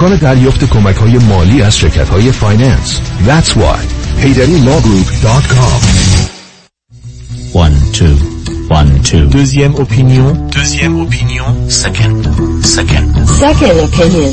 کار دریافت کمک های مالی از شرکت های فایننس That's why HeyDaddyLawGroup.com One, two, one, two. Deuxième opinion. Deuxième opinion. Second, second. Second opinion.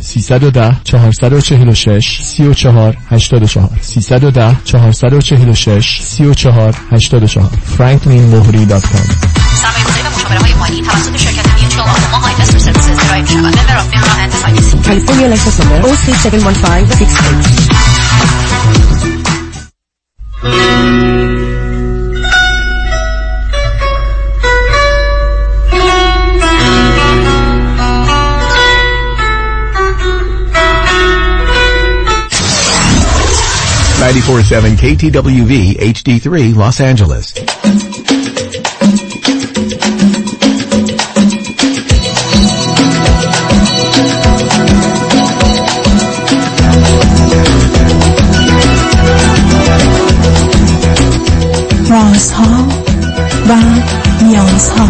310 446 34 84 310 446 34 84 franklinmohri.com سرمایه‌گذاری و مشاوره 94.7 KTWV HD3 Los Angeles. رازها و نیازها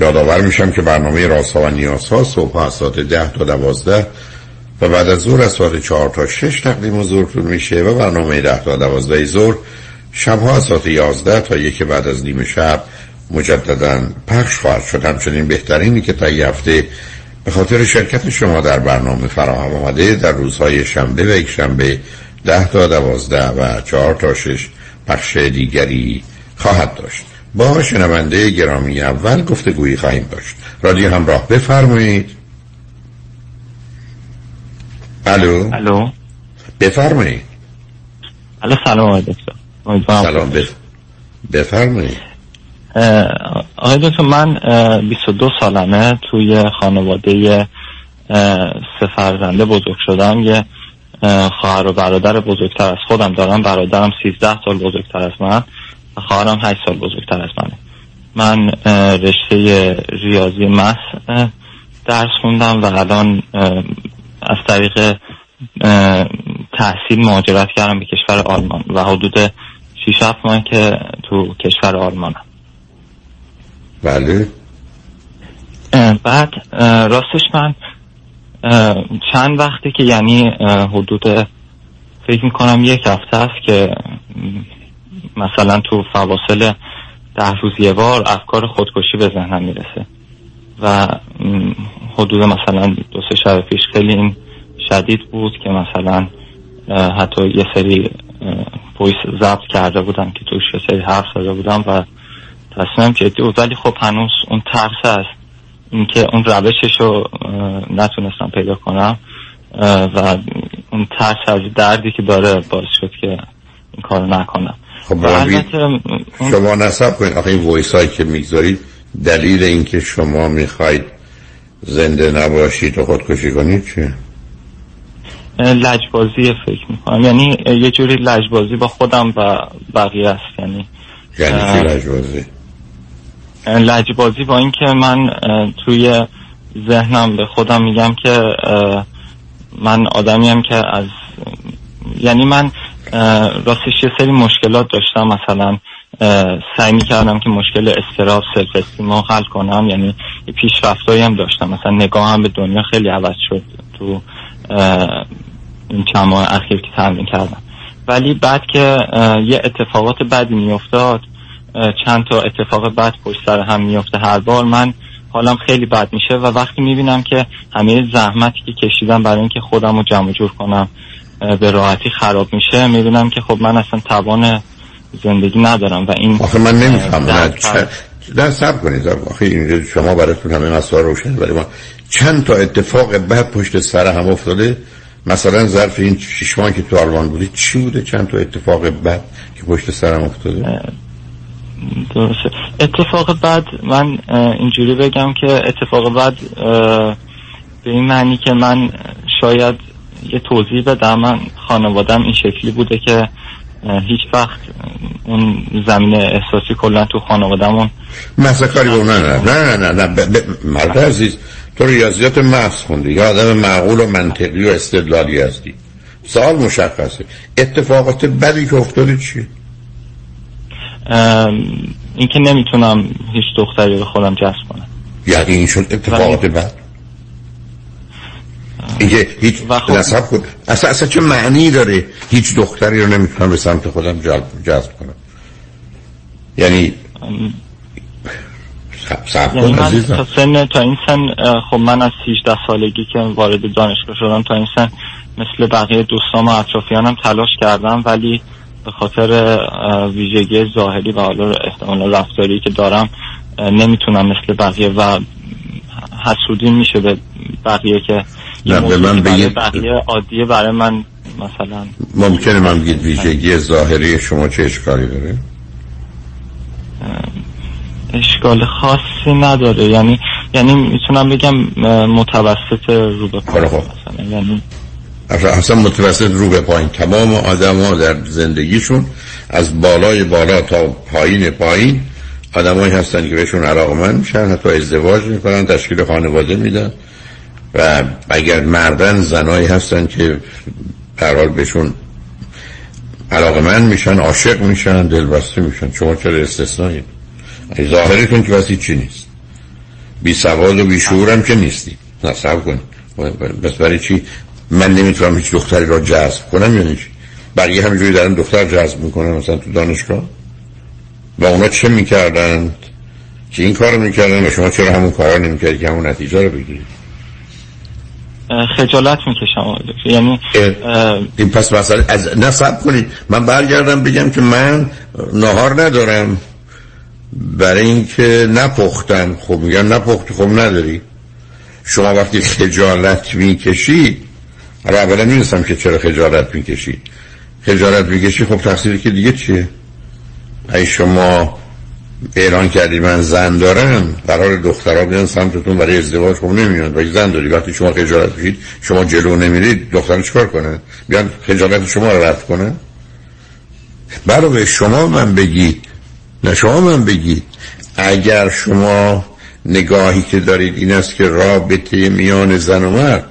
یادآور میشم که برنامه راست و نیاز ها صبح از ساعت ده تا دوازده و بعد از ظهر از ساعت چهار تا شش تقدیم حضورتون میشه و برنامه ده تا دوازده ظهر شبها از ساعت یازده تا یک بعد از نیم شب مجددا پخش خواهد شد. همچنین بهترینی که یه هفته به خاطر شرکت شما در برنامه فراهم آمده در روزهای شنبه و یک شنبه ده تا دوازده و چهار تا شش پخش دیگری خواهد داشت. با شنونده گرامی اول گفتگویی خواهیم داشت. رادیو همراه بفرمایید. الو؟ الو؟ بفرمایید. الو سلام آقای دکتر. سلام بف... بفرمایید. آقای دکتر من اه، 22 سالمه توی خانواده سه فرزنده بزرگ شدم. یه اه، خواهر و برادر بزرگتر از خودم دارم. برادرم 13 سال بزرگتر از من. خواهرم 8 سال بزرگتر از منه. من رشته ریاضی مس درس خوندم و الان از طریق تحصیل مهاجرت کردم به کشور آلمان و حدود 6 7 ماه که تو کشور آلمانم. بله. بعد راستش من چند وقتی که یعنی حدود فکر می‌کنم یک هفته است که مثلا تو فواصل ده روز یه بار افکار خودکشی به ذهنم می‌رسه. و حدود مثلا دو سه شب پیش خیلی این شدید بود که مثلا حتی یه سری پویس ضبط کرده بودم که توش یه سری حرف زده بودم و تصمیم جدی بود. ولی خب هنوز اون ترس هست. اینکه اون روشش رو نتونستم پیدا کنم و اون ترس از دردی که داره باعث شد که این کار نکنم. خب و اون- شما نصب کنید. آخه این وایس هایی که می‌گذارید دلیل اینکه شما می‌خواید زنده نباشی تو خودکشی کنی چیه؟ لجبازی فکر می‌کنم. یعنی یه جوری لجبازی با خودم و بقیه است. یعنی یعنی. چی لجبازی؟ لجبازی با اینکه من توی ذهنم به خودم میگم که من آدمیم که از یعنی من راستش یه سری مشکلات داشتم. مثلا سعی می‌کردم که مشکل استراب سلف استیما حل کنم. یعنی پیشرفتایی هم داشتم. مثلا نگاهم به دنیا خیلی عوض شد تو این چند ماه اخیر که تمرین کردم. ولی بعد که یه اتفاقات بدی میافتاد چند تا اتفاق بد پشت سر هم میفته هر بار من حالم خیلی بد میشه و وقتی می‌بینم که همه زحمتی که کشیدم برای اینکه خودم رو جمع جور کنم به راحتی خراب میشه می‌بینم که خب من اصلا توان زندگی ندارم و این آخه من نمی‌فهمم نه سب کنید آخه این شما براتون همه مسائل روشن ولی ما. چند تا اتفاق بعد پشت سر هم افتاده؟ مثلا ظرف این شش ماهی که تو آلمان بودی چی بوده؟ چند تا اتفاق بعد که پشت سرم افتاده؟ درسته. اتفاق بعد من اینجوری بگم که اتفاق بعد به این معنی که من شاید یه توضیح بدم. من خانوادم این شکلی بوده که هیچ وقت اون زمینه احساسی کلا تو خانوادمون مثلا کاری نه نه نه نه نه مرد عزیز تو ریاضیات محض خوندی. یا آدم معقول و منطقی و استدلالی هستی. سوال مشخصه. اتفاقات بدی که افتاده چی؟ اه، اینکه نمی‌تونم هیچ دختری رو خودم جذب کنم. یعنی این شد اتفاقات بد؟ اینکه هیچ خب- نصب کن اصلا, اصلا چه معنی داره هیچ دختری رو نمی‌تونم به سمت خودم جلب جذب کنم؟ یعنی سب- سب یعنی من عزیزم. تا سن تا این سن خب من از 18 سالگی که وارد دانشگاه شدم تا این سن مثل بقیه دوستام و اطرافیانم تلاش کردم ولی به خاطر ویژگی ظاهری و حالا احتمالا رفتاری که دارم نمی‌تونم مثل بقیه و حسودی میشه به بقیه که نه، به من بگید- بقیه عادیه برای من مثلا. ممکنه من بگید ویژگی ظاهری شما چه اشکالی داره؟ اشکال خاصی نداره. یعنی یعنی می‌تونم بگم متوسط رو به پایین خب. مثلا. یعنی اصلا متوسط رو به پایین. تمام آدم ها در زندگیشون از بالای بالا تا پایین پایین آدمایی هستن که بهشون علاقمند میشن حتی ازدواج می‌کنن تشکیل خانواده میدن. و اگر مردن زنایی هستن که حال بهشون علاقمند میشن عاشق میشن دلبسته میشن شما چرا استثنایی؟ ظاهرتون که واسه چی نیست. بی سواد و بی شعورم که نیستی. نصب کن. بس برای چی؟ من نمی‌تونم هیچ دختری را جذب کنم یعنی چی بقیه همینجوری دارن دختر جذب می‌کنن مثلا تو دانشگاه؟ و اونا چه می‌کردن؟ که این کار می‌کردن و شما چرا همون کارا نمی‌کردی که همون نتیجه رو بگیرید خجالت می‌کشم. یعنی این پس مثلا از نصب کنید. من برگردم بگم که من نهار ندارم. برای اینکه نپختم. خب میگن نپختی خب نداری. شما وقتی خجالت می‌کشید حالا اولا می‌دونستم که چرا خجالت می‌کشید خجالت می‌کشی خب تقصیری که دیگه چیه؟ ای شما اعلان کردی من زن دارم قرار دخترها بیان سمتتون برای ازدواج خب نمیاد. ولی زن داری. وقتی شما خجالت می‌کشید شما جلو نمیرید دختر چیکار کنه بیان خجالت شما رو رد کنه برای شما من بگید نه شما من بگید اگر شما نگاهی که دارید این است که رابطه میان زن و مرد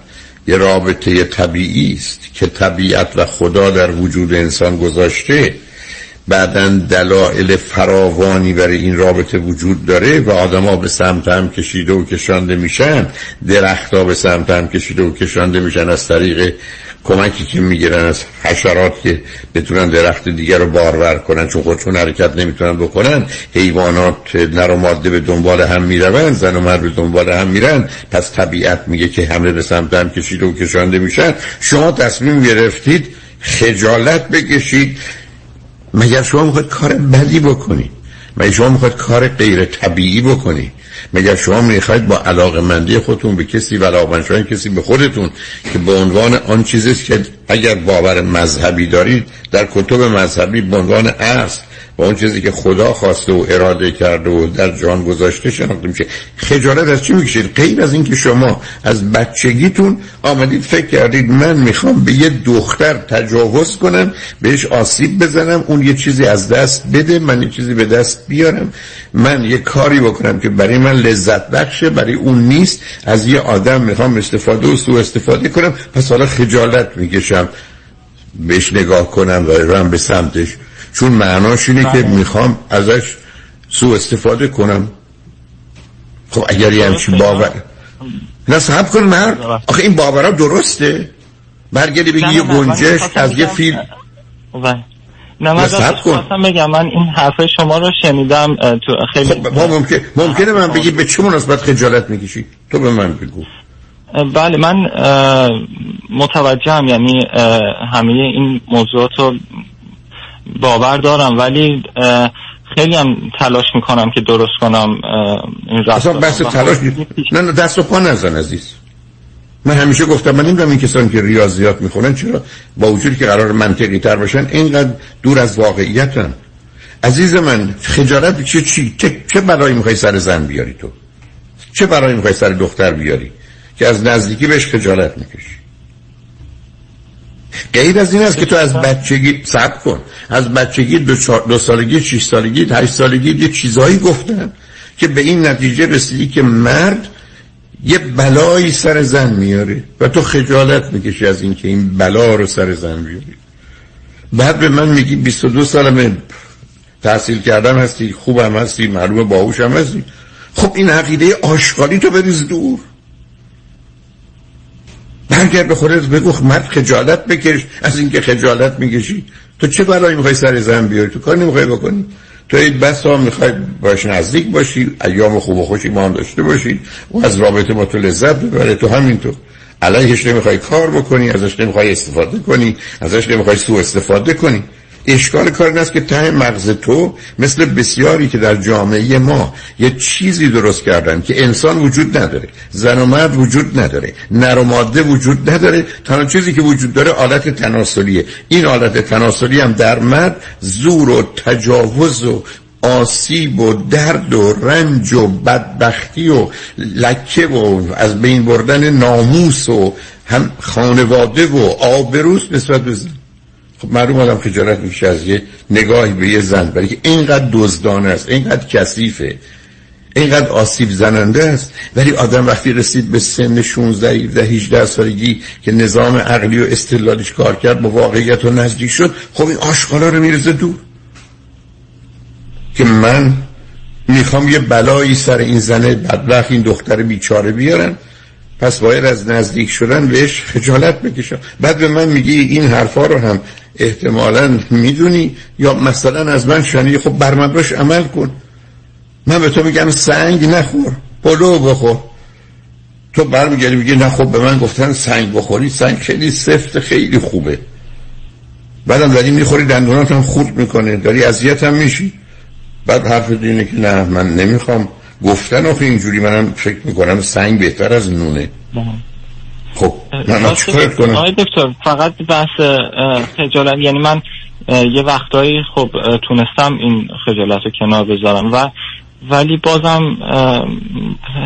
یه رابطه طبیعی است که طبیعت و خدا در وجود انسان گذاشته بعدا دلایل فراوانی برای این رابطه وجود داره و آدما به سمت هم کشیده و کشانده میشن. درختها به سمت هم کشیده و کشانده میشن. از طریق کمکی که می‌گیرن از حشرات که بتونن درخت دیگر رو بارور کنن چون خودشون حرکت نمی‌تونن بکنن. حیوانات نر و ماده به دنبال هم میرون زن و مرد به دنبال هم میرن. پس طبیعت میگه که همه به سمت هم کشیده و کشانده میشن. شما تصمیم گرفتید خجالت بکشید. مگر شما می‌خواید کار بدی بکنید مگر شما می‌خواید کار غیر طبیعی بکنید مگر شما می‌خواید با علاقه مندی خودتون به کسی و علاقه کسی به خودتون که به عنوان آن چیزی که اگر باور مذهبی دارید در کتب مذهبی به عنوان اصل با اون چیزی که خدا خواسته و اراده کرده و در جان گذاشته شناخته میشه خجالت از چی می‌کشید؟ غیر از اینکه شما از بچگیتون آمدید فکر کردید من می‌خوام به یه دختر تجاوز کنم بهش آسیب بزنم اون یه چیزی از دست بده من یه چیزی به دست بیارم. من یه کاری بکنم که برای من لذت بخشه برای اون نیست. از یه آدم می‌خوام استفاده و سوء استفاده کنم. پس حالا خجالت می‌کشم. بهش نگاه کنم و برم به سمتش. چون معناش اینه که بله. می‌خوام ازش سوء استفاده کنم. خب اگر یه همچین باور نه. صحب کن مرد. آخه این باورها درسته. برگردی بگی یه گنجش از یه فیلم. و نه من. خواستم بگم من این حرف شما رو شنیدم تو خیلی خب ما ممکن ممکنه من بگی به چه مناسبت خجالت می‌کشی؟ تو به من بگو. بله من متوجهم یعنی همه این موضوعات رو باور دارم ولی خیلی هم تلاش می‌کنم که درست کنم این اصلا رفتار بحث و تلاش خب، نه نه دست و پا نزن عزیز. من همیشه گفتم من نمی‌دونم این کسانی که ریاضیات می‌خونن چرا با وجودی که قرار منطقی تر باشن اینقدر دور از واقعیتن. عزیز من خجالت چه چی چه, چه برایی می‌خوای سر زن بیاری تو؟ چه برایی می‌خوای سر دختر بیاری که از نزدیکی بهش خجالت می‌کشی؟ غیر از این است که تو از بچگی صبر کن. از بچگی دو, چهار- دو سالگی شش سالگی هشت سالگی یه چیزایی گفتن که به این نتیجه رسیدی که مرد یه بلایی سر زن میاره و تو خجالت می‌کشی از اینکه این بلا رو سر زن بیاری. بعد به من میگی 22 سالمه تحصیل کردم هستی خوبم هستی معلوم باهوشم هستی. خب این عقیده آشغالی تو بریز دور. برگرد به خودت بگو مرد خجالت بکش از اینکه خجالت می‌کشی. تو چه برای می‌خوای سر زن بیاری؟ تو کار نمی‌خوای بکنی. تو این بس ها می‌خوای باش نزدیک باشی ایام خوب و خوشی ما هم داشته باشی. و از رابطه با تو لذت ببره تو همینطور. علیهش نمی‌خوای کار بکنی ازش نمی‌خوای استفاده کنی ازش نمی‌خوای سوء استفاده کنی. اشکال کار این است که ته مغز تو مثل بسیاری که در جامعه ما یه چیزی درست کردن که انسان وجود نداره زن و مرد وجود نداره نر و ماده وجود نداره تنها چیزی که وجود داره آلت تناسلیه. این آلت تناسلی هم در مرد زور و تجاوز و آسیب و درد و رنج و بدبختی و لکه و از بین بردن ناموس و هم خانواده و آبروس نسبت به خب معلوم آدم خجالت میشه از یه نگاهی به یه زن برای که اینقدر دزدانه است اینقدر کثیفه اینقدر آسیب زننده است. ولی آدم وقتی رسید به سن 16 17 18 سالگی که نظام عقلی و استدلالش کار کرد با واقعیت و نزدیک شد خب این آشغالا رو میرزه دور. که من می‌خوام یه بلایی سر این زنه بدبخت این دختر بیچاره بیارن. پس باید از نزدیک شدن بهش خجالت بکشم. بعد به من میگی این حرفا رو هم احتمالا می‌دونی یا مثلا از من شنی خب بر مبراش عمل کن. من به تو میگم سنگ نخور پلو بخور. تو برمیگردی میگی نه خب به من گفتن سنگ بخوری. سنگ خیلی سفت خیلی خوبه. بعدم داری می‌خوری دندونات هم خورد می‌کنه. داری اذیت هم میشی. بعد حرف اینه که نه من نمی‌خوام. گفتن آخه اینجوری منم فکر می‌کنم سنگ بهتر از نونه. خب من من چیکار کنم؟ آقای دکتر فقط بحث خجالت یعنی من یه وقتایی خب تونستم این خجالت رو کنار بذارم و ولی بازم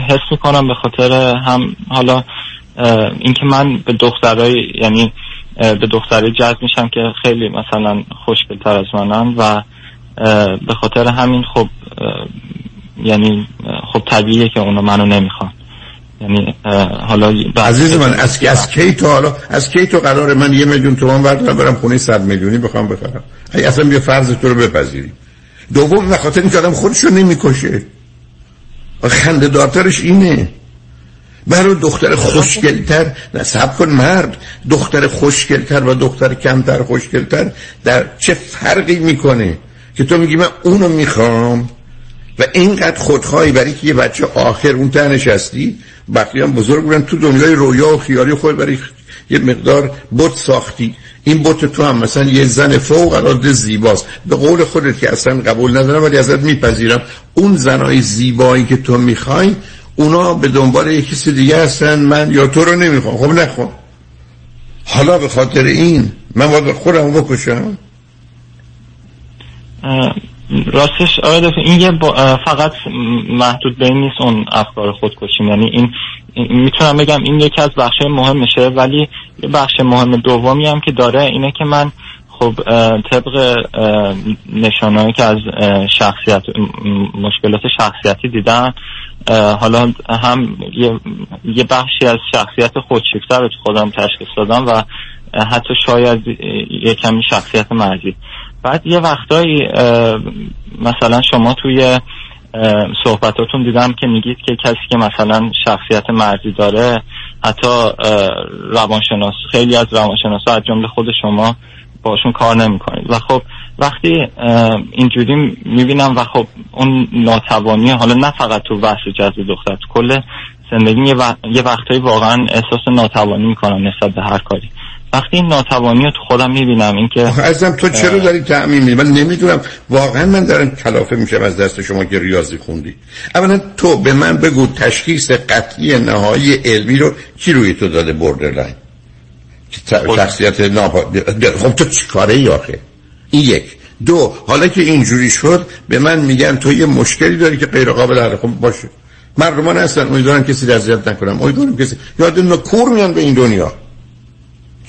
حس می‌کنم به خاطر هم حالا اینکه من به دخترای یعنی به دخترای جذب میشم که خیلی مثلا خوشگلتر از منن و به خاطر همین خب یعنی خب طبیعیه که اونا منو نمی‌خوان. یعنی حالا عزیز من از, از کی تو حالا از کی تو قرار من یه میلیون تومان بردارم برم خونه صد میلیونی بخوام بخرم؟ ای اصلا بیا فرض تو رو بپذیریم. دوم به خاطر اینکه آدم خودشو نمی‌کشه. خنده دارترش اینه. برای دختر خوشگلتر نه سب کن مرد. دختر خوشگلتر و دختر کمتر خوشگلتر در چه فرقی می‌کنه که تو میگی من اونو می‌خوام؟ و اینقدر خودخواهی برای که یه بچه آخر اون ته نشستی بقیه هم بزرگ بودن تو دنیای رویا و خیالی خود برای یه مقدار بت ساختی. این بت تو هم مثلا یه زن فوق العاده زیباست. به قول خودت که اصلا قبول ندارم ولی ازت میپذیرم. اون زنای زیبایی که تو می‌خوای اونا به دنبال یه کسی دیگه هستن من یا تو رو نمی‌خوام. خب نخوام. حالا به خاطر این من باید خودم بکشم؟ راستش آقای این یه فقط محدود به این نیست اون افکار خودکشی. یعنی این می‌تونم بگم این یکی از بخش مهمشه ولی یه بخش مهم دومی هم که داره اینه که من خب طبق نشانهایی که از شخصیت مشکلات شخصیتی دیدم حالا هم یه, بخشی از شخصیت خودشیفته رو تو خودم تشخیص دادم و حتی شاید یه کمی شخصیت مرزی. بعد یه وقتایی مثلا شما توی صحبتاتون دیدم که میگید که کسی که مثلا شخصیت مرزی داره حتی روانشناس خیلی از روانشناس از جمله خود شما باشون کار نمی‌کنید و خب وقتی اینجوری می‌بینم و خب اون ناتوانی حالا نه فقط تو بحث جذب دختر تو کل زندگی. یه وقتایی واقعا احساس ناتوانی می‌کنم نسبت به هر کاری وقتی این ناتوانی رو تو خودم می‌بینم اینکه عزیزم تو چرا داری تعمیم میدی من نمی‌دونم. واقعا من دارم کلافه میشم از دست شما که ریاضی خوندی. اولا تو به من بگو تشخیص قطعی نهایی علمی رو کی روی تو داده ت- شخصیت ناپا خب تو چی کاره ای آخه؟ این یک. دو حالا که اینجوری شد به من میگن تو یه مشکلی داری که غیر قابل حل خب باشه. مردمان هستن امیدوارم کسی اذیت نکنم. امیدوارم کسی یاد نکور میان به این دنیا.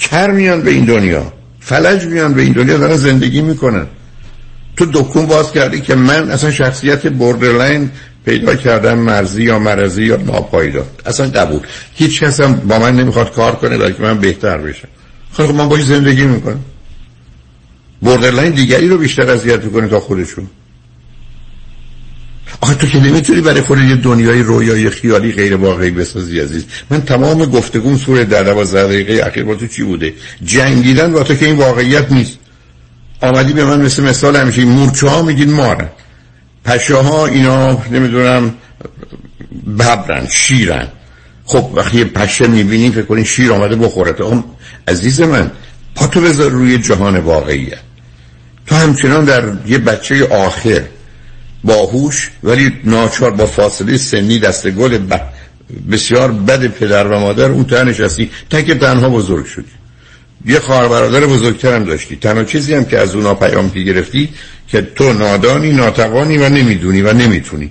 کر میان به این دنیا فلج میان به این دنیا دارن زندگی می‌کنن. تو دکون باز کردی که من اصلا شخصیت borderline پیدا کردم مرزی یا مرزی یا ناپایدار. اصلا قبول هیچ کس هم با من نمی‌خواد کار کنه برای که من بهتر بشم. خب من باید زندگی می‌کنم. borderline دیگری رو بیشتر اذیت می‌کنه تا خودشون. آخه تو که نمی‌تونی برای خود یه دنیای رویایی خیالی غیر واقعی بسازی عزیز. من تمام گفتگوم سور در دوازده دقیقه اخیر با تو چی بوده؟ جنگیدن با تو که این واقعیت نیست. آمدی به من مثل مثال همیشه مورچه ها میگین مارن. پشه ها اینا نمی‌دونم ببرن شیرن. خب وقتی پشه می‌بینی فکر کنی شیر آمده بخورت اون عزیز من پا تو بذار روی جهان واقعیت. تو همچنان در یه بچه آخر باهوش ولی ناچار با فاصله سنی دست گل ب... بسیار بد پدر و مادر اون تنها نشستی تک تنها بزرگ شدی. یه خواهر برادر بزرگتر هم داشتی. تنها چیزی هم که از اونا پیام گرفتی که تو نادانی ناتوانی و نمی‌دونی و نمی‌تونی.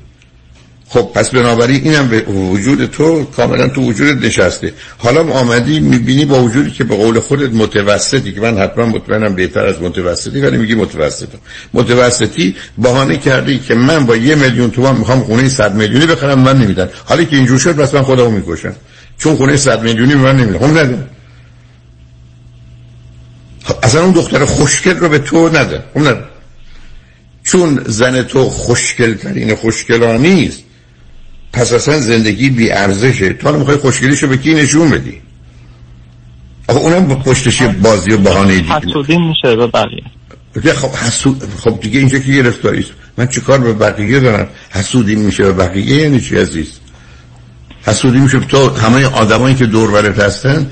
خب پس بنابراین اینم به وجود تو کاملا تو وجودت نشسته. حالا آمدی می‌بینی با وجودی که به قول خودت متوسطی که من حتما مطمئنم بهتر از متوسطی ولی میگی متوسطم. متوسطی بهانه کردی که من با یه میلیون تومان می‌خوام خونه 100 میلیونی بخرم من نمیدن حالا که اینجور شد پس من خودمو می‌کشم. چون خونه 100 میلیونی من نمیدن خب ندن خب اصلا اون دختر خوشگل رو به تو ندن خب ندن چون زن تو خوشگل ترین خوشگلانی است پس اصلا زندگی بی ارزشه. تو الان می‌خوای خوشگلیشو به کی نشون بدی؟ آخه اونم با پشتش یه بازی و بهانه دیگه. حسودی میشه به بقیه. خب حسود خب دیگه اینجا که گرفتاری من چیکار به بقیه دارم؟ حسودی میشه به بقیه یعنی چی عزیز؟ حسودی میشه تو همه آدمایی که دور برت هستن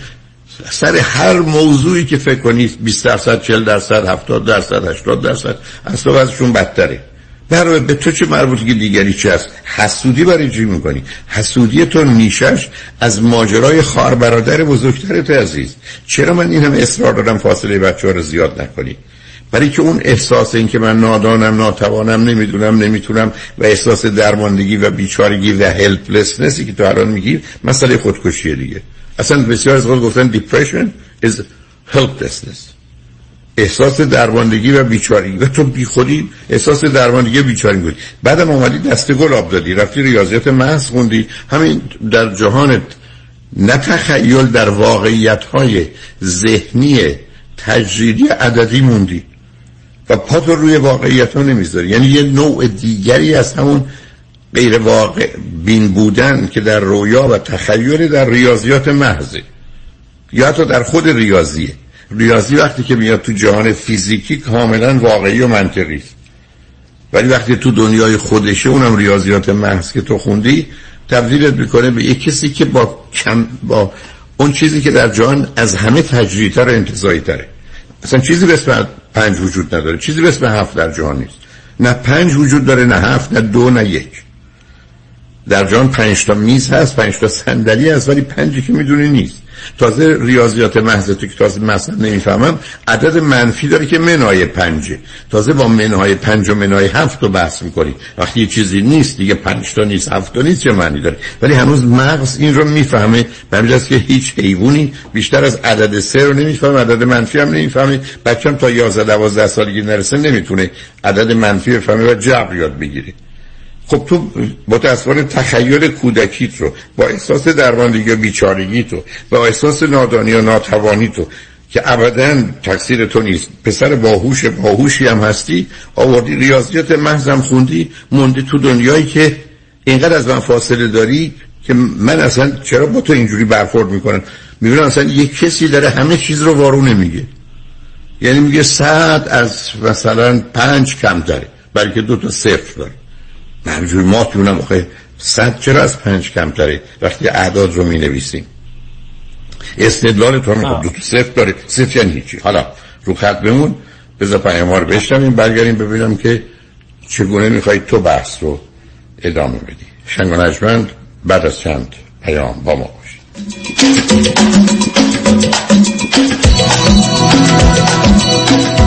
سر هر موضوعی که فکر کنی 20 درصد 40 درصد 70 درصد 80 درصد اصلا ازشون بدتره. برای به تو چه مربوطی که دیگری چی هست حسودی برای چی می‌کنی. حسودی تو نیشش از ماجرای خار برادر بزرگتر تو عزیز. چرا من این هم اصرار دارم فاصله بچه ها رو زیاد نکنی؟ برای که اون احساس این که من نادانم ناتوانم نمی‌دونم نمی‌تونم و احساس درماندگی و بیچارگی و هلپلسنسی که تو الان میگی مسئله خودکشیه دیگه. اصلا بسیار از خود گفتن depression is helplessness. احساس درماندگی و بیچارگی و تو بی خودی احساس درماندگی و بیچارگی بود بعدم اومدی دست گل آب دادی. رفتی ریاضیات محض خوندی. همین در جهانت نه تخیل در واقعیت های ذهنی تجریدی عددی موندی. و پا تو روی واقعیت ها نمی‌ذاری. یعنی یه نوع دیگری از همون غیر واقع بین بودن که در رویا و تخیل در ریاضیات محضه یا حتی در خود ریاضیه. ریاضی وقتی که میاد تو جهان فیزیکی کاملا واقعی و منطقی است. ولی وقتی تو دنیای خودشه اونم ریاضیات محض که تو خوندی تبدیلت می‌کنه به یک کسی که با کم با اون چیزی که در جهان از همه تجریدتر و انتظایی تره اصلا چیزی به اسم پنج وجود نداره. چیزی به اسم هفت در جهان نیست. نه پنج وجود داره نه هفت نه دو نه یک. در جان پنج تا میز هست پنج تا صندلی هست ولی پنجی که می‌دونی نیست. تازه ریاضیات محض تو که تازه مثلا نمی‌فهمم عدد منفی داره که منهای پنجه. تازه با منهای پنج و منهای هفت رو بحث می‌کنی. وقتی یه چیزی نیست دیگه پنج تا نیست هفت تا نیست چه معنی داره؟ ولی هنوز مغز این رو می‌فهمه. به که هیچ حیوانی بیشتر از عدد سه رو نمی‌فهمه عدد منفی هم نمی‌فهمه. بچم تا 11 12 سالگی نرسه نمی‌تونه عدد منفی بفهمه و جبر یاد بگیره. خب تو متاسفانه تخیل کودکیت رو با احساس درماندگی و بیچارگی تو با احساس نادانی و ناتوانی تو که ابدا تقصیر تو نیست. پسر باهوش باهوشی هم هستی آوردی ریاضیات محضم خوندی موندی تو دنیایی که اینقدر از من فاصله داری که من اصلا چرا با تو اینجوری برخورد می‌کنن می‌بینم اصلا یه کسی داره همه چیز رو وارو نمیگه یعنی میگه صد از مثلا پنج کم داره بلکه دو تا صفر داره. همینجوری ما تونم آخه صد چرا از پنج کمتره وقتی اعداد رو می نویسیم استدلال تو هم دو صفر داره. صفر یعنی هیچی. حالا رو خط بمون. بذار پیام رو بشتمیم برگردیم ببینم که چگونه می‌خوای تو بحث رو ادامه بدی. شنگ و بعد از چند پیام با ما باشید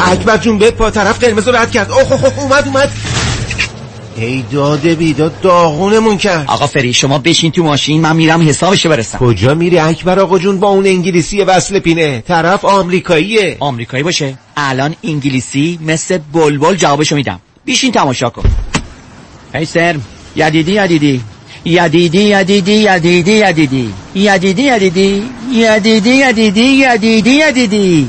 اکبر جون به پا طرف قرمز رو رد کرد. اوه اوه اومد اومد. ای داده بیداد داغونمون کرد. آقا فری شما بشین تو ماشین من میرم حسابشو برسم. کجا میری اکبر آقا جون؟ با اون انگلیسی وصل پینه. طرف آمریکاییه. آمریکایی باشه. الان انگلیسی مثل بلبل جوابشو میدم. بیشین تماشا کن. ای سر یدیدی یدیدی. یدیدی یدیدی یدیدی یدیدی. یدیدی یدیدی. یدیدی یدیدی یدیدی یدیدی.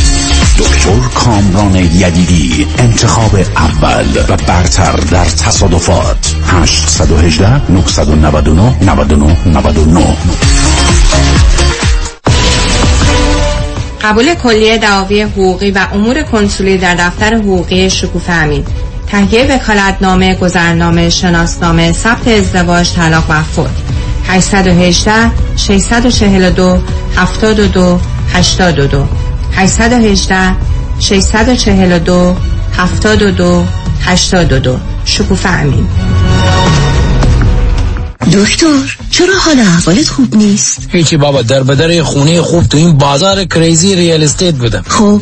دکتر کامران یدیدی انتخاب اول و برتر در تصادفات. 818 999 99 99 قبول کلیه دعاوی حقوقی و امور کنسولی در دفتر حقوقی شکوفه امین. تهیه وکالتنامه گذرنامه شناسنامه ثبت ازدواج طلاق و فوت 818 642 72 82 818 642 72 82 شکوفه امین. دکتر چرا حال احوالت خوب نیست؟ هیچی بابا در بدر خونه خوب تو این بازار crazy real estate بودم. خب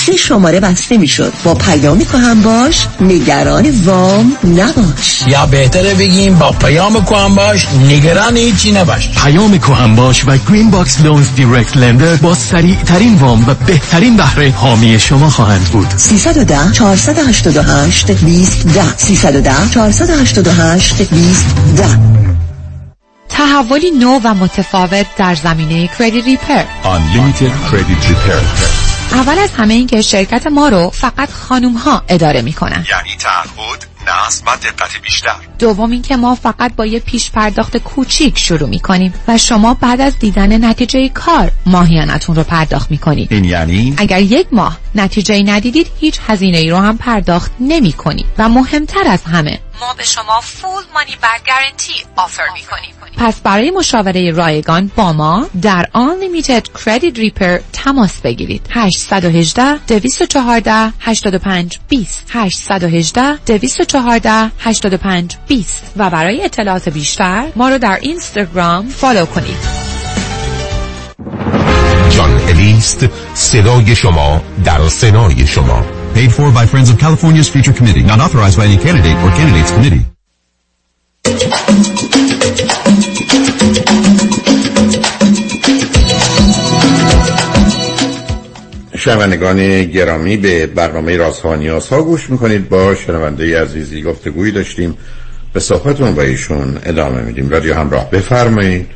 سه شماره بسته می‌شد. با پیام هم باش نگران وام نباش. یا بهتره بگیم با پیام هم باش نگران هیچی نباش. پیام هم باش و Green Box Loans direct lender با سریع ترین وام و بهترین بهره حامی شما خواهند بود. 310 488 20 10 310 488 20 10 تحولی نو و متفاوت در زمینه کردی ریپر Unlimited Credit Repair. اول از همه این که شرکت ما رو فقط خانوم ها اداره می کنن. یعنی تعهد نصب و دقت بیشتر. دوم اینکه ما فقط با یه پیش پرداخت کوچیک شروع می کنیم و شما بعد از دیدن نتیجه کار ماهیانتون رو پرداخت می کنید این یعنی؟ اگر یک ماه نتیجه ندیدید هیچ هزینه ای رو هم پرداخت نمی کنید و مهمتر از همه ما به شما فول مانی بک گارنتی آفر می کنیم پس برای مشاوره رایگان با ما در Unlimited Credit Repair تماس بگیرید. 818 214 85 20 818 214 85 20 و برای اطلاعات بیشتر ما رو در اینستاگرام فالو کنید. جان الیست صدای شما در سنای شما. Paid for by Friends of California's Future Committee. Not authorized by any candidate or candidates committee. شنوندگان گرامی به برنامه رازها ها گوش می‌کنید. با شنونده عزیزی گفتگویی داشتیم. به صحبتون با ایشون ادامه میدیم. رادیو همراه بفرمایید.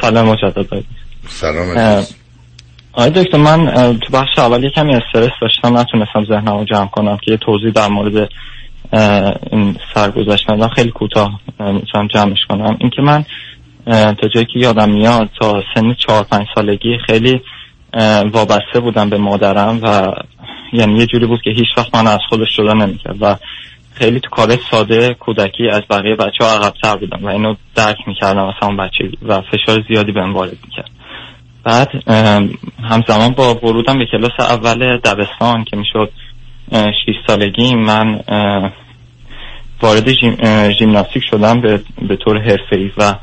سلام مجدد. سلام آقای دکتر من تو بخش اول کمی استرس داشتم نتونستم ذهنم رو جمع کنم که یه توضیح در مورد این سرگذشت خیلی کوتاه می‌تونم جمعش کنم. اینکه من تا جایی که یادم میاد تا سن چهار پنج سالگی خیلی وابسته بودم به مادرم و یعنی یه جوری بود که هیچ وقت من از خودش جدا نمی‌کرد و خیلی تو کار ساده کودکی از بقیه بچه ها عقبتر بودم و اینو درک می‌کردم از همون بچه و فشار زیادی بهم وارد می‌کرد. بعد همزمان با ورودم به کلاس اول دبستان که می‌شد 6 سالگی من وارد ژیمناستیک شدم به, به طور حرفه‌ای و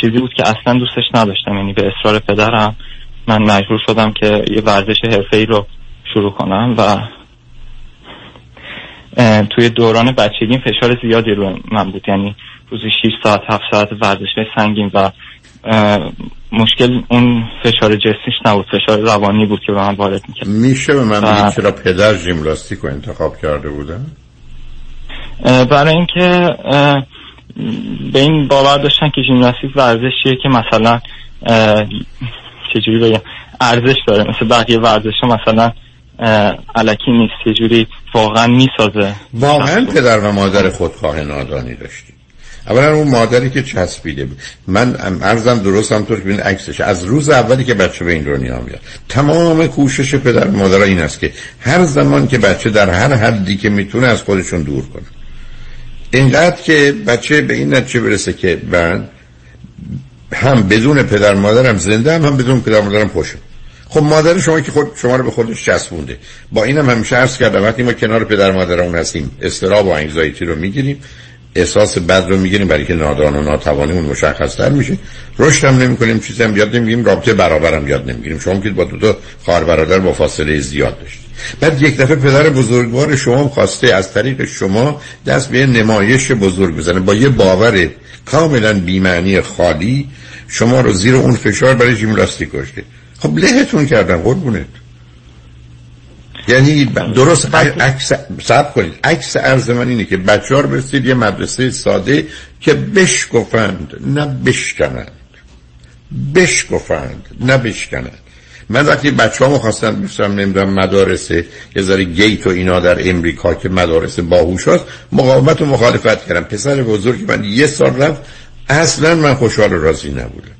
چیزی بود که اصلا دوستش نداشتم یعنی به اصرار پدرم من مجبور شدم که یه ورزش حرفه‌ای رو شروع کنم و توی دوران بچگی فشار زیادی رو من بود یعنی روزی 6 ساعت 7 ساعت ورزش سنگین و مشکل اون فشار جسمیش نبود فشار روانی بود که به من وارد می‌کرد. میشه به من بگید چرا پدر ژیمناستیک رو انتخاب کرده بودن؟ برای اینکه به این باور داشتن که ژیمناستیک ورزشیه که مثلا چجوری بگم ارزش داره. مثل بقیه ورزش مثلا علکی نیست یه جوری واقعا می‌سازه. واقعا پدر و مادر خودخواه نادانی داشتی اولا اون مادری که چسبیده بود. من ارزم درست هم طور که بین عکسش از روز اولی که بچه به این دنیا میاد. تمام کوشش پدر مادر این است که هر زمان که بچه در هر حدی که می‌تونه از خودشون دور کنه. اینقدر که بچه به این نتیجه برسه که من هم بدون پدر مادرم زنده هم, هم بدون پدر مادرم خوشم خب مادر شما که خود شما رو به خودش چسبونده. با اینم همیشه عرض کردم وقتی ما کنار پدر مادرمون هستیم استراب و انگزایتی رو می‌گیریم. احساس بد رو می‌گیریم برای که نادان و ناتوانیمون مشخص تر میشه. رشد هم نمی کنیم چیزی هم یاد نمی‌گیریم رابطه برابرم یاد نمی‌گیریم. شما که با دو تا خواهر برادر با فاصله زیاد داشتید. بعد یک دفعه پدر بزرگوار شما خواسته از طریق شما دست به نمایش بزرگ بزنه. با یه باور کاملا بیمعنی خالی شما رو زیر اون فشار برای ژیمناستیک کشته. خب لهتون کردن قربونت. یعنی درست عکس سب کنید. عکس عرض من اینه که بچه ها رو برسید یه مدرسه ساده که بشکفند نه بشکنند. بشکفند نه بشکنند. من وقتی بچه ها خواستن بفرم نمی‌دونم مدارس یه ذره گیت و اینا در امریکا که مدارس باهوش هست مقاومت و مخالفت کردم. پسر بزرگ من یه سال رفت اصلا من خوشحال و راضی نبودم.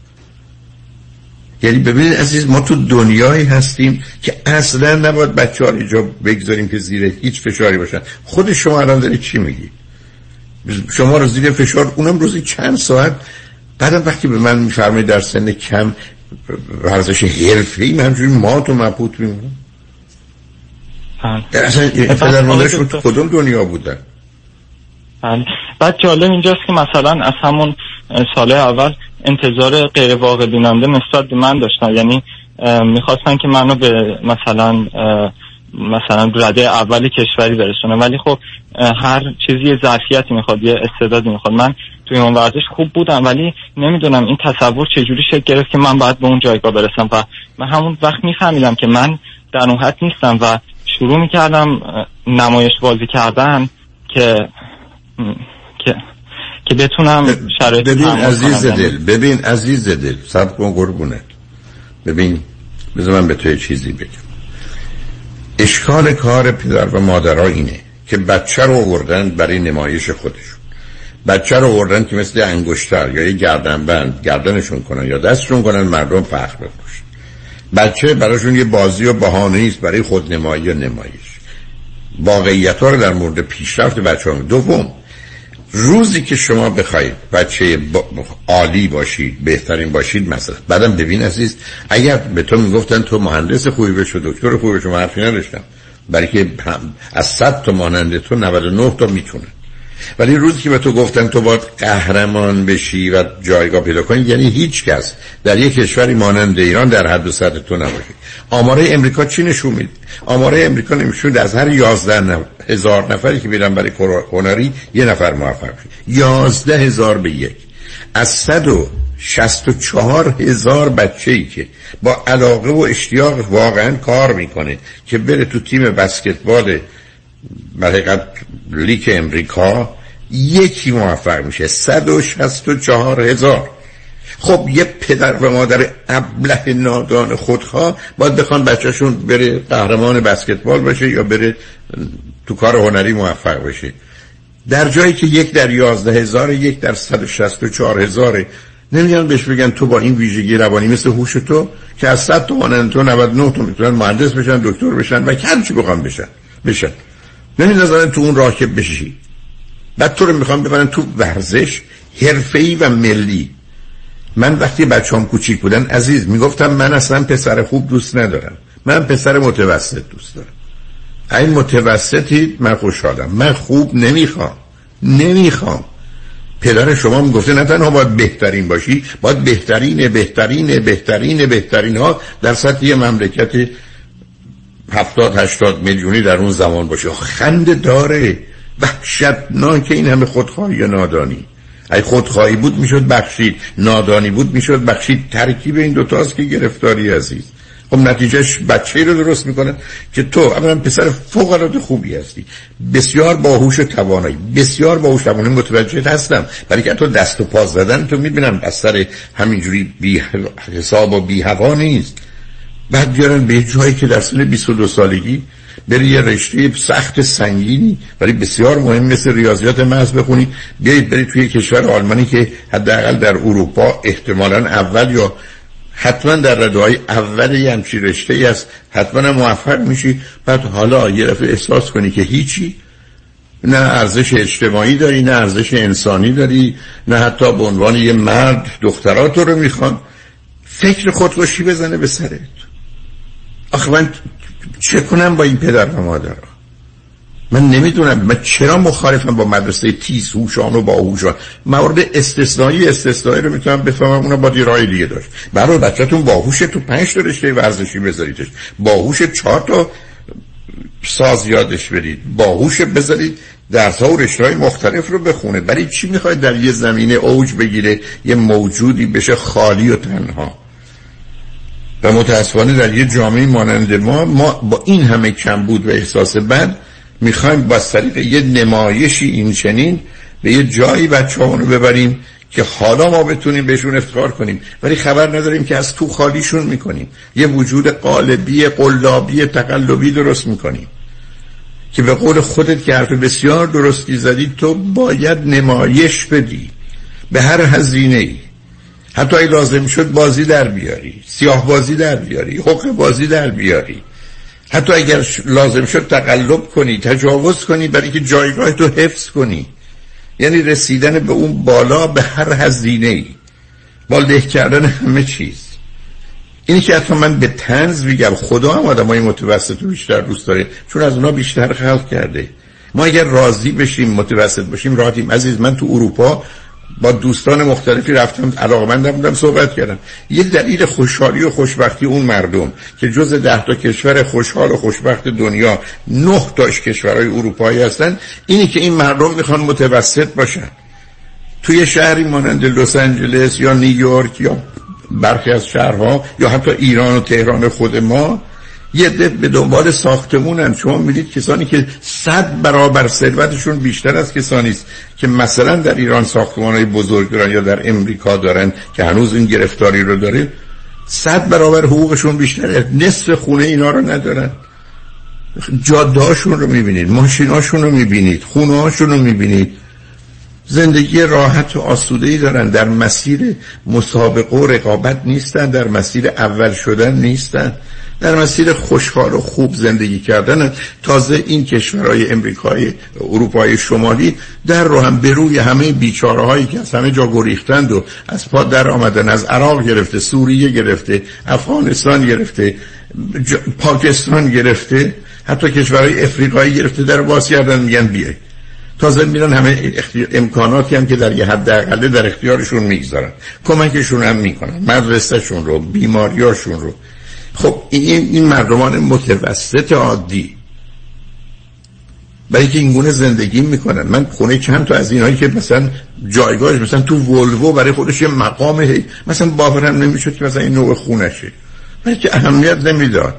یعنی ببینید عزیز ما تو دنیایی هستیم که اصلا نباید بچه ها اینجا بگذاریم که زیر هیچ فشاری باشن. خود شما الان دارید چی میگی؟ شما رو زیر فشار اونم روزی چند ساعت؟ بعدم وقتی به من میفرمایید در سن کم ورزش حرفه ای من همجوری ما تو مبهوت میمونم. اصلا پدر مادرش تو کدوم دنیا بودن؟ بعد جالب اینجاست که مثلا از همون ساله اول انتظار غیر واقع بیننده نسبت به من داشتن. یعنی می‌خواستن که منو به مثلا مثلا رده اولی کشوری برسونه ولی خب هر چیزی ظرفیتی می‌خواد یه استعدادی می‌خواد. من توی اون ورزش خوب بودم ولی نمی‌دونم این تصور چجوری شکل گرفت که من باید به اون جایگاه برسم. و من همون وقت میفهمیدم که من در اون حد نیستم و شروع می‌کردم نمایش بازی کردن که که که بتونم شرایط ببین عزیز دل ببین عزیز دل سب کن قربونه ببین بذار من به تو چیزی بگم. اشکال کار پدر و مادرها اینه که بچه رو آوردن برای نمایش خودشون. بچه رو آوردن که مثل انگشتر یا یه گردنبند گردنشون کنن یا دستشون کنن مردم فخر بفروشن بچه براشون یه بازی و بهانه است برای خودنمایی و نمایش. واقعیت ها رو در مورد پیشرفت بچه هم دوم روزی که شما بخواید بچه عالی باشید بهترین باشید مثلا بعدم ببین عزیز اگر به تو می‌گفتن تو مهندس خوبی بشو دکتر خوبی بشو من حرفی نداشتم. برای که از صد تا مانند تو 99 تا می‌تونه ولی روزی که به تو گفتن تو باید قهرمان بشی و جایگاه پیدا کنی یعنی هیچ کس در یک کشوری مانند ایران در حد و سطح تو نباشه آماره امریکا چی نشون میده؟ آماره امریکا نمیشون از هر 11 هزار نفری که میرن برای هنری یه نفر موفق شد 11 هزار به یک. از 164 هزار بچه ای که با علاقه و اشتیاق واقعا کار می‌کنه که بره تو تیم بسکتبال حقیقت لیک امریکا یکی موفق میشه. 164 هزار. خب یه پدر و مادر ابله نادان خودخواه باید بخوان بچهشون بره قهرمان بسکتبال باشه یا بره تو کار هنری موفق بشه در جایی که یک در یازده هزار یک در صد و شست و چهار هزاره. نمیگن بهش بگن تو با این ویژگی روانی مثل هوش تو که از صد تومانن تو 99 تو می‌تونن مهندس بشن دکتر بشن و کم چی بخوام بشن بشن. نمی‌دونن تو اون راه که بشی بعد تو رو می‌خوام ببرن تو ورزش حرفه‌ای و ملی. من وقتی بچه‌ام کوچیک بودن عزیز می‌گفتم من اصلا پسر خوب دوست ندارم. من پسر متوسط دوست دارم. این متوسطی من خوشحالم. من خوب نمی‌خوام. نمی‌خوام. پدر شما می‌گفته نه تنها باید بهترین باشی باید بهترین بهترین بهترین بهترین ها در سطح مملکت هفتاد هشتاد میلیونی در اون زمان باشه. خنده داره. وحشتناک این همه خودخواهی یا نادانی. ای خودخواهی بود می‌شد بخشید. نادانی بود می‌شد بخشید. ترکیب این دوتاست که گرفتاری عزیز. خب نتیجهش بچه رو درست می‌کنه که تو اولا پسر فوق العاده خوبی هستی. بسیار باهوش توانایی. بسیار باهوش توانایی. متوجه هستم. برای که تو دست و پا زدن تو می‌بینم از سر همینجوری بی حساب و بی هوا نیست. بعد بیارن به جایی که در سن 22 سالگی بری یه رشته سخت سنگینی ولی بسیار مهم مثل ریاضیات محض بخونی بیایید برید توی کشور آلمانی که حداقل در اروپا احتمالا اول یا حتما در رده های اول یه همچی رشته ای است حتما موفق میشی. بعد حالا یه دفعه احساس کنی که هیچی نه ارزش اجتماعی داری نه ارزش انسانی داری نه حتی به عنوان یه مرد دخترات رو می‌خوان. فکر خودکشی بزنه به سرت. آخه من چه کنم با این پدر و مادر؟ من نمی‌دونم. من چرا مخالفم با مدرسه تیز هوشان و با هوشان؟ موارد استثنایی استثنایی رو می‌تونم بفهمم. اونا با دیرای دیگه داشت. برای بچهتون باهوش تو پنج تا رشته ورزشی بذاریدش. باهوش چهار تا ساز یادش بدید. باهوش بذارید درس ها و رشته مختلف رو بخونه. ولی چی می‌خواید در یه زمینه اوج بگیره؟ یه موجودی بشه خالی و تنها. و متاسفانه در یه جامعه مانند ما ما با این همه کم بود و احساس بد می‌خوایم با طریق یه نمایشی این چنین به یه جایی بچه رو ببریم که حالا ما بتونیم بهشون افتخار کنیم. ولی خبر نداریم که از تو خالیشون می‌کنیم. یه وجود قالبی قلابی تقلبی درست می‌کنیم. که به قول خودت که حرف بسیار درستی زدی تو باید نمایش بدی. به هر هزینه ای حتی اگه لازم شد بازی در بیاری. سیاه بازی در بیاری. حق بازی در بیاری. حتی اگر لازم شد تقلب کنی تجاوز کنی برای که جایگاه تو حفظ کنی. یعنی رسیدن به اون بالا به هر هزینه ای با له کردن همه چیز. اینی که حتی من به تنز میگم خدا هم آدم های متوسط رو بیشتر دوست داره چون از اونا بیشتر خلق کرده. ما اگر راضی بشیم متوسط باشیم راحتیم. عزیز من تو اروپا با دوستان مختلفی رفتم علاقمندم بودم صحبت کردم یه دلیل خوشحالی و خوشبختی اون مردم که جز ده تا کشور خوشحال و خوشبخت دنیا نه تاش کشورهای اروپایی هستن اینی که این مردم می‌خوان متوسط باشن. توی شهری مانند لس آنجلس یا نیویورک یا برخی از شهرها یا حتی ایران و تهران خود ما یه ده به دنبال ساختمونن. شما می‌دید کسانی که صد برابر ثروتشون بیشتر از کسانی است که مثلا در ایران ساختمان های بزرگ دارن یا در امریکا دارن که هنوز این گرفتاری رو داره صد برابر حقوقشون بیشتره. نصف خونه اینا رو ندارن. جادهاشون رو می‌بینید ماشیناشون رو می‌بینید خونه هاشون رو می‌بینید. زندگی راحت و آسوده ای دارن. در مسیر مسابقه و رقابت نیستن در مسیر اول شدن نیستن. در مسیر خوشحال و خوب زندگی کردن تازه این کشورهای امریکای اروپای شمالی در رو هم به روی همه بیچاره هایی که از همه جا گریختند و از پا در آمدن از عراق گرفته سوریه گرفته افغانستان گرفته پاکستان گرفته حتی کشورهای افریقایی گرفته در باز کردن میگن بیای. تازه میرن همه امکاناتی هم که در یه حد اقله در اختیارشون می‌گذارن. کمکشون هم می‌کنن مدرسهشون رو بیماریاشون رو. خب این, این مردمان متوسط عادی؟ برای که این گونه زندگی می‌کنن. من خونه چند تا از اینایی که مثلا جایگاهش مثلا تو ولوو برای خودش یه مقام مثلا باورم نمی‌شد که مثلا این نوع خونشه. برای که اهمیت نمی‌داد.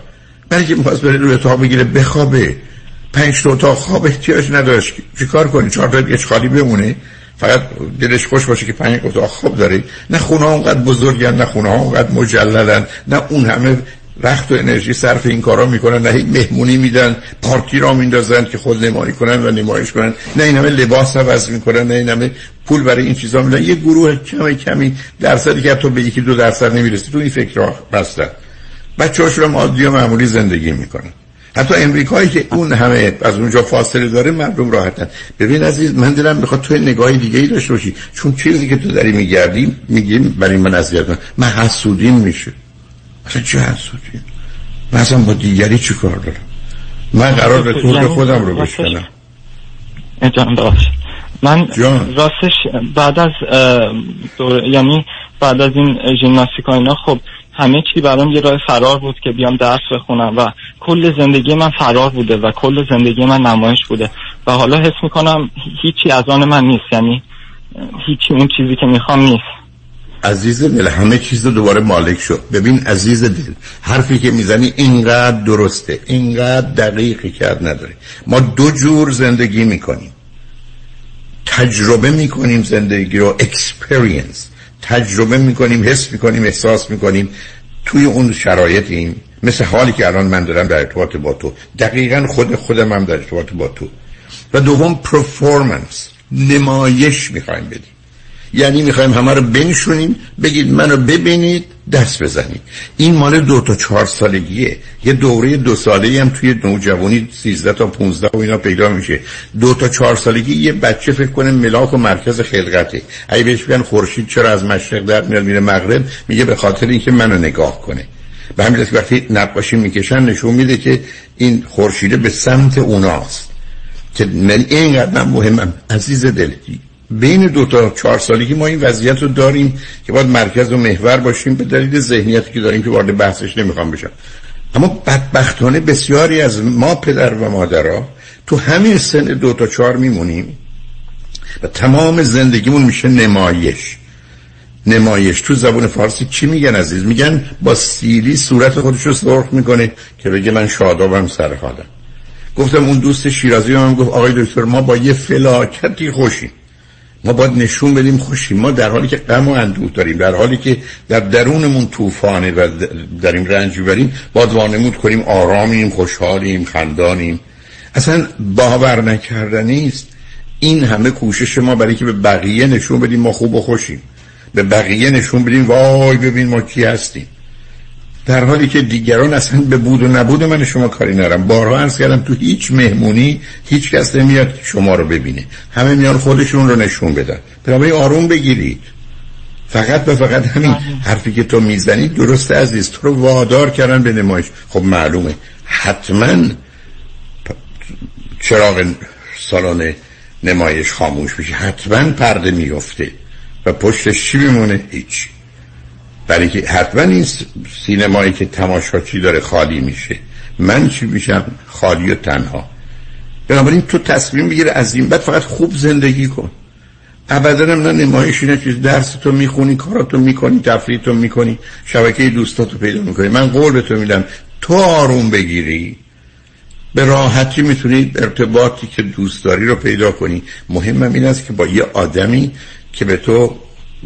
برای که می‌خواست بره روی اتاق بگیره بخوابه. پنج تا اتاق خواب احتیاج نداشت. چیکار کنی؟ چهار تا دیگه خالی بمونه. فقط دلش خوش باشه که پنج اتاق خواب داره. نه خونه ها اونقدر بزرگن نه خونه ها اونقدر مجللن نه اون همه وقت و انرژی صرف این کارا می‌کنن نه مهمونی میدن پارتی را میندازن که خود نمایی کنن و نمایش کنن. نه این همه لباس عوض می‌کنن نه این همه پول برای این چیزا میدن. یه گروه کمی کمی درصدی که تو به یکی دو درصد نمی‌رسی تو این فکر بستن. بچه‌هاش رو عادی و معمولی زندگی می‌کنن. حتی امریکایی که اون همه از اونجا فاصله داره مردم راحتن. ببین عزیز من دلم می‌خواد تو نگاه دیگه ای داشته باشی. چون چیزی که تو داری میگردی میگیم برای من اذیت من حسودیم میشه اصلا چه حسودیم من اصلا با دیگری چی کار دارم؟ من قرار به طور خودم رو بشکنم. جان من راستش بعد از یعنی بعد از این ژیمناستیک اینا خب همه چی برام یه راه فرار بود که بیام درس بخونم و کل زندگی من فرار بوده و کل زندگی من نمایش بوده. و حالا حس می‌کنم هیچی از آن من نیست. یعنی هیچی اون چیزی که می‌خوام نیست. عزیز دل همه چیز دوباره مالک شد ببین عزیز دل حرفی که می‌زنی اینقدر درسته اینقدر دقیقی کرد نداره ما دو جور زندگی می‌کنیم. تجربه می‌کنیم زندگی رو experience تجربه می‌کنیم حس می‌کنیم احساس می‌کنیم. توی اون شرایطیم مثل حالی که الان من دارم در ارتباط با تو. دقیقا خود خودم هم در ارتباط با تو. و دوم performance نمایش می‌خوایم بدیم. یعنی می‌خوایم همه رو بنشونیم. بگید منو ببینید دست بزنید. این مال دو تا چهار سالگیه. یه دوره دو ساله هم توی نوجوانی سیزده تا پونزده و اینا پیدا میشه. دو تا چهار سالگی یه بچه فکر کنه ملاک و مرکز خلقته. اگه بهش بگن خورشید چرا از مشرق در میاد میره مغرب میگه به خاطر اینکه منو نگاه کنه. به همین وقتی نقاشی می‌کشن نشون میده که این خورشیده به سمت اوناست. که من اینقدر من مهمم. عزیز دلگی بین دو تا چهار سالگی ما این وضعیت رو داریم که باید مرکز و محور باشیم به دلیل ذهنیتی که داریم که وارد بحثش نمی‌خوام بشم. اما بدبختانه بسیاری از ما پدر و مادرها تو همین سن دو تا چهار میمونیم و تمام زندگیمون میشه نمایش. نمایش. تو زبون فارسی چی میگن عزیز؟ میگن با سیلی صورت خودش رو سرخ می‌کنه که بگه من شادابم سر حالم گفتم اون دوست شیرازی هم گفت آقای دکتر ما با یه فلاکتی خوشیم. ما باید نشون بدیم خوشیم. ما در حالی که غم و اندوه داریم در حالی که در درونمون طوفانه و داریم رنج بریم باید وانمود کنیم آرامیم خوشحالیم خندانیم. اصلا باور نکردنی است این همه کوشش ما برای که به بقیه نشون بدیم ما خوب و خوشیم. به بقیه نشون بدیم وای ببین ما کی هستیم. در حالی که دیگران اصلا به بود و نبود من شما کاری نرم بارها عرض کردم تو هیچ مهمونی هیچ کس نمیاد شما رو ببینه. همه میان خودشون رو نشون بدن. برای آروم بگیرید. فقط به فقط همین حرفی که تو می‌زنی درست عزیز. تو رو وادار کردن به نمایش. خب معلومه. حتما چراغ سالن نمایش خاموش میشه. حتما پرده میفته و پشتش چی میمونه. هیچ. برای که حتما این سینمایی که تماشاچی داره خالی میشه. من چی میشم؟ خالی و تنها. بنابراین تو تصمیم بگیر از این بعد فقط خوب زندگی کن. ابدا نه نمایشی نه چیز. درس تو می‌خونی کاراتو می‌کنی تفریح تو می‌کنی شبکه دوستاتو پیدا می‌کنی. من قول به تو میدم تو آروم بگیری. به راحتی می‌تونی ارتباطی که دوست داری رو پیدا کنی. مهمم این است که با یه آدمی که به تو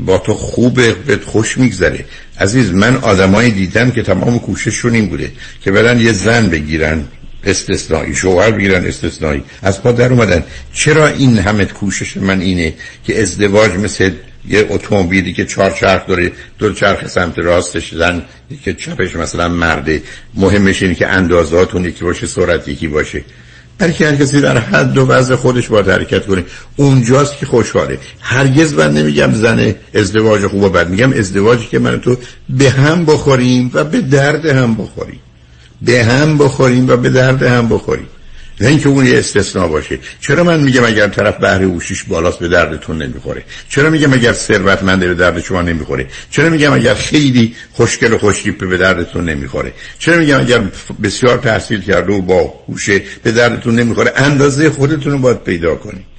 با تو خوبه بهت خوش میگذره. عزیز من آدمایی دیدم که تمام کوشششون این بوده که برن یه زن بگیرن استثنایی شوهر بگیرن استثنایی. از پا در اومدن. چرا این همه کوشش من اینه که ازدواج مثل یه اتومبیلی که چهار چرخ داره دو چرخ سمت راستش زن که چپش مثلا مرده. مهمش اینه که اندازاتون یکی باشه سرعت یکی باشه. برای که هر کسی در حد و وضع خودش باید حرکت کنه. اونجاست که خوشحاله. هرگز من نمیگم زن ازدواج خوبه بعد میگم ازدواجی که من تو به هم بخوریم و به درد هم بخوریم. به هم بخوریم و به درد هم بخوریم. نه اینکه اون یه استثناء باشه. چرا من میگم اگر طرف بهره اوشیش بالاست به دردتون نمی‌خوره؟ چرا میگم اگر ثروتمنده به درد شما نمی‌خوره؟ چرا میگم اگر خیلی خوشگل و خوشتیپه به دردتون نمی‌خوره؟ چرا میگم اگر بسیار تحصیل کرده و با هوشه به دردتون نمی‌خوره؟ اندازه خودتون رو باید پیدا کنید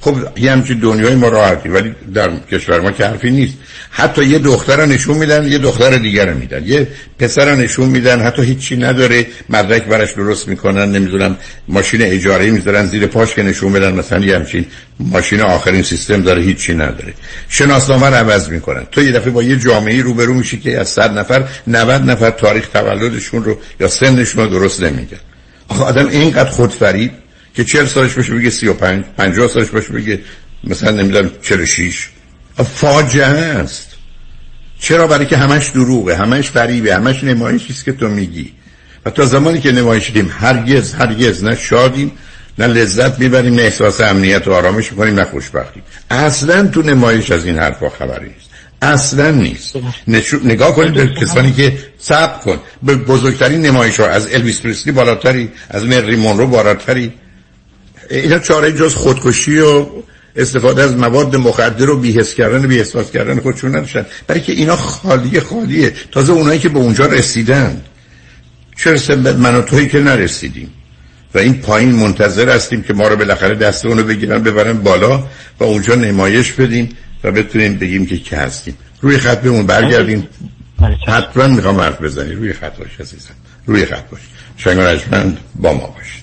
خب یه همچین دنیای ما راحتی ولی در کشور ما که حرفی نیست. حتی یه دختر نشون میدن یه دختر دیگر میدن. یه پسر نشون میدن حتی هیچی نداره. مدرک برش درست می‌کنن نمی‌دونم ماشین اجاره می‌ذارن زیر پاش که نشون بدن مثلا یه همچین ماشین آخرین سیستم داره هیچی نداره. شناسنامه رو عوض می‌کنن. تو یه دفعه با یه جامعه روبرو میشی که از صد نفر 90 نفر تاریخ تولدشون رو یا سنشون رو درست نمیگن. آدم اینقدر خودفریب که چهل سالش باشه بگه سی و پنج پنجاه سالش باشه بگه مثلا نمی‌دونم چهل شیش. فاجعه است. چرا؟ برای که همش دروغه همش فریبه همش نمایشی است که تو میگی. و تا زمانی که نمایش دیم هرگز هرگز نه شادیم نه لذت می‌بریم نه احساس امنیت و آرامش می‌کنیم نه خوشبختیم. اصلا تو نمایش از این حرفا خبری نیست. اصلا نیست. نشو... نگاه کنید به کسانی که صبر کن. به بزرگترین نمایش ها از الویس پریسلی بالاتری از مری مونرو بالاتری. اینا چاره جز خودکشی و استفاده از مواد مخدر و بیهس کردن و بیهساس کردن خودشون نداشتن. برای که اینا خالیه خالیه. تازه اونایی که به اونجا رسیدن. چرا من و تویی که نرسیدیم؟ و این پایین منتظر هستیم که ما رو بالاخره دست اونو بگیرن ببرن بالا و اونجا نمایش بدیم و بتونیم بگیم که که هستیم. روی خط بمون برگردیم حتما می‌خوام حرف بزنی. روی خط باش عزیزم. روی خط باش. شنگ با ما باش.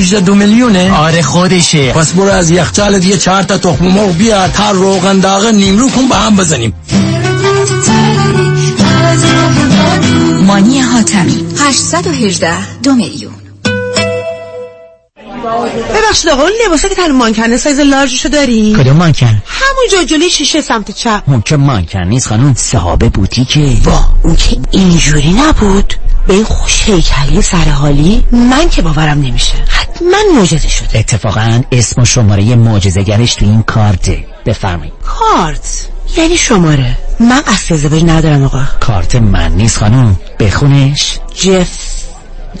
818 دو میلیونه؟ آره خودشه. پس برو از یخچالت یه چهار تا تخم مرغ بیار تا روغن داغ نیمرو کن با هم بزنیم. مانی حاتمی 818 دو میلیون. ببخشید آقا اون لباسا که تن مانکنه سایز لارجشو داری؟ کدوم مانکن؟ همون جلوی شیشه سمت چپ. اون که مانکن نیست خانم صحابه بوتیکه با اون که اینجوری نبود. به این خوش هیکلی سرحالی من که باورم نمیشه. حتما معجزه شده. اتفاقا اسم و شماره معجزه‌گرش تو این کارته بفرمایید. کارت؟ یعنی شماره. من قصد ازدواج ندارم آقا. کارت من نیست خانم. بخونش. جف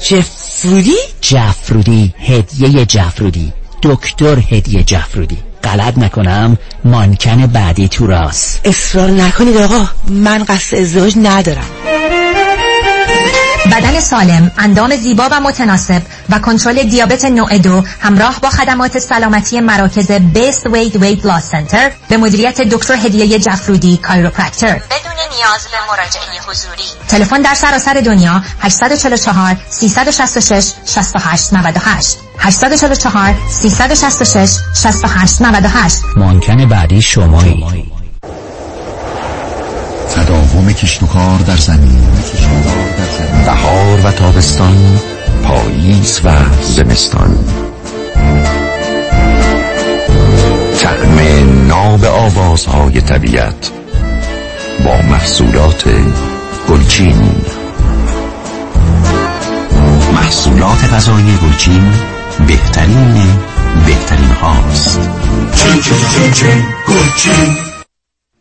جفرودی؟ جفرودی. هدیه جفرودی. دکتر هدیه جفرودی. غلط نکنم. مانکن بعدی تو راست. اصرار نکنید آقا. من قصد ازدواج ندارم. بدن سالم، اندام زیبا و متناسب و کنترل دیابت نوع دو همراه با خدمات سلامتی مراکز بیست وید وید لاس سنتر به مدیریت دکتر هدیه جفرودی کایروپرکتر بدون نیاز به مراجعه حضوری. تلفن در سراسر دنیا 844 366 68 98 844 366 68 98 مانکن بعدی شمایی. تداوم کشت و کار در زمین. بهار و تابستان پاییز و زمستان. تعم ناب آوازهای طبیعت با محصولات گلچین. محصولات غذایی گلچین بهترین بهترین هاست. چین چین چین چین گلچین.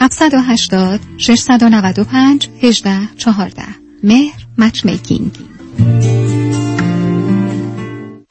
780 695 18 14 مهر مچ میکینگ.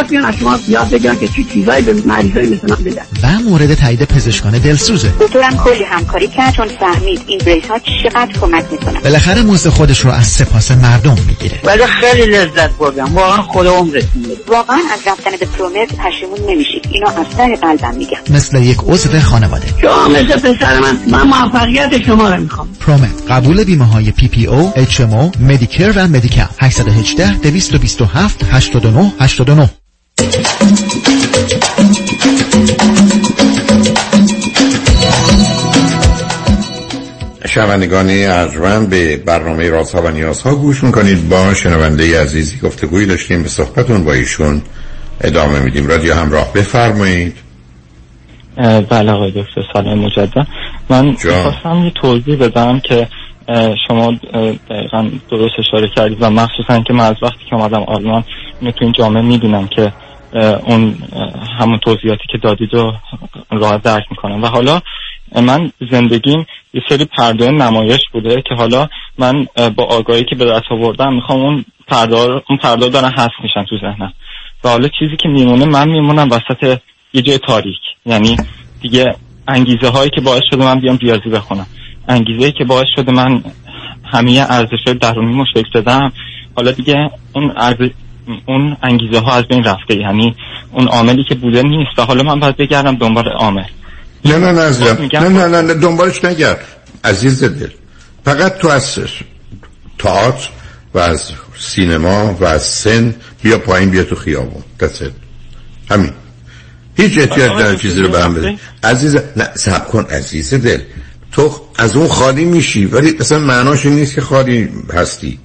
واقعا باید از شما یاد بگیرن که چی چیزایی به مریضای مثل من بدن و مورد تایید پزشکان دلسوزه. دکترم کلی همکاری کرد چون فهمید این بریس ها چقدر کمک می‌کنن بالاخره مزد خودش رو از سپاس مردم می‌گیره. ولی خیلی لذت بردم. واقعا خود عمرت واقعا از رفتن به پرومت پشیمون نمیشید اینو از ته قلبم میگم. مثل یک عضو خانواده. شما مثل پسر من من موفقیت شما رو می‌خوام. پرومت قبول بیمه های پی پی او اچ ام او مدیکر و مدیکاپ 818 227 89 89 شنوندگان ارجمند به برنامه رازها و نیازها گوش می‌کنید. با شنونده عزیزی گفتگویی داشتیم به صحبتون با ایشون ادامه میدیم. رادیو همراه بفرمایید. بله آقای دکتر سلام مجدد. من خواستم یه توضیح بدم که شما دقیقا درست اشاره کردید و مخصوصا که من از وقتی که اومدم آلمان اینو تو این جامعه می‌دونم که اون همون توضیحاتی که دادید رو راحت درک می‌کنم. و حالا من زندگیم یه سری پرده نمایش بوده که حالا من با آگاهی که به دست آوردم می‌خوام اون پرده اون پرده دارن حذف میشن تو ذهنم. و حالا چیزی که میمونه من میمونم وسط یه جای تاریک. یعنی دیگه انگیزه هایی که باعث شده من بیام ریاضی بخونم. انگیزه که باعث شده من همه ارزش درونی مو شکل بدم حالا دیگه اون ارزش اون انگیزه ها از بین رفته. یعنی اون عاملی که بوده نیست. حالا من باید بگردم دنبال عامل. نه نه نه عزیزم. نه نه نه, نه دنبالش نگرد. عزیز دل. فقط تو از تئاتر و از سینما و از سن بیا پایین بیا تو خیابون. دست همین. هیچ احتیاج داره چیزی رو به هم بده. عزیز نه سب کن عزیز دل. تو از اون خالی میشی ولی اصلا معناش نیست که خالی هستی.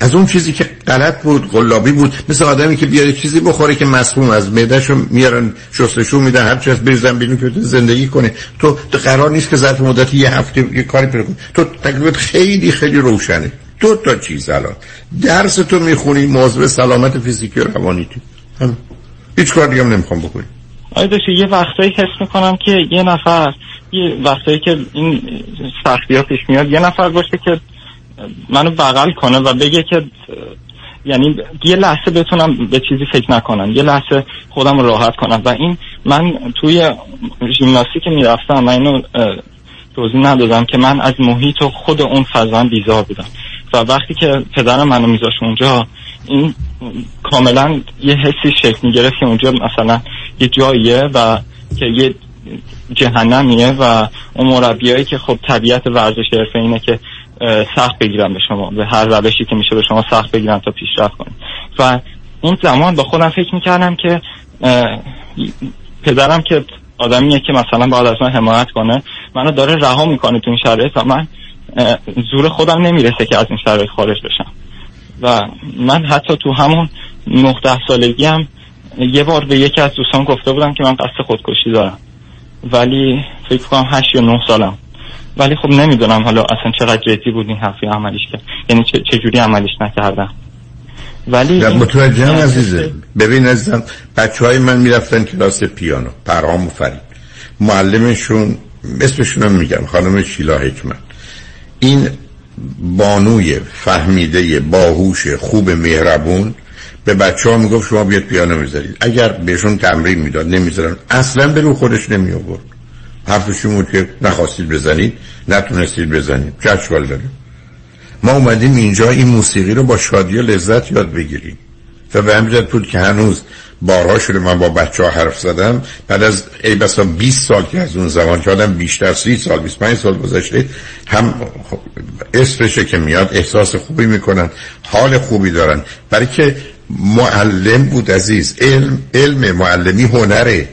از اون چیزی که غلط بود قلابی بود مثل آدمی که بیاره چیزی بخوره که مسموم از معدهشو میارن شستشو میدن هر چی از بریزن بیرون که زندگی کنه. تو قرار نیست که ظرف مدت یه هفته یه کاری پیدا کنی. تو تکلیفت خیلی خیلی روشنه. دو تا چیز الان. درس تو می‌خونی موضوع سلامت فیزیکی و روانی تو. هیچ کار دیگه هم نمی‌خوام بکنی. آیا یه وقتایی حس می‌کنم که یه نفر یه وقتایی که این سختی ها پیش میاد یه نفر باشه که منو بغل کنه و بگه که یعنی یه لحظه بتونم به چیزی فکر نکنم یه لحظه خودم راحت کنم. و این من توی ژیمناستیک که می‌رفتم من اینو توضیح ندادم که من از محیط و خود اون فضا بیزار بودم. و وقتی که پدرم منو میذاش اونجا این کاملا یه حسی شکل می‌گرفت که اونجا مثلا یه جاییه و که یه جهنمیه و اون مربیایی که خب طبیعت ورزش حرفه اینه که سخت بگیرن به شما. به هر روشی که میشه به شما سخت بگیرن تا پیشرفت کنید و اون زمان با خودم فکر می‌کردم که پدرم که آدمیه که مثلا باید از من حمایت کنه منو داره رها می‌کنه تو این شرایط و من زور خودم نمی‌رسه که از این شرایط خارج بشم. و من حتی تو همون 19 سالگی هم یه بار به یکی از دوستان گفته بودم که من قصد خودکشی دارم. ولی فکر کنم 8 یا 9 سالم. ولی خب نمی‌دونم حالا اصلا چقدر جدی بود این حرفی عملیش کرد. یعنی چجوری عملیش نکردم. ولی متوجهم عزیزه. ببین عزیزم بچه های من می‌رفتن کلاس پیانو. پرهام و فرید. معلمشون اسمشون هم میگم. خانم شیلا حکمت. این بانوی فهمیده باهوش خوب مهربون به بچه ها می‌گفت شما بیاد پیانو می‌ذارید اگر بهشون تمرین می‌داد نمی‌ذارن. اصلا به رو خودش نمی آورد حرفشون بود که نخواستید بزنید نتونستید بزنید. چه اشکال داره. ما اومدیم اینجا این موسیقی رو با شادی و لذت یاد بگیریم. و به همین بود که هنوز بارها شده من با بچه ها حرف زدم. بعد از ای بسا 20 سال که از اون زمان که آدم بیشتر 30 سال 25 سال گذشته هم اسمشه که میاد احساس خوبی می‌کنن حال خوبی دارن. برای که معلم بود عزیز علم علم معلمی هنره.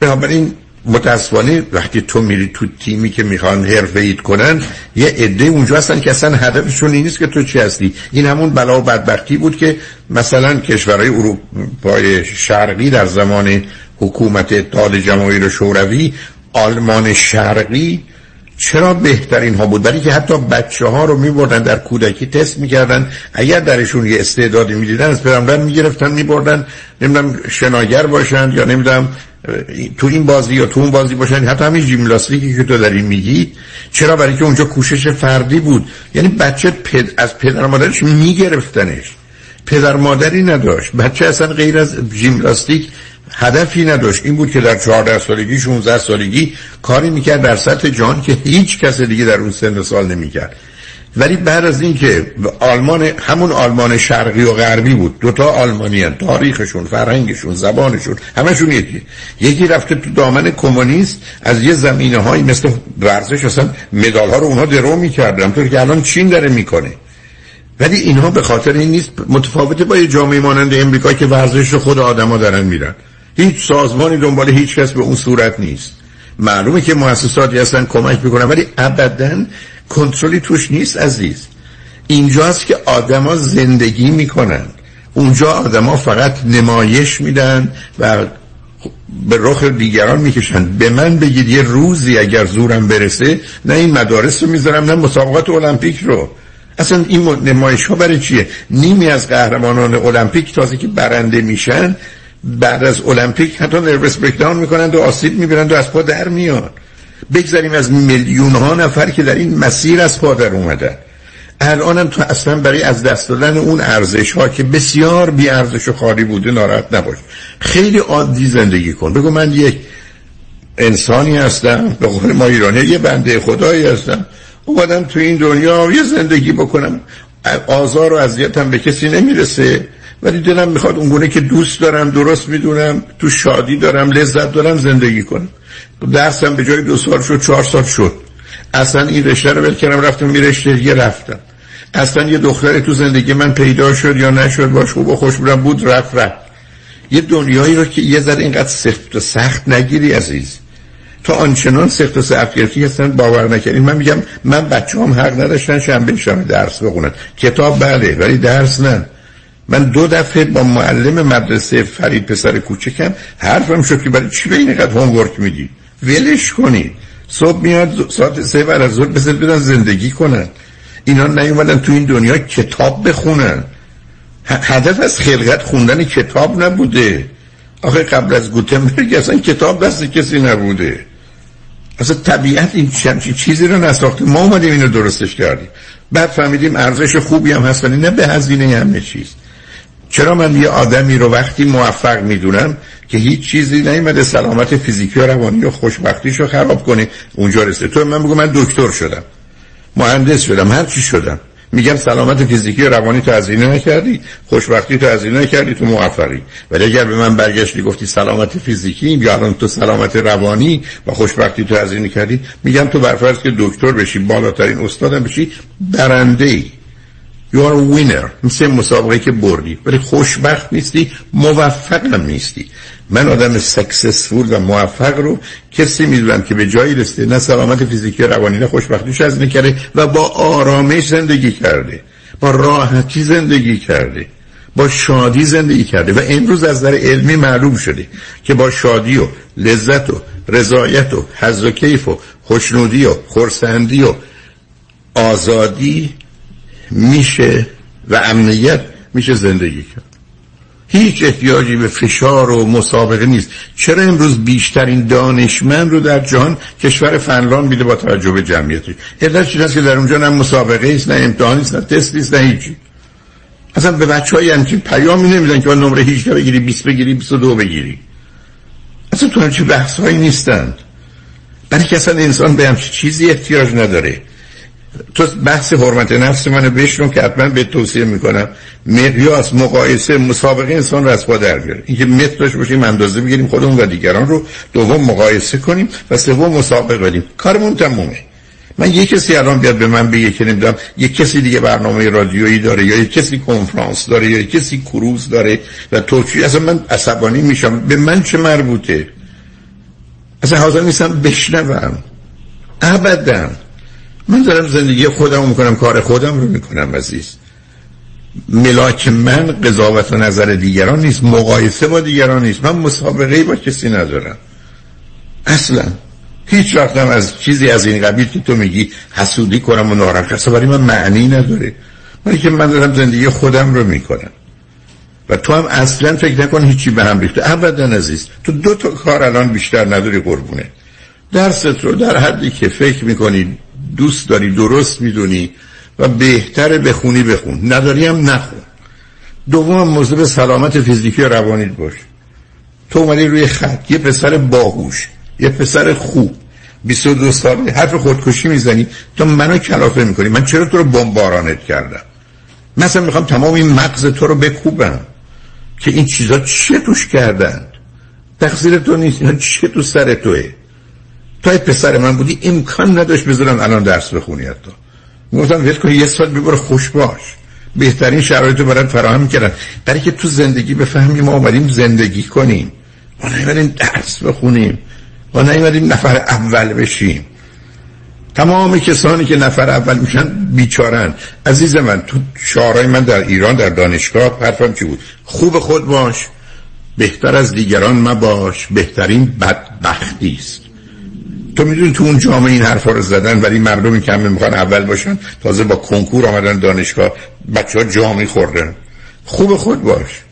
بنابراین متاسفانه وقتی تو میری تو تیمی که می‌خوان حرفه اید کنن یه عده اونجا هستن که اصلا هدفشون این نیست که تو چی هستی. این همون بلا و بدبختی بود که مثلا کشورهای اروپای شرقی در زمان حکومت اتحاد جماهیر شوروی آلمان شرقی چرا بهترین ها بود؟ برای که حتی بچه ها رو می بردن در کودکی تست می‌کردن. اگر درشون یه استعدادی می‌دیدن از پرامدن می‌گرفتن میبردن. نمی‌دونم شناگر باشند یا نمی‌دونم تو این بازی یا تو اون بازی باشن حتی همین جیمناستیکی که تو داری میگی چرا برای که اونجا کوشش فردی بود؟ یعنی بچه پد... از پدر مادرش میگرفتنش. پدر مادری نداشت. بچه اصلا غیر از ژیمناستیک هدفی نداشت. این بود که در 14 سالگی 16 سالگی کاری می‌کرد در سطح جان که هیچ کس دیگه در اون سن سال نمی‌کرد. ولی بعد از اینکه آلمان همون آلمان شرقی و غربی بود دوتا آلمانی هن. تاریخشون فرهنگشون زبانشون همشون یکی. یکی رفته تو دامن کمونیست از یه زمینه هایی مثل ورزش اصلا مدال ها رو اونها درو می‌کردن طور که الان چین داره می‌کنه. ولی اینها به خاطر این نیست متفاوته با یه جامعه مانند امریکا که ورزش رو خود آدما دارن میرن. هیچ سازمانی دنبال هیچ کس به اون صورت نیست. معلومه که مؤسساتی هستن کمک می‌کنن ولی ابدا کنترلی توش نیست عزیز. اینجاست که آدما زندگی می‌کنن. اونجا آدما فقط نمایش میدن و به رخ دیگران می‌کشن. به من بگید یه روزی اگر زورم برسه نه این مدارس رو می‌ذارم نه مسابقات المپیک رو. اصلا این نمایش ها برای چیه؟ نیمی از قهرمانان المپیک تازه که برنده میشن بعد از المپیک حتی نروس بریکداون می‌کنند و آسیب می‌بینند و از پا در میان. بگذاریم از میلیون ها نفر که در این مسیر از پا در اومدن. الانم تو اصلا برای از دست دادن اون ارزش ها که بسیار بی ارزش و خالی بوده ناراحت نباش. خیلی عادی زندگی کن. بگو من یک انسانی هستم به قول ما ایرانی یه بنده خدایی هستم. اومدم تو این دنیا یه زندگی بکنم. آزار و اذیتم به کسی نمی‌رسه. ولی دلم می‌خواد اونگونه که دوست دارم درست می‌دونم تو شادی دارم لذت دارم زندگی کنم. درسم به جای دو سال شد چهار سال شد. اصلا این رشته رو ول رفتم می رشته رفتم. اصلا یه دختری تو زندگی من پیدا شد یا نشد باش خوب و خوش بودم بود رفت رفت. یه دنیایی رو که یه ذره اینقدر سخت و سخت نگیری عزیز. تو آنچنان سخت و سخت گرفتی هستن باور نکردین من میگم من بچه هم حق نداشتن شنبه شنبه درس بخونن. کتاب بله ولی درس نه. من دو دفعه با معلم مدرسه فرید پسر کوچکم حرفم شد که برای چی به این قد هومورک میدی؟ ولش کنید صبح میاد ساعت سه بعد از ظهر بزن بدن زندگی کنن. اینا نیومدن تو این دنیا کتاب بخونن. هدف از خلقت خوندن کتاب نبوده. آخه قبل از گوتنبرگ اصلا کتاب دست کسی نبوده. اصلا طبیعت این چیزی رو نساخته. ما اومدیم اینو درستش کردیم. بعد فهمیدیم ارزش خوبی هم هست نه به هزینه همه چیز. چرا من یه آدمی رو وقتی موفق می‌دونم که هیچ چیزی نیومده سلامت فیزیکی و روانی و خوشبختیش رو خراب کنه؟ اونجا رسه تو من بگو من دکتر شدم. مهندس شدم. هر چی شدم. میگم سلامت فیزیکی و روانی تو هزینه نکردی. خوشبختی تو هزینه نکردی. تو موفقی. ولی اگر به من برگشتی گفتی سلامت فیزیکی یا الان تو سلامت روانی و خوشبختی تو هزینه کردی میگم تو برفرض که دکتر بشی بالاترین استادم بشی برنده ای You are a winner. مثل مسابقه که بردی. ولی خوشبخت نیستی موفقم نیستی. من آدم سکسسفول و موفق رو کسی می‌دونم که به جایی رسیده نه سلامت فیزیکی و روانی نه خوشبختیش از کرده و با آرامش زندگی کرده. با راحتی زندگی کرده. با شادی زندگی کرده. و امروز از نظر علمی معلوم شده که با شادی و لذت و رضایت و حظ و کیف و خوشنودی و خورسندی و آزادی میشه و امنیت میشه زندگی کرد. هیچ احتیاجی به فشار و مسابقه نیست. چرا امروز بیشترین دانشمند رو در جهان کشور فنلاند میده با توجه به جمعیتش؟ علت چیز که در اونجا نه مسابقه است نه امتحانی است نه تست است نه هیچی. اصلا به بچه های همچین پیامی نمیدن که نمره 18 بگیری 20 بگیری 22 بگیری. اصلا تو همچین بحث هایی نیستند. برای که اصلا انسان به همچین چیزی احتیاج نداره. تو بحث حرمت نفس منو بشنو که حتما به توصیه می‌کنم. مقیاس مقایسه مسابقه انسان رو از پا در بیاره اینکه متر داشته باشیم اندازه بگیریم خودمون و دیگران رو دوم مقایسه کنیم و سوم مسابقه بدیم. کارمون تمومه. من یه کسی الان بیاد به من بگه که نمی‌دونم یه کسی دیگه برنامه رادیویی داره یا یه کسی کنفرانس داره یا یه کسی کروز داره و توچی اصلا من عصبانی میشم. به من چه مربوطه؟ اصلا حاضر نیستم بشنوم. ابدا. من دارم زندگی خودم رو می‌کنم کار خودم رو می‌کنم عزیز. ملاک من قضاوت و نظر دیگران نیست مقایسه با دیگران نیست. من مسابقه با کسی ندارم. اصلا. هیچ وقتم از چیزی از این قبیل که تو میگی حسودی کنم و ناراحت برای من معنی نداره. ولی که من دارم زندگی خودم رو می‌کنم. و تو هم اصلا فکر نکن هیچی به هم ریخته. ابدا عزیز تو دو تا کار الان بیشتر نداری قربونه درست رو در حدی که فکر می‌کنی دوست داری درست می‌دونی و بهتر بخونی بخون. نداری هم نخون. دوم موضوع سلامت فیزیکی و روانیت باش. تو اومدی روی خط. یه پسر باهوش یه پسر خوب. 22 ساله حرف خودکشی می‌زنی. تو منو کلافه می‌کنی. من چرا تو رو بمبارانت کردم؟ مثلا می‌خوام تمام این مغز تو رو بکوبم. که این چیزا چه توش کردن تقصیر تو نیست. اینا چه تو سر توه؟ تو پسر من بودی امکان نداشت بذارن الان درس بخونی حتی. گفتم ول کن یه سال ببر خوش باش. بهترین شرایط رو برات فراهم کردن. برای که تو زندگی بفهمی ما اومدیم زندگی کنیم. ما نیومدیم درس بخونیم. ما نیومدیم نفر اول بشیم. تمام کسانی که نفر اول میشن بیچارن. عزیز من تو شعارهای من در ایران در دانشگاه حرفم چی بود؟ خوب خود باش بهتر از دیگران مباش. بهترین بدبختی است. تو می‌دونی تو اون جامعه این حرفا رو زدن ولی مردمی که همه می‌خوان اول باشن تازه با کنکور آمدن دانشگاه بچه ها جامعه خوردن. خوب خود باش.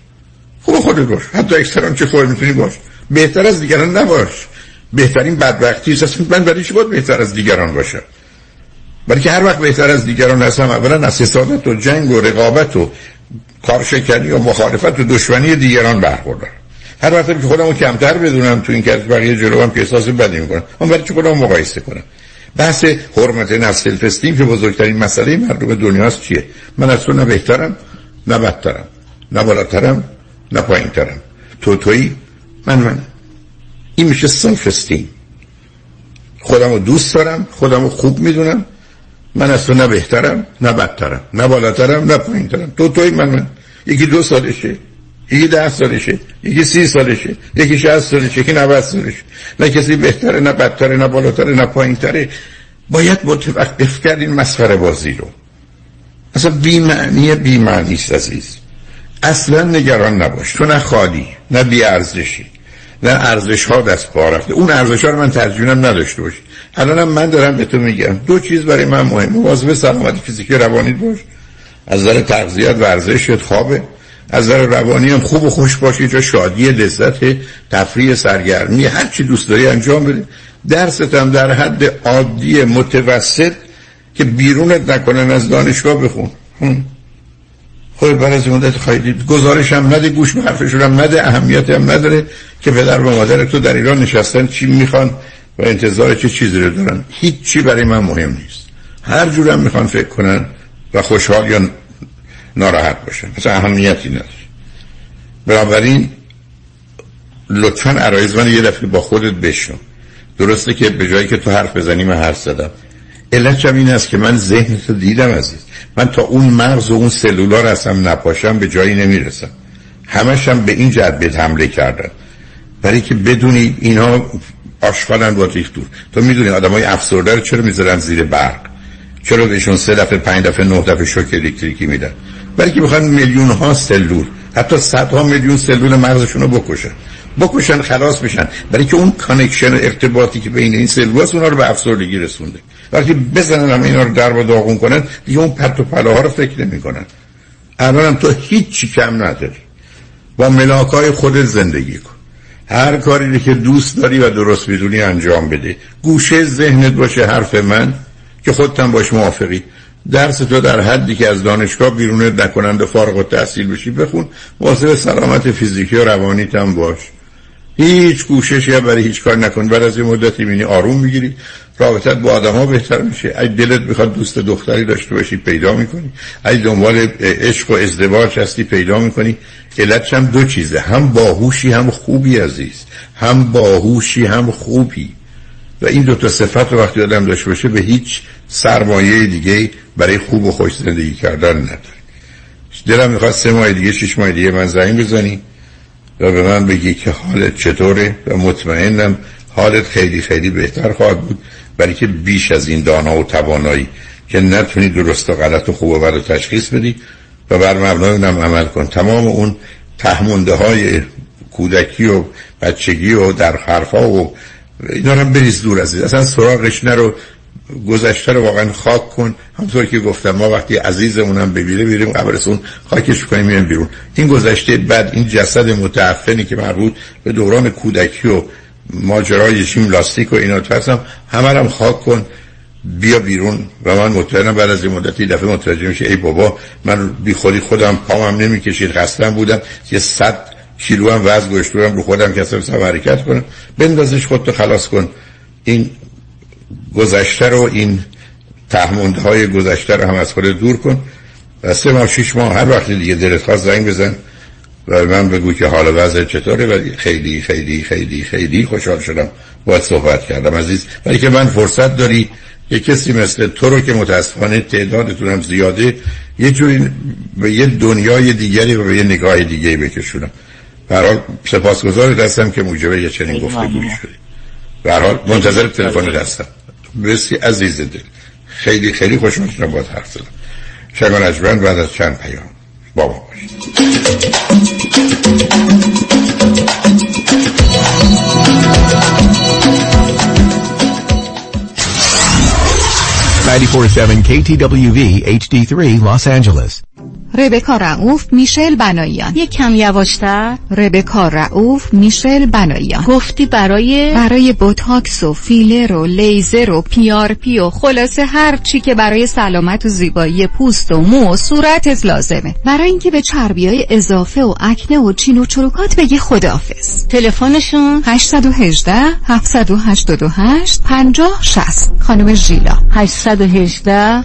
خوب خود باش. حتی اکستران چه خود می‌تونی باش. بهتر از دیگران نباش. بهترین بدبختی است من برای چی باید بهتر از دیگران باشم؟ برای که هر وقت بهتر از دیگران هستم اولا از حسادت و جنگ و رقابت و کارشکنی و مخالفت و دشمنی دیگران برخوردارم. هر وقت که خودمو کمتر بدونم تو این که بقیه جلو هم که احساس بدی می‌کنم. اون برای چه خودمو مقایسه کنم؟ بحث حرمت نفس self که بزرگترین مسئله مردم دنیاست چیه؟ من از تو نه بهترم نه بدترم نه بالاترم نه پایینترم. تو تویی؟ من من. این میشه self-esteem خودم رو دوست دارم خودم رو خوب می‌دونم. من از تو نه بهترم نه بدترم نه بالاترم نه پایینترم. تو توی من من. یکی دو سالشه. یکی ده سالشه یکی سی سالشه یکی شهست سالشه یکی نوت سالشه. نه کسی بهتره نه بدتره نه بالاتره نه پایینتره. باید متوقف کرد این مسخره بازی رو. اصلا بیمعنی بیمعنی است عزیز. اصلا نگران نباش. تو نه خالی نه بیارزشی نه ارزش ها دست پا رفته. اون ارزش ها رو من ترجیحم نداشته باشی. الانم من دارم به تو میگم. دو چیز برای من مهم مواظب سلامتی فیزیکی روانیت باش. از نظر تغذیت ورزشت خوابه. از نظر روانی هم خوب و خوش باشی جا شادی لذت تفریح سرگرمی هر چی دوست داری انجام بده. درست هم در حد عادی متوسط که بیرونت نکنن از دانشگاه بخون. خود بعد از مدت خیلی گزارش هم نده گوش به حرفشون هم نده اهمیت هم نداره که پدر و مادر تو در ایران نشستن چی می‌خوان و انتظار چه چیزی رو دارن. هیچ چی برای من مهم نیست. هر جورم می‌خوان فکر کنن و خوشحال یا ناراحت باشن. اصلا اهمیتی نداره. بنابراین لطفا عرایز من یه دفعه با خودت بشنو. درسته که به جایی که تو حرف بزنی من حرف زدم. علت این است که من ذهن تو دیدم عزیز. من تا اون مغز و اون سلولار هستم نپاشم به جایی نمی‌رسم. همشم به این جد حمله کردن. برای که بدونی اینا آشغالن باید ریخت دور. تو می‌دونی آدم های افسرده رو چرا می‌ذارن زیر برق؟ چرا بهشون سه دفعه پنج دفعه نه دفعه شوک الکتریکی میدن؟ برای که بخوان میلیون ها سلول حتی صدها میلیون سلول مغزشون رو بکشن. بکشن خلاص بشن. برای که اون connection ارتباطی که بین این سلول هست اونا رو به افسردگی رسونده. وقتی بزنن هم اینا رو در و داغون کنن دیگه اون پرت و پلاها رو فکر نمی کنن الان تو هیچی کم نداری. با ملاکای خود زندگی کن. هر کاری که دوست داری و درست می‌دونی انجام بده. گوشه ذهنت باشه حرف من که خودتم باش موافقی. درس تو در حدی که از دانشگاه بیرونت نکنند و فارغ التحصیل بشی بخون. مواظب سلامت فیزیکی و روانیت هم باش. هیچ کوششی برای هیچ کار نکن. بعد از یه مدتی می‌بینی آروم می‌گیری. رابطت با آدم ها بهتر میشه. اگه دلت می‌خواد دوست دختری داشته باشی پیدا می‌کنی. اگه دنبال عشق و ازدواج هستی پیدا می‌کنی. علتش هم دو چیزه. هم باهوشی هم خوبی عزیز. هم باهوشی هم خوبی. و این دو تا صفت رو وقتی آدم داشته باشه به هیچ سرمایه دیگه برای خوب و خوش زندگی کردن نداره. دلم می‌خواد سه ماه دیگه شش ماه دیگه من زنگ بزنی و به من بگی که حالت چطوره و مطمئنم حالت خیلی خیلی بهتر خواهد بود برای که بیش از این دانا و توانایی که نتونی درست و غلط و خوب و بد تشخیص بدی و بر مبنای اونم عمل کن. تمام اون تهمونده های کودکی و بچگی و در حرفا و اینا رو بریز دور از اصلا سراغش نرو گذشته رو واقعا خاک کن. همطور که گفتم ما وقتی عزیزمونم ببیره بیریم قبرستون خاکش کنیم میریم بیرون. این گذشته بعد این جسد متعفنی که مربوط به دوران کودکی و ماجرای شیم لاستیک و اینا هستم همه هم خاک کن. بیا بیرون. و من مطمئنم بعد از این مدتی دفعه متوجه میشه ای بابا من بی خودی خودم پامم نمی‌کشید خستم بودم. یه صد کیلو هم وزن گشتورم رو خودم که اصلا حرکت کنم. بندازش خودتو خلاص کن. این گذشته رو این تحمونده های گذشته رو هم از خود دور kun و سه ماه شیش ماه هر وقت دیگه دلت خواست زنگ بزن. و من بگو که حال وضع چطوره. ولی خیلی خیلی خیلی خیلی خوشحال شدم باید صحبت کردم عزیز. ولی که من فرصت داری یه کسی مثل تو رو که متاسفانه تعدادتون هم زیاده یه جوری به یه دنیای دیگری و به یه نگاه دیگری بکشونم. برحال سپاسگزار دستم که موجبه یه چنین گفته گوش شدی. برحال منتظر تلفن هستم. بسی عزیز دل. خیلی خیلی خوش شدم باید حرف زدم شگان اجبن بعد از چند پیام. بابا باشید. 947 KTWV HD3 Los Angeles. ربکا رعوف میشل بناییان یک کم یواشتر. ربکا رعوف میشل بناییان گفتی برای برای بوتاکس و فیلر و لیزر و PRP و خلاصه هر چی که برای سلامت و زیبایی پوست و مو و صورتت لازمه. برای اینکه به چربی های اضافه و آکنه و چین و چروکات بگی خداحافظ. تلفنشون؟ 818 788 50 60 خانم ژیلا. 818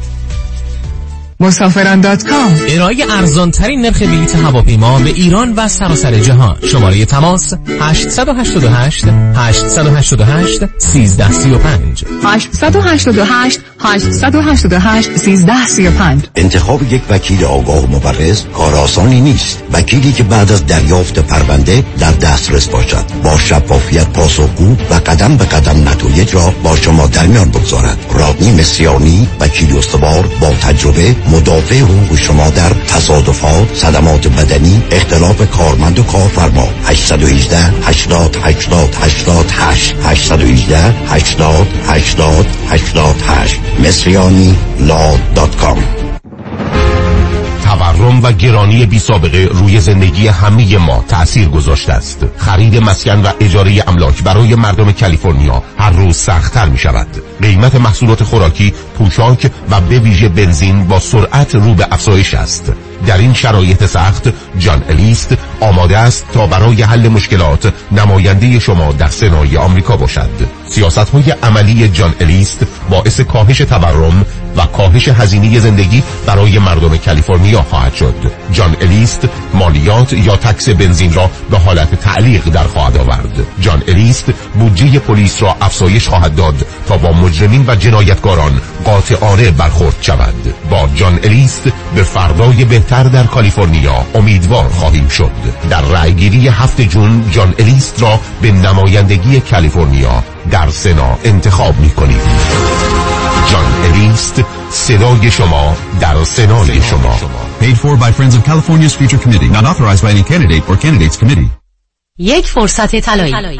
مسافران dot com. ارائه ارزان ترین نرخ بلیط هواپیما به ایران و سراسر جهان. شماره تماس 888 888 1335 888 888 1335 انتخاب یک وکیل آگاه و مبرز کار آسانی نیست. وکیلی که بعد از دریافت پرونده در دسترس باشد. با شفافیت پاسخگو و قدم به قدم نتایج را با شما در میان بگذارد. رادنی مصریانی وکیل استوار با تجربه مدافع حقوق شما در تصادفات صدمات بدنی اختلاف کارمند و کارفرما 818 80 80 88 818 80 80 88 مصریانی لا دات کام تورم و گرانی بی سابقه روی زندگی همه ما تأثیر گذاشته است. خرید مسکن و اجاره املاک برای مردم کالیفرنیا هر روز سختتر می شود قیمت محصولات خوراکی پوشاک و به ویژه بنزین با سرعت رو به افزایش است. در این شرایط سخت جان الیست آماده است تا برای حل مشکلات نماینده شما در سنای آمریکا باشد. سیاست های عملی جان الیست باعث کاهش تورم و کاهش هزینه زندگی برای مردم کالیفرنیا خواهد شد. جان الیست مالیات یا تکس بنزین را به حالت تعلیق در خواهد آورد. جان الیست بودجه پلیس را افزایش خواهد داد تا با مجرمین و جنایتکاران قاطعانه برخورد شود. با جان الیست به فردای بهتر در کالیفرنیا امیدوار خواهیم شد. در رأیگیری هفت June جان الیست را به نمایندگی کالیفرنیا در سنا انتخاب می کنیم جان الیست صدای شما در سنای شما. Paid for by Friends of California's Future Committee. Not authorized by any candidate or candidates committee. یک فرصت طلایی.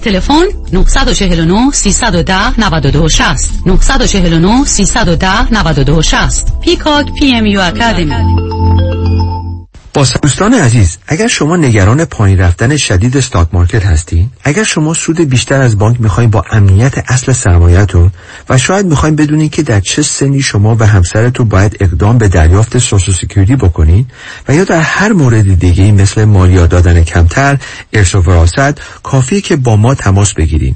تلفن 949 310 92 60 949 310 92 60 Peacock PMU Academy. با دوستان عزیز اگر شما نگران پایین رفتن شدید stock market هستین اگر شما سود بیشتر از بانک می‌خواین با امنیت اصل سرمایهتون و شاید می‌خواین بدونین که در چه سنی شما و همسرتون باید اقدام به دریافت Social Security بکنین و یا در هر مورد دیگه مثل مالیات دادن کمتر ارث و وراثت کافیه که با ما تماس بگیرین.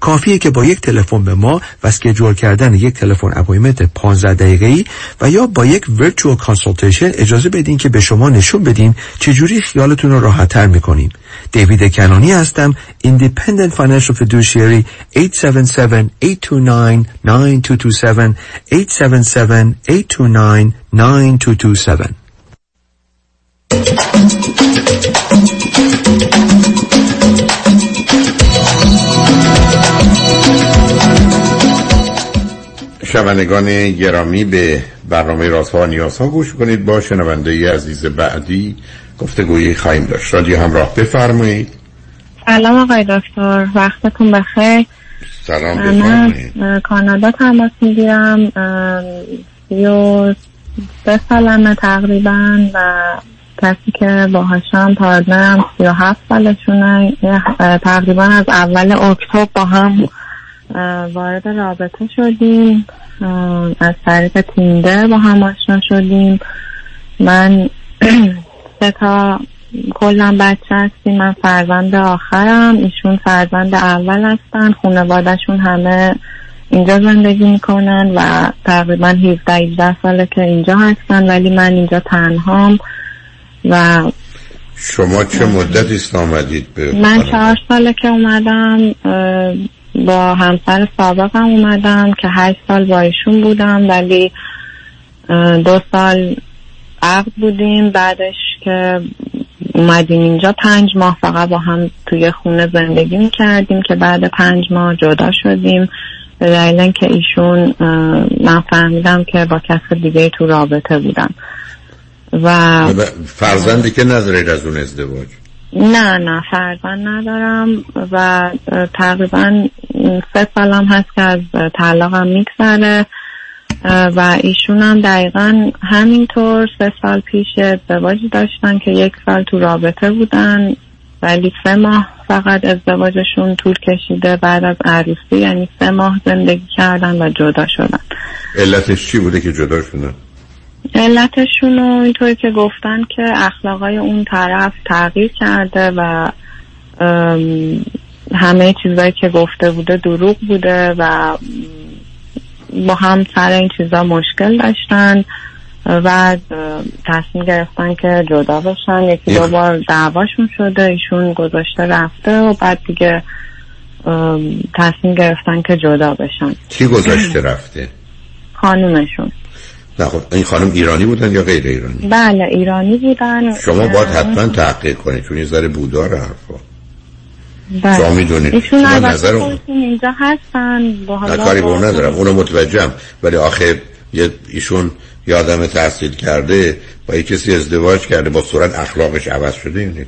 کافیه که با یک تلفن به ما و schedule کردن یک تلفن appointment 15 دقیقه‌ای و یا با یک virtual consultation اجازه بدین که به شما نشون بدیم چجوری خیالتون رو راحتتر می‌کنیم دیوید کنانی هستم Independent Financial Fiduciary 877-829-9227 877-829-9227 شنوندگان گرامی به برنامه رازها و نیازها گوش کنید. با شنونده عزیز بعدی گفتگویی خواهیم داشت. رادیو همراه بفرمایید. سلام آقای دکتر. وقتتون بخیر. سلام من بفرمایید. کانادا تماس می‌گیرم. سی و سه سالمه تقریبا و کسی که باهاشم پارتنرم سی و هفت سالشونه. تقریبا از اول اکتبر با هم وارد رابطه شدیم. از طریق تیندر با هم آشنا شدیم. من سه تا کلا بچه هستیم. من فرزند آخرم. ایشون فرزند اول هستن. خانوادهشون همه اینجا زندگی می‌کنن و تقریبا 17 18 ساله که اینجا هستن. ولی من اینجا تنهام و شما چه مدتی است آمدید به من؟ چهار ساله که اومدم با همسر سابقم اومدم که هشت سال با ایشون بودم ولی دو سال عقد بودیم. بعدش که اومدیم اینجا پنج ماه فقط با هم توی خونه زندگی می‌کردیم که بعد پنج ماه جدا شدیم. به دلیل اینکه ایشون من فهمیدم که با کس دیگه تو رابطه بودن و فرزندی که ندارید از اون ازدواج؟ نه نه فرزند ندارم و تقریبا سه سالم هست که از طلاقم میگذره و ایشون هم دقیقا همینطور سه سال پیش ازدواجی داشتن که یک سال تو رابطه بودن ولی سه ماه فقط ازدواجشون طول کشیده بعد از عروسی یعنی سه ماه زندگی کردن و جدا شدن. علتش چی بوده که جدا شدن؟ علتشون رو اینطوری که گفتن که اخلاقای اون طرف تغییر کرده و همه چیزایی که گفته بوده دروغ بوده و با هم سر این چیزا مشکل داشتن بعد تصمیم گرفتن که جدا بشن. یکی دو بار دعواشون شده ایشون گذاشته رفته و بعد دیگه تصمیم گرفتن که جدا بشن. کی گذاشته رفته؟ خانومشون. نه خب این خانم ایرانی بودن یا غیر ایرانی؟ بله ایرانی بودن. شما باید حتما تحقیق کنید چون یه ذره بودار حرفا. بله. شما می‌دونید. ایشون نظر اون اینجا هستن. با نه کاری به با- اون ندارم. اونو متوجهم. ولی آخه یه ایشون یه آدم تحصیل کرده با یه کسی ازدواج کرده با صورت اخلاقش عوض شده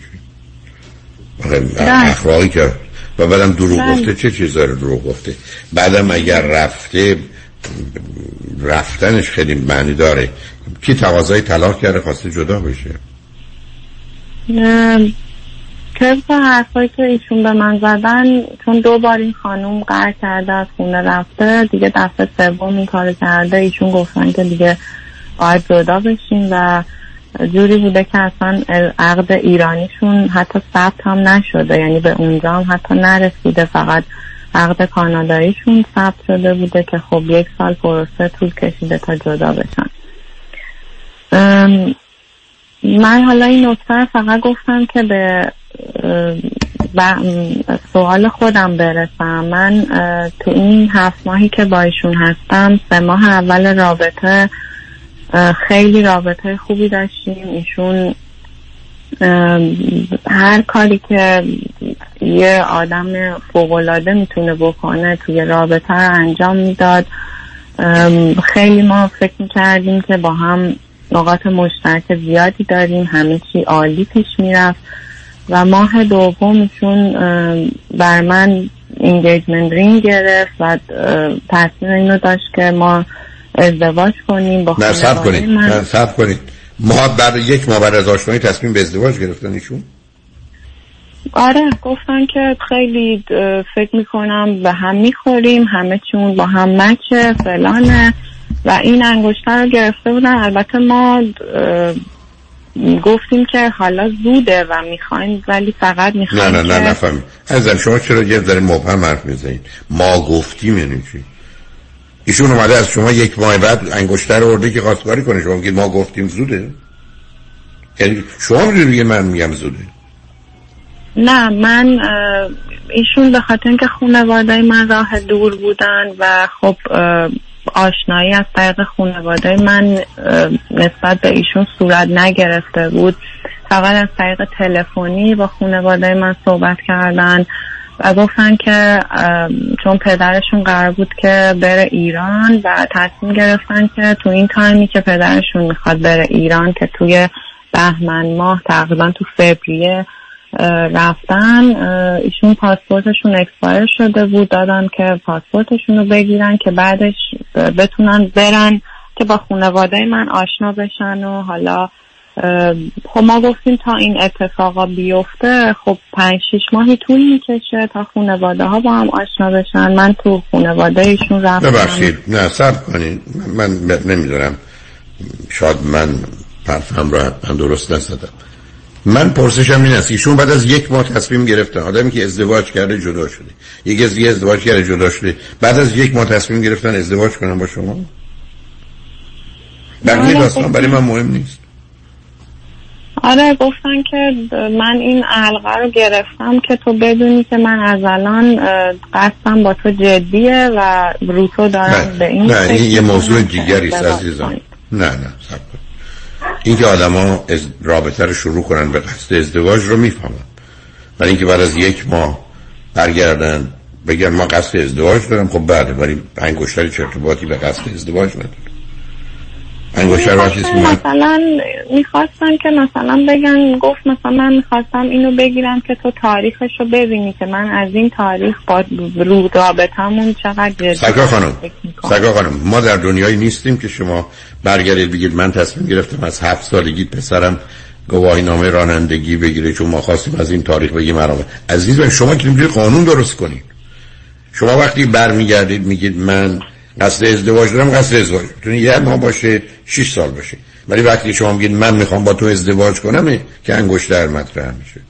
آخه بله. اخلاقی که و بعدم دروغ بله. گفته چه چیزا رو دروغ گفته؟ بعدم اگر رفته رفتنش خیلی معنی داره. کی تقاضای طلاق کرده خواسته جدا بشه؟ ام، طبق حرفایی که ایشون به من زدن چون دو بار این خانوم قرار کرده از خونه رفته دیگه دفعه سوم این کار کرده. ایشون گفتن که دیگه باید جدا بشین و جوری بوده که اصلا عقد ایرانیشون حتی ثبت هم نشده. یعنی به اونجا هم حتی نرسیده. فقط عقد کاناداییشون ثبت شده بوده که خب یک سال پروسه طول کشیده تا جدا بشن. من حالا این نکته فقط گفتم که به سوال خودم برسم. من تو این هفت ماهی که با ایشون هستم سه ماه اول رابطه خیلی رابطه خوبی داشتیم. ایشون هر کاری که یه آدم فوقالعاده می‌تونه بکنه توی رابطه رو انجام می‌داد. خیلی ما فکر می‌کردیم که با هم نقاط مشترک زیادی داریم همه چی عالی پیش می‌رفت و ماه دومشون بر من انگیجمنت رینگ گرفت و تصمیم اینو داشت که ما ازدواج کنیم با نه سب کنید. من. سب کنید. ما بعد یک ماه بعد از آشنایی تصمیم به ازدواج گرفتن ایشون؟ آره گفتن که خیلی فکر می‌کنم به هم می‌خوریم همه چون با هم مچه فلانه و این انگشتر رو گرفته بودن. البته ما گفتیم که حالا زوده و می‌خوایم ولی فقط نه می‌خوایم نه نه که نفهم عزیزم شما چرا یه ذره مبهم حرف می‌زنید؟ ما گفتیم یعنی چی؟ ایشون اومده از شما یک ماه بعد انگشتر ارده که خواستگاری کنه. شما میگید ما گفتیم زوده. یعنی شما میگید من میگم زوده. نه من ایشون به خاطر اینکه خانواده من راه دور بودن و خب آشنایی از طریق خانواده من نسبت به ایشون صورت نگرفته بود. فقط از طریق تلفنی با خانواده من صحبت کردن. و گفتن که چون پدرشون قرار بود که بره ایران و تصمیم گرفتن که تو این تایمی که پدرشون می‌خواد بره ایران که توی بهمن ماه تقریبا تو فوریه رفتن ایشون پاسپورتشون expire شده بود دادن که پاسپورتشون رو بگیرن که بعدش بتونن برن که با خانواده من آشنا بشن و حالا خب ما گفتیم تا این اتفاقا بیفته خب پنج شیش ماهی طول می‌کشه تا خانواده ها با هم آشنا بشن. من تو خانواده ایشون رفتم. ببخشید. نه سب کنید من من نمی‌دونم. شاید من حرفم رو حتما درست نزدم. من پرسشم این است ایشون بعد از یک ماه تصمیم گرفتن آدمی که ازدواج کرده جدا شده. یکی از دیگه ازدواج کرده جدا شده. بعد از یک ماه تصمیم گرفتن ازدواج کنن با شما؟ بقیه آره، داستان؟ خب. برای من مهم نیست. آره گفتن که من این علقه رو گرفتم که تو بدونی که من از الان قصدم با تو جدیه و رو تو دارم به این نه این یه موضوع دیگری است عزیزم. نه نه سب این که آدما از رابطه رو شروع کنن به قصد ازدواج رو می‌فهمم ولی اینکه بعد از یک ماه برگردن بگن ما قصد ازدواج دارم خب بله ولی انگشتری چه ارتباطی به قصد ازدواج نداره انگشتر مثلا می‌خواستن که مثلا بگن گفت مثلا من می‌خواستم اینو بگیرم که تو تاریخش رو ببینی که من از این تاریخ با رو رابطمون چقدر جدی سکا خانم. سکا خانم ما در دنیایی نیستیم که شما برگردید بگید من تصمیم گرفتم از هفت سالگی پسرم گواهی نامه رانندگی بگیره چون ما خواستیم از این تاریخ بگیم مرامه عزیز من شما که قانون درست کنید شما وقتی برمیگردید میگید من قصد ازدواج دارم قصد ازدواج. می‌تونه یه ماه باشه 6 سال باشه. ولی وقتی شما میگید من می‌خوام با تو ازدواج کنم که انگشت در مطرح میشه.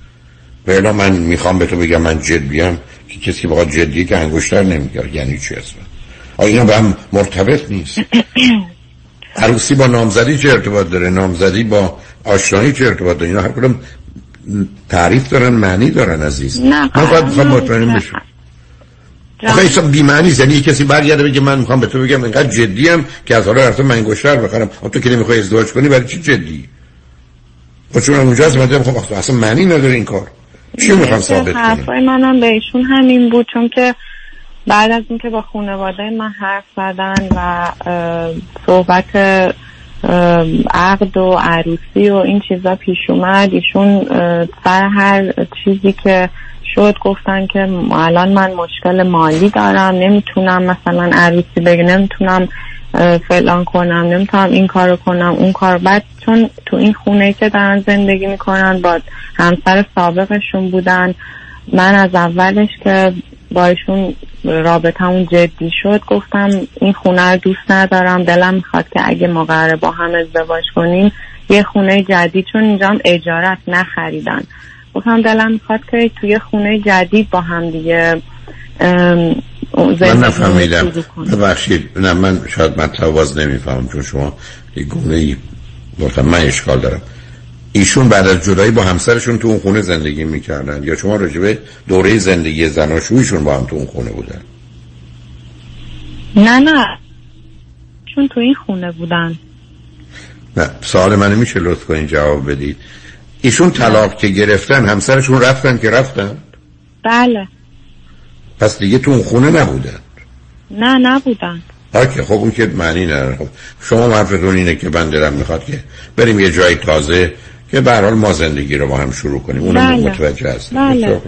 و من می‌خوام به تو بگم من جدیم که کسی که بخواد جدیه که انگشتر نمیگه یعنی چی اصلا؟ آیا اینا به هم مرتبط نیست. عروسی با نامزدی چه ارتباط داره؟ نامزدی با آشنایی چه ارتباط داره؟ اینا هر کدوم تعریف دارن معنی دارن عزیز. نه من فقط مطمئن بشم آخه ایسا بیمعنی یعنی یه کسی برگرده بگه من می‌خوام به تو بگم اینقدر جدی هم که از حالا رفتم من گوشتر بخرم. تو که نمی‌خوای ازدواج کنی برای چی جدی؟ خب چون اونجا از من خب اصلا معنی نداره این کار. چی می‌خوام ثابت کنم؟ حرفای منم به ایشون همین بود چون که بعد از اینکه با خانواده من حرف زدن و صحبت عقد و عروسی و این چیزا پیش اومد ایشون سر هر چیزی که شد گفتن که الان من مشکل مالی دارم نمی‌تونم مثلا عروسی بگه نمی‌تونم فلان کنم نمی‌تونم این کارو کنم اون کار. بعد چون تو این خونه که دارن زندگی می‌کنن با همسر سابقشون بودن من از اولش که با ایشون رابطمون جدی شد گفتم این خونه رو دوست ندارم دلم می‌خواد که اگه ما قراره با هم ازدواج کنیم یه خونه جدید. چون اینجا هم اجارت نخریدن. گفتم دلم می‌خواد که توی خونه جدید با هم دیگه من نفهمیدم. ببخشید. نه من شاید من تواز نمی‌فهمم چون شما یه گونه ای من اشکال دارم. ایشون بعد از جدایی با همسرشون تو اون خونه زندگی می‌کردن یا شما راجبه دوره زندگی زناشویشون با هم تو اون خونه بودن؟ نه نه. چون تو این خونه بودن. نه سوال من میشه لطف کنین جواب بدید. ایشون طلاق که گرفتن همسرشون رفتن که رفتن؟ بله. پس دیگه تو اون خونه نبودن؟ نه نبودن. okay خب اون که معنی نداره. خب شما حرفتون اینه که من دلم می‌خواد که بریم یه جای تازه که به حال ما زندگی رو با هم شروع کنیم. اونم بله. متوجه هستم. بله.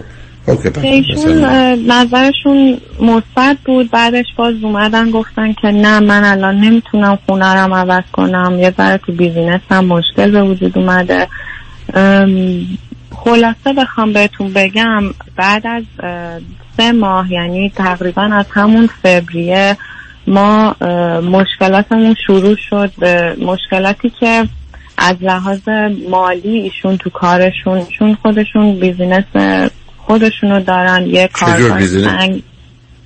ایشون نظرشون مثبت بود. بعدش باز اومدن گفتن که نه من الان نمی‌تونم خونه رم عوض کنم. یه ذره تو business هم مشکل به وجود اومده. خلاصه بخوام بهتون بگم بعد از سه ماه یعنی تقریبا از همون فوریه ما مشکلاتمون شروع شد به مشکلاتی که از لحاظ مالی ایشون تو کارشون چون خودشون business خودشونو دارن یه کارگاه؟ سنگ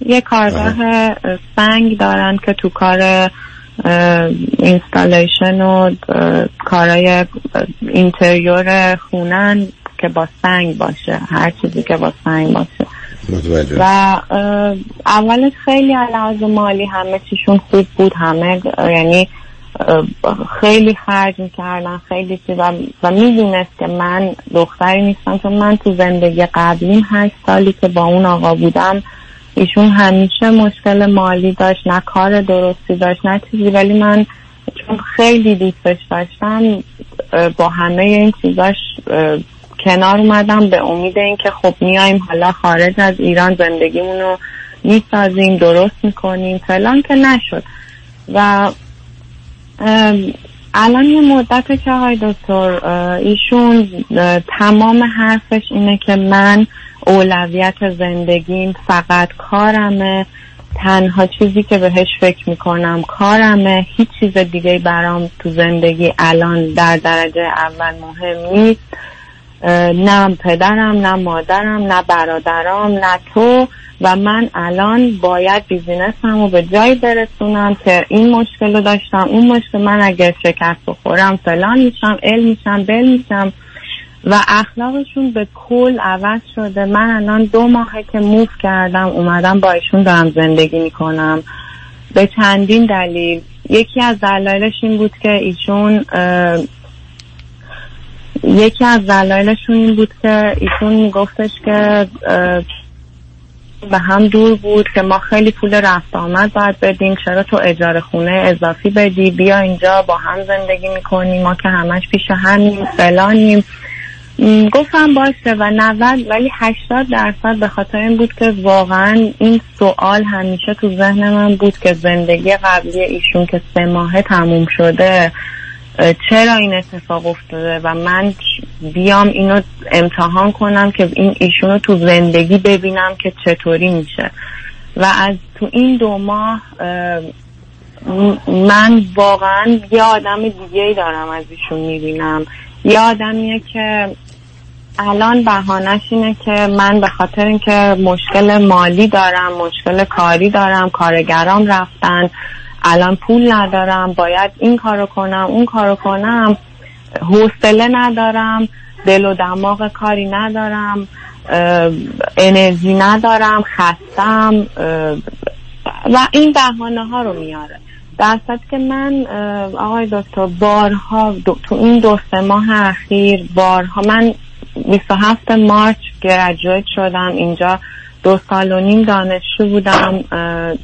یه کارگاه اه، سنگ دارن که تو کار installation و کارای اینتریور خونن که با سنگ باشه هر چیزی که با سنگ باشه. متوجه. و اولش خیلی علاوه مالی همه چیشون خوب بود همه یعنی خیلی خرج می‌کردن خیلی چیز و, و می‌دونست که من دختری نیستم چون من تو زندگی قبلیم هشت سالی که با اون آقا بودم ایشون همیشه مشکل مالی داشت نه کار درستی داشت نه چیزی. ولی من چون خیلی دوستش داشتم با همه این چیزاش کنار اومدم به امید اینکه خب میایم حالا خارج از ایران زندگیمون رو می‌سازیم درست می‌کنیم فلان که نشد. و الان یه مدت که آقای دکتر ایشون تمام حرفش اینه که من اولویت زندگیم فقط کارمه. تنها چیزی که بهش فکر می‌کنم کارمه. هیچ چیز دیگه برام تو زندگی الان در درجه اول مهم نیست. نه پدرم نه مادرم نه برادرام نه تو. و من الان باید بیزینسم رو به جایی برسونم که این مشکل رو داشتم اون مشکل من اگر شکست بخورم فلان میشم ال میشم بل میشم. و اخلاقشون به کل عوض شده. من الان دو ماهه که موف کردم اومدم با ایشون دارم زندگی می‌کنم. به چندین دلیل. یکی از دلایلش این بود که ایشون یکی از دلایلشون این بود که ایشون میگفتش که به هم دور بود که ما خیلی پول رفت آمد باید بدیم. چرا تو اجاره خونه اضافی بدی؟ بیا اینجا با هم زندگی می‌کنیم. ما که همش پیش همیم فلانیم. گفتم باشه و 90 ولی 80 درصد به خاطر این بود که واقعا این سوال همیشه تو ذهن من بود که زندگی قبلی ایشون که سه ماهه تموم شده چرا این اتفاق افتاده و من بیام اینو امتحان کنم که این ایشون رو تو زندگی ببینم که چطوری میشه. و از تو این دو ماه من واقعا یه آدم دیگه ای دارم از ایشون می‌بینم. یه آدمیه که الان بهانش اینه که من به خاطر اینکه مشکل مالی دارم مشکل کاری دارم کارگرام رفتن الان پول ندارم باید این کارو کنم اون کارو کنم حوصله ندارم دل و دماغ کاری ندارم انرژی ندارم خستم و این بهانه ها رو میاره. در که من آقای دکتر بارها دو- تو این دو سه ماه اخیر بارها من 27 مارچ گرجویت شدم. اینجا دو سال و نیم دانشجو بودم.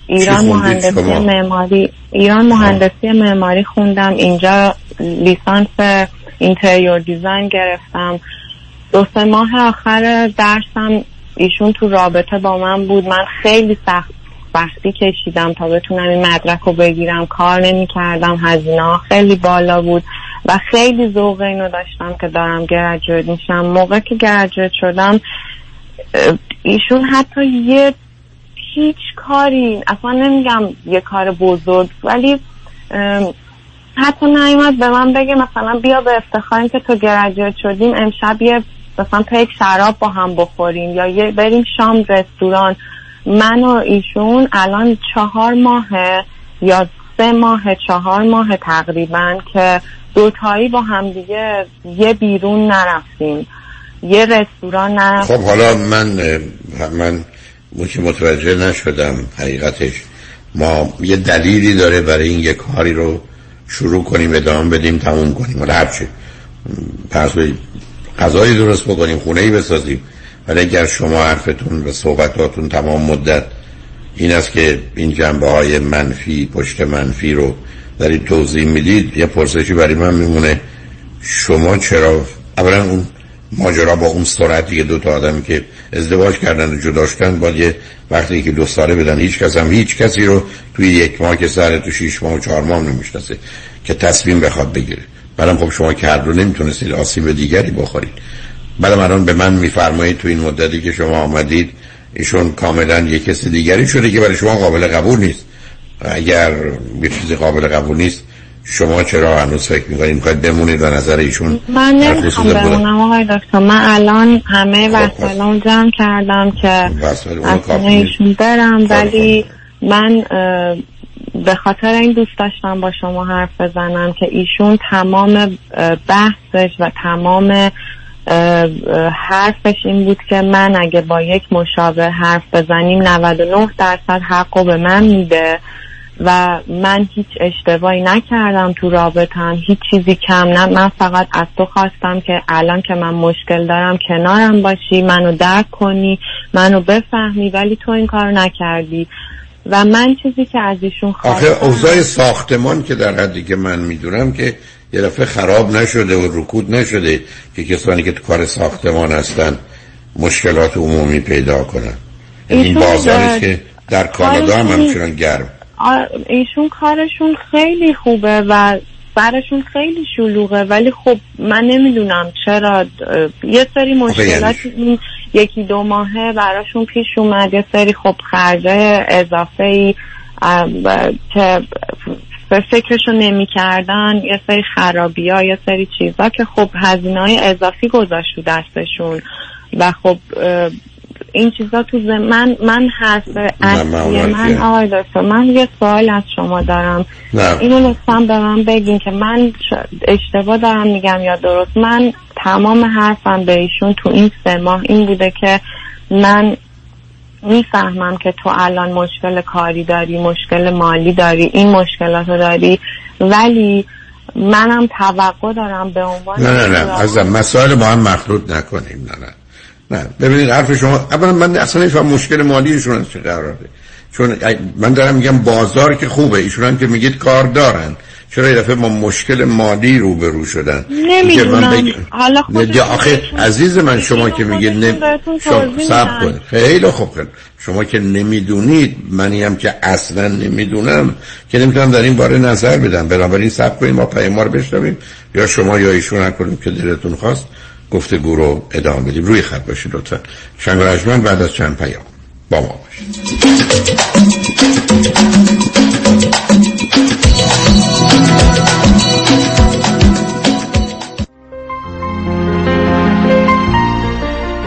ایران مهندسی؟ معماری ایران مهندسی معماری خوندم. اینجا لیسانس اینتریور دیزاین گرفتم. دو سه ماه آخر درسم ایشون تو رابطه با من بود. من خیلی سخت سختی کشیدم تا بتونم این مدرک رو بگیرم کار نمی کردم هزینه خیلی بالا بود و خیلی ذوق اینو داشتم که دارم گرجویت میشم. موقع که گرجویت شدم ایشون حتی یه هیچ کاری اصلا نمیگم یه کار بزرگ ولی حتی نیومد به من بگه مثلا بیا به افتخار که تو گرجویت شدیم امشب یه مثلا پیک شراب با هم بخوریم یا یه بریم شام رستوران. من و ایشون الان چهار ماه یا سه ماه چهار ماه تقریبا که دوتایی با هم دیگه یه بیرون نرفتیم. یه رستوران نرفتیم. خب حالا من من که متوجه نشدم حقیقتش. ما یه دلیلی داره برای این یه کاری رو شروع کنیم ادامه بدیم تموم کنیم. ولی هرچی. پس غذایی درست بکنیم خونه ای بسازیم. ولی اگر شما حرفتون و صحبتاتون تمام مدت این است که این جنبه های منفی پشت منفی رو دارید توضیح می‌دید یه پرسشی برای من میمونه شما چرا اولا اون ماجرا با اون سرعتی که دو تا آدمی که ازدواج کردن و جدا شدن باید یه وقتی که دو ساله بدن هیچ کس هم هیچ کسی رو توی یک ماه که سر تو شیش ماه و چهار ماه نمی‌شناسه که تصمیم بخواد بگیره. بعدم خب شما کرد رو نمی‌تونستید آسیب دیگری بخورید. بعدم الان به من میفرمایید تو این مدتی که شما آمدید ایشون کاملا یه کس دیگری شده که برای شما قابل قبول نیست اگر یه چیزی قابل قبول نیست شما چرا هنوز فکر می‌کنید می‌خواید بمونید و نظر ایشون من نمی‌خوام؟ بمونم آقای دکتر من الان همه وسایلم جمع کردم که از. ایشون برم ولی من به خاطر این دوست داشتم با شما حرف بزنم که ایشون تمام بحثش و تمام حرفش این بود که من اگه با یک مشابه حرف بزنیم 99 درصد حقو به من میده و من هیچ اشتباهی نکردم تو رابطم هیچ چیزی کم نه. من فقط از تو خواستم که الان که من مشکل دارم کنارم باشی منو درک کنی منو بفهمی ولی تو این کار نکردی. و من چیزی که از ایشون آخه خواستم اوضاع ساختمان که در حدی که من می‌دونم که یه دفعه خراب نشده و رکود نشده که کسانی که تو کار ساختمان هستن مشکلات عمومی پیدا کنن. این ایشون بازاری که در کانادا هم همچنان گرم. ایشون کارشون خیلی خوبه و سرشون خیلی شلوغه ولی خب من نمی‌دونم چرا. یه سری مشکلات این یکی دو ماهه براشون پیش اومد یه سری خب خرجه اضافه ای که به فکرشو نمی کردن یه سری خرابی ها یه سری چیزا که خب هزینه های اضافی گذاشت تو دستشون. و خب این چیزا تو زم... من من اونا من که- آقای دکتر من یه سوال از شما دارم. نه. اینو لطفا به من بگین که من اشتباه دارم میگم یا درست. من تمام حرفم به ایشون تو این سه ماه این بوده که من می‌فهمم که تو الان مشکل کاری داری مشکل مالی داری این مشکلات رو داری ولی منم توقع دارم به عنوان نه نه نه. عزیزم مسائل با هم مخلوط نکنیم. نه نه. نه. ببینید حرف شما اولا من اصلا نمیفهم مشکل مالیشون از چه قراره. چون من دارم میگم بازار که خوبه. ایشون هم که میگید کار دارن. چرا یه دفعه ما مشکل مالی روبرو شدن؟ نمی‌دونم. بگم- حالا آخه عزیز من شما که میگید نم... شما میدن. کنید. خیلی خوب. خیلی. شما که نمی‌دونید منی هم که اصلا نمی‌دونم که نمی‌تونم در این باره نظر بدم. بنابراین صبر کنید ما پیام ما رو بشنویم. یا شما یا ایشون هر کدوم که دلتون خواست گفتگو رو ادامه بدیم. روی خط باشید لطفا. شنگ بعد از چند پیام با ما باشید.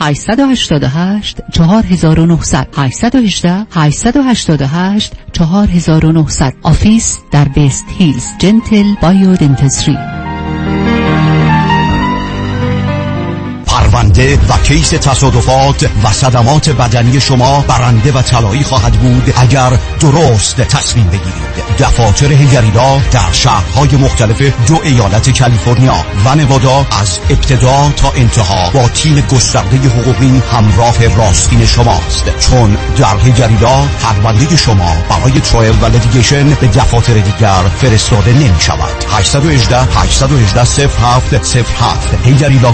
888 4900 818 888 4900 office در West Hills. Gentle Biodentistry پرونده و case تصادفات و صدمات بدنی شما برنده و طلایی خواهد بود اگر درست تصمیم بگیرید. دفاتر هیگریلا در شهرهای مختلف دو ایالت کالیفرنیا و نوادا از ابتدا تا انتها با تیم گسترده حقوقی همراه راستین شماست. چون در هیگریلا پرونده شما برای trial و litigation به دفاتر دیگر فرستاده نمی شود 818 818 07 07 هیگریلا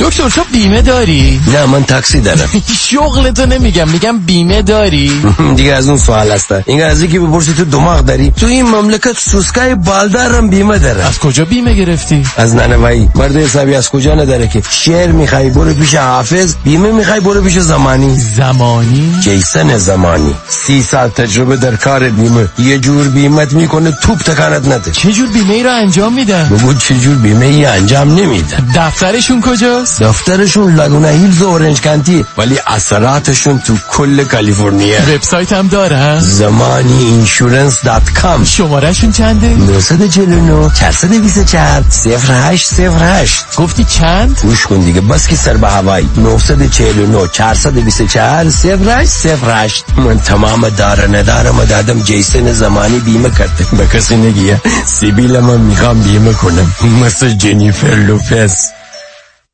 دکتر تو بیمه داری؟ نه من تاکسی دارم. شغلتو نمیگم میگم بیمه داری؟ دیگه از اون سوال هسته این از که بپرسی تو دماغ داری. تو این مملکت سوسکای بالدارم بیمه داره. از کجا بیمه گرفتی؟ از نونوایی مرد حسابی از کجا نداره که؟ شعر می‌خوای برو پیش حافظ. بیمه می‌خوای برو پیش زمانی. زمانی؟ جیسن زمانی. سی سال تجربه در کار بیمه. یه جور بیمت می‌کنه توپ تکانت نده. چه جور بیمه ای رو انجام میدن؟ بگو چه جور بیمه ای انجام نمیدن. دفترشون کجاست؟ دفترشون Laguna Hills و Orange County ولی اثراتشون تو کل کالیفرنیا. وبسایت هم داره Zamani Insurance dot com شمارهشون چنده؟ 949 424 0808 گفتی چند؟ گوش کن دیگه بس که سر به هوایی 949 424 0808 من تمام دار ندارم دادم جیسن زمانی بیمه کرده. به کسی نگیا سیبیل من می‌خوام بیمه کنم. مثل جنیفر لوپز.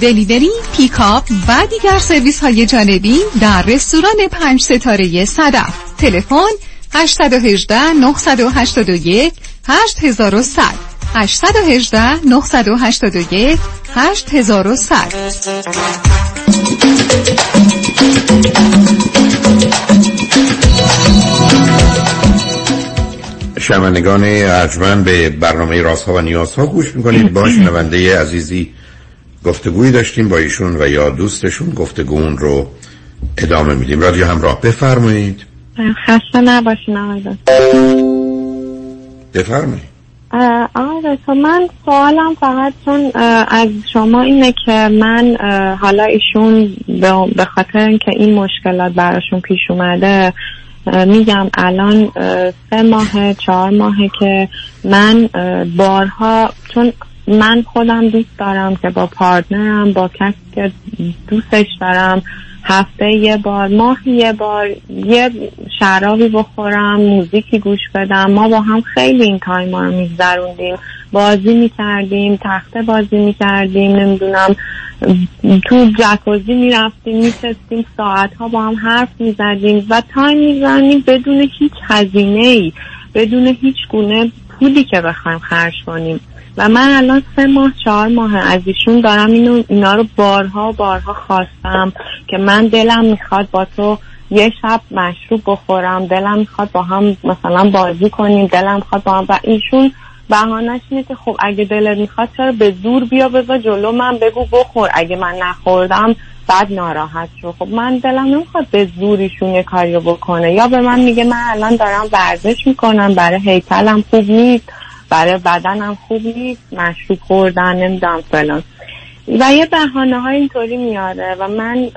دلیوری، پیکاپ و دیگر سرویس های جانبی در رستوران پنج ستاره صدف. تلفن 818 981 8100 818 981 8100 شمنگان ارجمن به برنامه راست ها و نیاز ها گوش می‌کنید. با شنونده عزیزی گفتگویی داشتیم با ایشون و یا دوستشون گفتگون رو ادامه میدیم. رادیو همراه. بفرمایید. خسته نباشین آقای بفرمایید. آقای من سوالم فقط چون از شما اینه که من حالا ایشون به خاطر اینکه این مشکلات براشون پیش اومده میگم الان سه ماه چهار ماهه که من بارها چون من خودم دوست دارم که با partner م با کسی که دوستش دارم هفته یه بار ماه یه بار یه شرابی بخورم موزیکی گوش بدم. ما با هم خیلی این time رو میگذروندیم. بازی می‌کردیم تخته بازی می‌کردیم نمی‌دونم تو جکوزی می‌رفتیم میشستیم ساعت ها با هم حرف می‌زدیم و time می‌زنیم بدون هیچ هزینه ای بدون هیچ گونه پولی که بخوایم خرج کنیم. و من الان سه ماه چهار ماه از ایشون دارم اینو اینا رو بارها بارها خواستم که من دلم می‌خواد با تو یه شب مشروب بخورم دلم می‌خواد با هم مثلا بازی کنیم دلم می‌خواد با هم و ایشون بهانش اینه که خب اگه دلت می‌خواد چرا به زور بیا بذار جلو من بگو بخور اگه من نخوردم بعد ناراحت شو. خب من دلم نمی‌خواد به زوریشون یه کاریو بکنه. یا به من میگه من الان دارم ورزش می‌کنم برای هیکلم خوب نیست. برای بدنم خوب نیست مشروب خوردن نمی‌دونم فلان. و یه بحانه های اینطوری میاره و من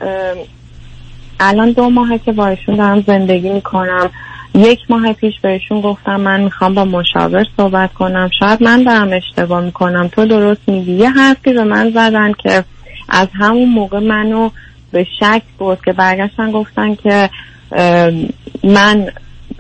الان دو ماهه که با ایشون دارم زندگی می‌کنم. یک ماه پیش بهشون گفتم من می‌خوام با مشاور صحبت کنم. شاید من دارم اشتباه می‌کنم. تو درست میگی. یه حرفی به من زدن که از همون موقع منو به شک برد که برگشتن گفتن که من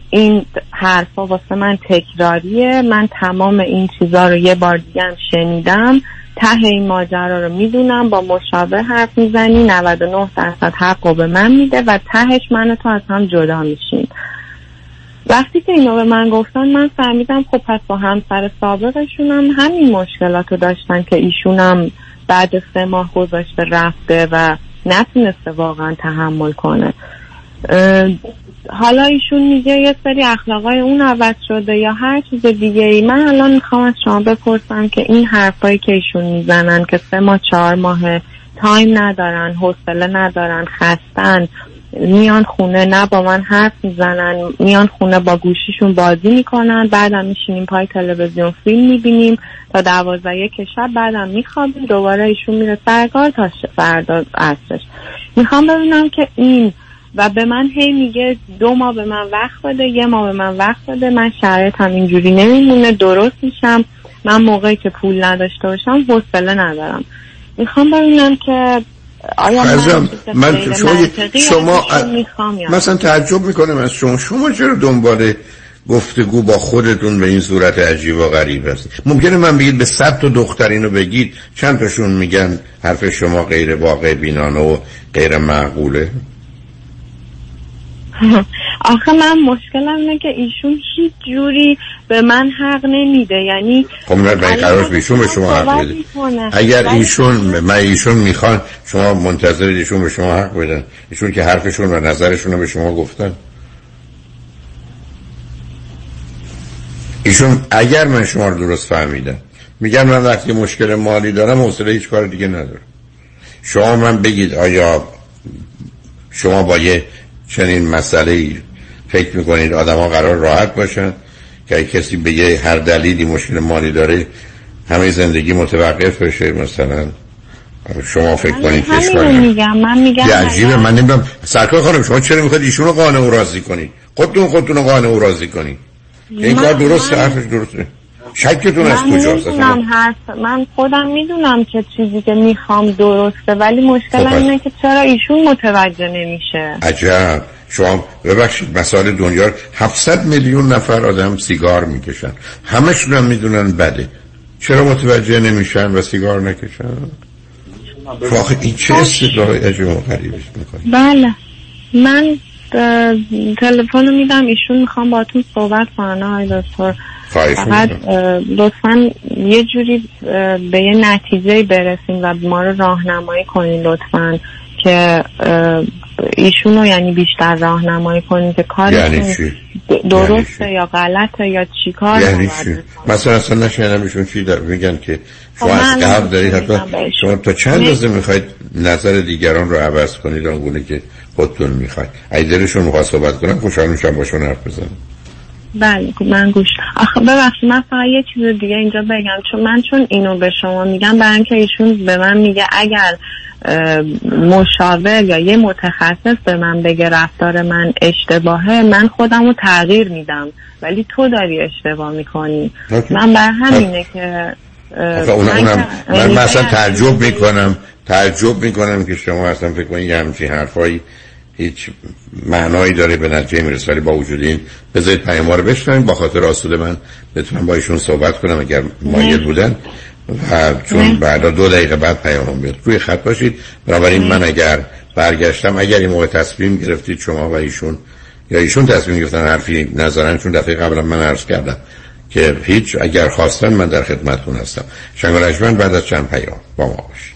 این حرفا واسه من تکراریه. من تمام این چیزا رو یه بار دیگه هم شنیدم. ته این ماجرا رو می‌دونم. با مشاور حرف می‌زنی. 99 درصد حق رو به من میده و تهش من تو از هم جدا میشیم وقتی که اینو به من گفتن من فهمیدم خب پس با همسر سابقشون هم همین مشکلات رو داشتن که ایشونم بعد سه ماه گذاشته رفته و نتونسته واقعا تحمل کنه. حالا ایشون میگه یه سری اخلاقای اون عوض شده یا هر چیز دیگه ای من الان می‌خوام از شما بپرسم که این حرفایی که ایشون می‌زنن که سه ماه چهار ماه تایم ندارن حوصله ندارن خستن میان خونه نه با من حرف می‌زنن میان خونه با گوشیشون بازی می‌کنن بعدم میشینیم پای تلویزیون فیلم می‌بینیم تا دوازده یک شب بعدم میخوابیم دوباره ایشون میره سرکار تا فردا عصرش. می‌خوام ببینم که این و به من هی میگه دو ماه به من وقت بده یه ماه به من وقت بده من شرایطم اینجوری نمیمونه درست میشم. من موقعی که پول نداشته باشم حوصله ندارم. می‌خوام ببینم که آیا من, شما شما نه؟ مثلا تعجب می‌کنم از شما. شما چرا دنبال گفتگو با خودتون به این صورت عجیب و غریب هست ممکنه من بگید به صد تا دختر اینو بگید چند تاشون میگن حرف شما غیر واقع بینانه و غیر معقوله؟ آخه من مشکلم اینه که ایشون هیچ جوری به من حق نمیده. یعنی خب من به قرار ایشون به شما حق بده. اگر ایشون من ایشون می‌خوان شما منتظر ایشون به شما حق بدن. ایشون که حرفشون و نظرشون رو به شما گفتن. ایشون اگر من شما رو درست فهمیدم میگن من وقتی مشکل مالی دارم حوصله هیچ کار دیگه ندارم. شما من بگید آیا شما با یه چنین مسئله فکر می‌کنید آدما قرار راحت باشن؟ که کسی به یه هر دلیلی مشکل مالی داره همه زندگی متوقف بشه مثلا. شما فکر کنید که. میگم من میگم عجیبه من نمی‌دونم. سرکار خانم شما چرا می‌خواید ایشون رو قانع و راضی کنید؟ خودتون خودتون رو قانع و راضی کنید. این کار درسته حرفش درسته. شکتون از من کجاست؟ می‌دونم اصلا؟ حرف من خودم می‌دونم که چیزی که می‌خوام درسته ولی خب مشکلم پس- اینه که چرا ایشون متوجه نمیشه؟ عجب. شما ببخشید مسائل دنیا 700 میلیون نفر آدم سیگار می‌کشن. همشون هم می‌دونن بده. چرا متوجه نمیشن و سیگار نکشن؟ واقعا این چه استدلال عجیب و غریبی می‌کنی؟ بله. من تلفن رو میدم ایشون می‌خوام باتون صحبت کنن آقای دکتر فقط لطفا یه جوری به یه نتیجه برسیم و ما رو راهنمایی کنین لطفا که اه، ایشون رو یعنی بیشتر راهنمایی کنین که کارشون یعنی چی؟ درسته یا غلطه یا چی کار یعنی چی؟ مثلا اصلا نشنیدم ایشون چی در میگن که شما خب من از قبل دارید حتی. شما تا چند. روزه می‌خواید نظر دیگران رو عوض کنید آنگونه که خودتون می‌خواید. اگه دلشون می‌خواد صحبت کنن خوشحال میشم باشون حرف بزنم. بله خب من گوش آخه ببخشید من فقط یه چیز دیگه اینجا بگم. چون من چون اینو به شما میگم برای اینکه ایشون به من میگه اگر مشاور یا یه متخصص به من بگه رفتار من اشتباهه من خودم رو تغییر میدم. ولی تو داری اشتباه می‌کنی. من بر همینه که اون من اونم که- من مثلا یعنی- تعجب می‌کنم. تعجب می‌کنم که شما اصلا فکر کنید یه همچین حرفایی هیچ معنایی داره به نتیجه می‌رسه ولی با وجود این بذارید پیام رو بشنویم. با خاطر آسود من بتونم با ایشون صحبت کنم اگر مایل بودن. و چون بعدا دو دقیقه بعد پیامم بیاد روی خط باشید. بنابراین من اگر برگشتم اگر این موقع تصمیم گرفتید شما و ایشون یا ایشون تصمیم گرفتن حرفی نظرن چون دفعه قبلا من عرض کردم که هیچ اگر خواستن من در خدمتتون هستم. شنگ بعد از چند پیام با ما باشید.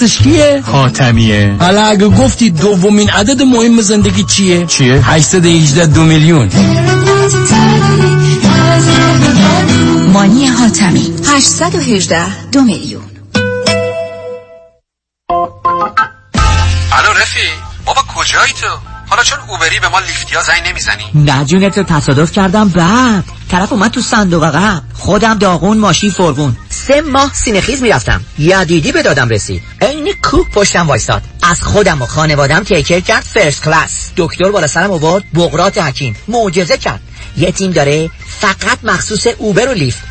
متخصصش کیه؟ حاتمیه حالا اگه گفتی دومین عدد مهم زندگی چیه؟ چیه؟ 818 دو میلیون. مانی حاتمی. 818 دو میلیون. الو رفی بابا کجایی تو؟ حالا چون اوبری به ما لیفتی ها زنگ نمی‌زنی؟ نه جونت رو تصادف کردم. بعد طرف اومد تو صندوق عقب خودم داغون ماشی فرغون. سه ماه سینخیز می‌رفتم. یدیدی به دادم رسید عین کوک پشتم وایستاد. از خودم و خانوادم تیکر کرد فرست کلاس. دکتر بالا سرم آورد. بغرات حکیم. معجزه کرد. یه تیم داره فقط مخصوص اوبر و لیفت.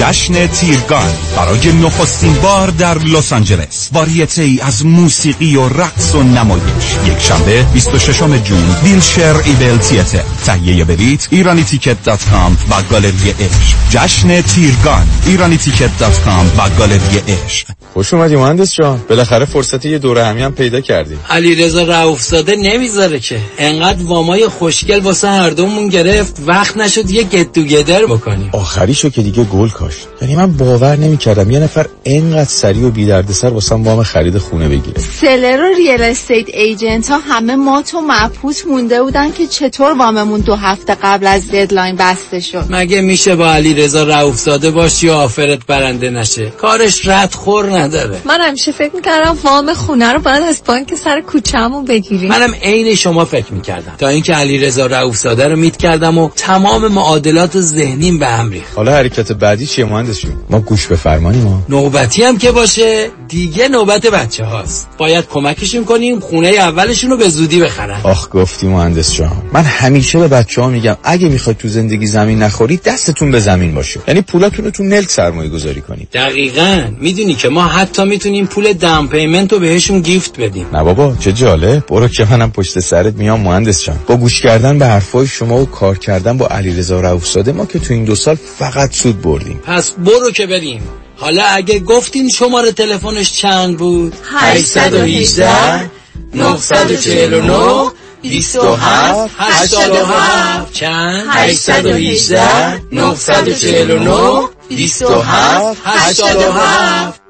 جشن تیرگان برای نخستین بار در لس آنجلس. واریته ای از موسیقی و رقص و نمایش. یک شنبه 26 June Wilshire Ebell Theatre تهیه بلیت Irani Ticket dot com و گالری عشق. جشن تیرگان Irani Ticket dot com و گالری عشق. خوش اومدی مهندس جان. بالاخره فرصت یه دوره همی هم پیدا کردی. علی رضا رؤوفزاده نمی‌ذاره که. انقدر وامای خوشگل واسه هر دومون گرفت وقت نشد یه get together بکنیم. آخریشو که دیگه گل کاشت یعنی من باور نمی‌کردم یه نفر انقدر سریع و بی دردسر واسم وام خرید خونه بگیره. seller و real estate agent ها همه مات و مبهوت مونده بودن که چطور واممون دو هفته قبل از deadline بسته شد. مگه میشه با علی رضا رؤوفزاده باشی و آفرت برنده نشه؟ کارش رد خور نداره. من همیشه فکر می‌کردم وام خونه رو باید از بانک سر کوچه‌مون بگیریم. منم عین شما فکر می‌کردم. تا اینکه علی رضا رؤوفزاده رو میت کردم و تمام معادلات ذهنیم به هم ریخت. حالا حرکت بعدی چیه مهندس جون ما گوش به فرمانی ما نوبتی هم که باشه. دیگه نوبت بچه هاست باید کمکشون کنیم خونه اولشون رو به زودی بخرن. آخ گفتی مهندس جان. من همیشه به بچه ها میگم اگه می‌خواید تو زندگی زمین نخورید دستتون به زمین باشه. یعنی پولاتون رو تو ملک سرمایه گذاری کنید. دقیقا. می‌دونی که ما حتی می‌تونیم پول دم پیمنت رو بهشون گیفت بدیم. نه بابا چه جالب. برو که منم پشت سرت میام مهندس جان. با گوش کردن به حرفای شما و کار کردن با علیرضا رؤوفزاده ما که تو این دو سال فقط سود بردیم. پس برو که بریم. حالا اگه گفتین شماره تلفنش چند بود؟ 818 949 27 87 چند؟ 818 949 27 87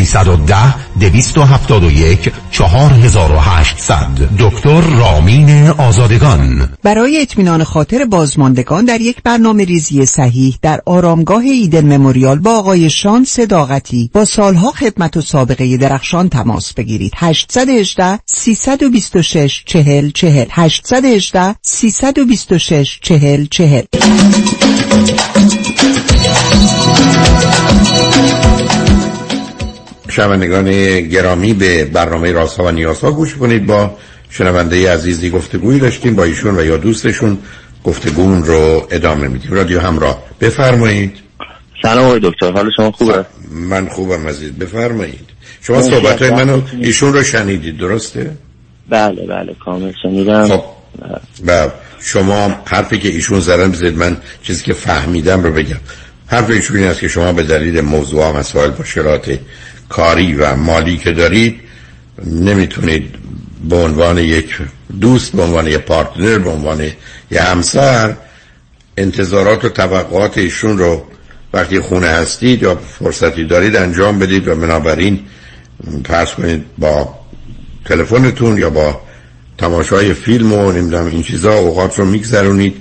310 271 4800 دکتر رامین آزادگان. برای اطمینان خاطر بازماندگان در یک برنامه ریزی صحیح در آرامگاه ایدن مموریال با آقای شان صداقتی با سالها خدمت و سابقه درخشان تماس بگیرید. 818 326 40 40 818 326 40 40 شنوندگان گرامی به برنامه رازها و نیازها گوش کنید. با شنونده عزیزی گفتگویی داشتیم با ایشون و یا دوستشون گفتگون رو ادامه میدیم. رادیو همراه بفرمایید. سلام آقای دکتر حال شما خوبه؟ من خوبم عزیز بفرمایید. شما صحبت های منو ایشون رو شنیدید درسته؟ بله بله کامل شنیدم. خب و شما حرفی که ایشون زدن بزید من چیزی که فهمیدم رو بگم. حرف ایشون این است که شما به دلیل موضوع مسائل مشکلات کاری و مالی که دارید نمی‌تونید به عنوان یک دوست به عنوان یک پارتنر به عنوان یک همسر انتظارات و توقعات ایشون رو وقتی خونه هستید یا فرصتی دارید انجام بدید و بنابراین پرس کنید با تلفنتون یا با تماشای فیلم و نمی‌دونم این چیزا اوقات رو میگذرونید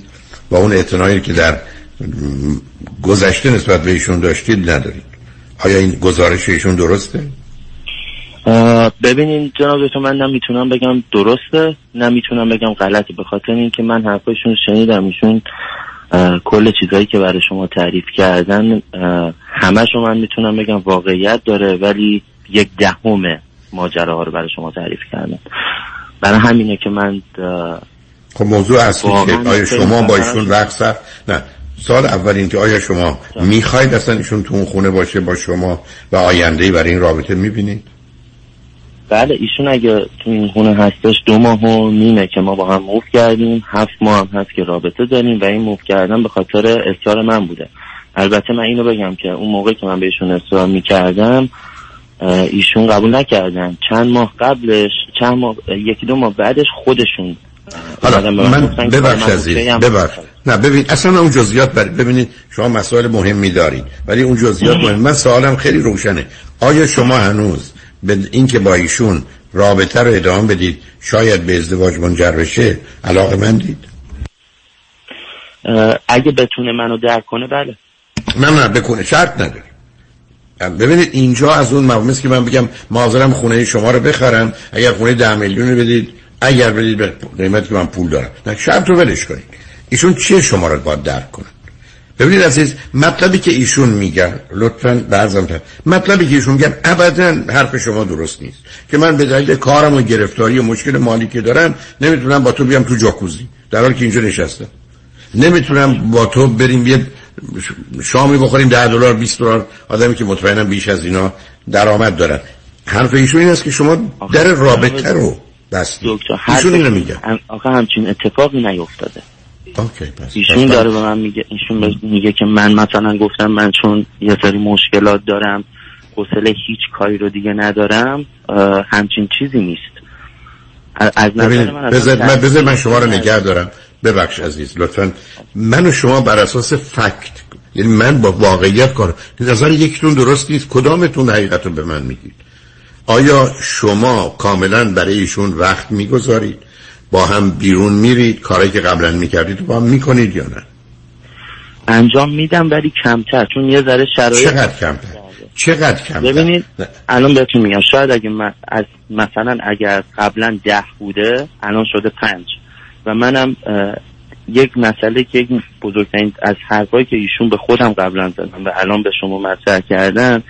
و اون اعتنایی که در گذشته نسبت به ایشون داشتید ندارید. آیا این گزارش ایشون درسته؟ ببینین جناب دکتر من نمی‌تونم بگم درسته نمی‌تونم بگم غلطه به خاطر اینکه من حرفاشون شنیدم ایشون کل چیزهایی که برای شما تعریف کردن همه شما من می‌تونم بگم واقعیت داره ولی یک دهم ماجراها رو برای شما تعریف کردن برای همینه که من خب موضوع اصلی که آیا شما با ایشون رقص؟ نه سال اول این که آیا شما می‌خواید اصلا ایشون تو اون خونه باشه با شما و آینده برای این رابطه می‌بینید؟ بله ایشون اگه تو این خونه هستش دو ماه و نیمه که ما با هم موف کردیم هفت ماه هم هست که رابطه داریم و این موف کردن به خاطر اصرار من بوده. البته من اینو بگم که اون موقع که من بهشون اصرار می‌کردم ایشون قبول نکردن. چند ماه قبلش چند ماه یکی دو ماه بعدش خودشون حالا من ببخش عزیز. ببخش. نه ببین اصلا اون جزئیات بر... ببینید شما مسائل مهمی دارید ولی اون جزئیات مهم. من سوالم خیلی روشنه. آیا شما هنوز به اینکه با ایشون رابطه رو ادامه بدید شاید به ازدواج منجر بشه؟ علاقه مندید؟ اه، اگه بتونه منو درک کنه بله. نه نه بکنه. شرط نداره. ببینید اینجا از اون مفهوم است که من بگم معذرم خونه شما رو بخرم اگر خونه ده میلیون بدید اگر بدید به قیمتی که من پول دارم. نه شرط رو ولش کنید. ایشون چیه شما رو باید درک کنن؟ ببینید عزیز مطلبی که ایشون میگن لطفا برزم تا مطلبی که ایشون میگن ابدا حرف شما درست نیست. که من به دلیل کارم و گرفتاری و مشکل مالی که دارم نمی‌تونم با تو بیام تو جاکوزی در حالی که اینجا نشستم. نمی‌تونم با تو بریم یه شامی بخوریم ده دلار 20 دلار. آدمی که مطمئنم بیش از اینا درآمد دارن. حرف ایشون این است که شما در رابطه رو بستید. ایشون اینو میگن آخه همچین اتفاقی نیفتاده. اوکی پس ایشون پس- داره به من میگه ایشون میگه که من مثلا گفتم من چون یه سری مشکلات دارم حوصله هیچ کاری رو دیگه ندارم همچین چیزی نیست. از نظر من بذار من, بذار من شما رو. نگه دارم. ببخش عزیز لطفا. من و شما بر اساس فکت یعنی من با واقعیت کار نظر یکتون درست نیست. کدامتون حقیقت رو به من میگید؟ آیا شما کاملا برای ایشون وقت می‌گذارید؟ با هم بیرون میرید کارایی که قبلا می‌کردید با هم می‌کنید یا نه؟ انجام میدم ولی کمتر چون یه ذره شرایط چقدر کمتر؟ چقدر کمتر؟ ببینید الان بهتون میگم شاید اگه من از مثلا اگر قبلا ده بوده الان شده پنج. و منم یک مسئله که یک بزرگترین از حرفایی که ایشون به خودم قبلا زدن و الان به شما مطرح کردن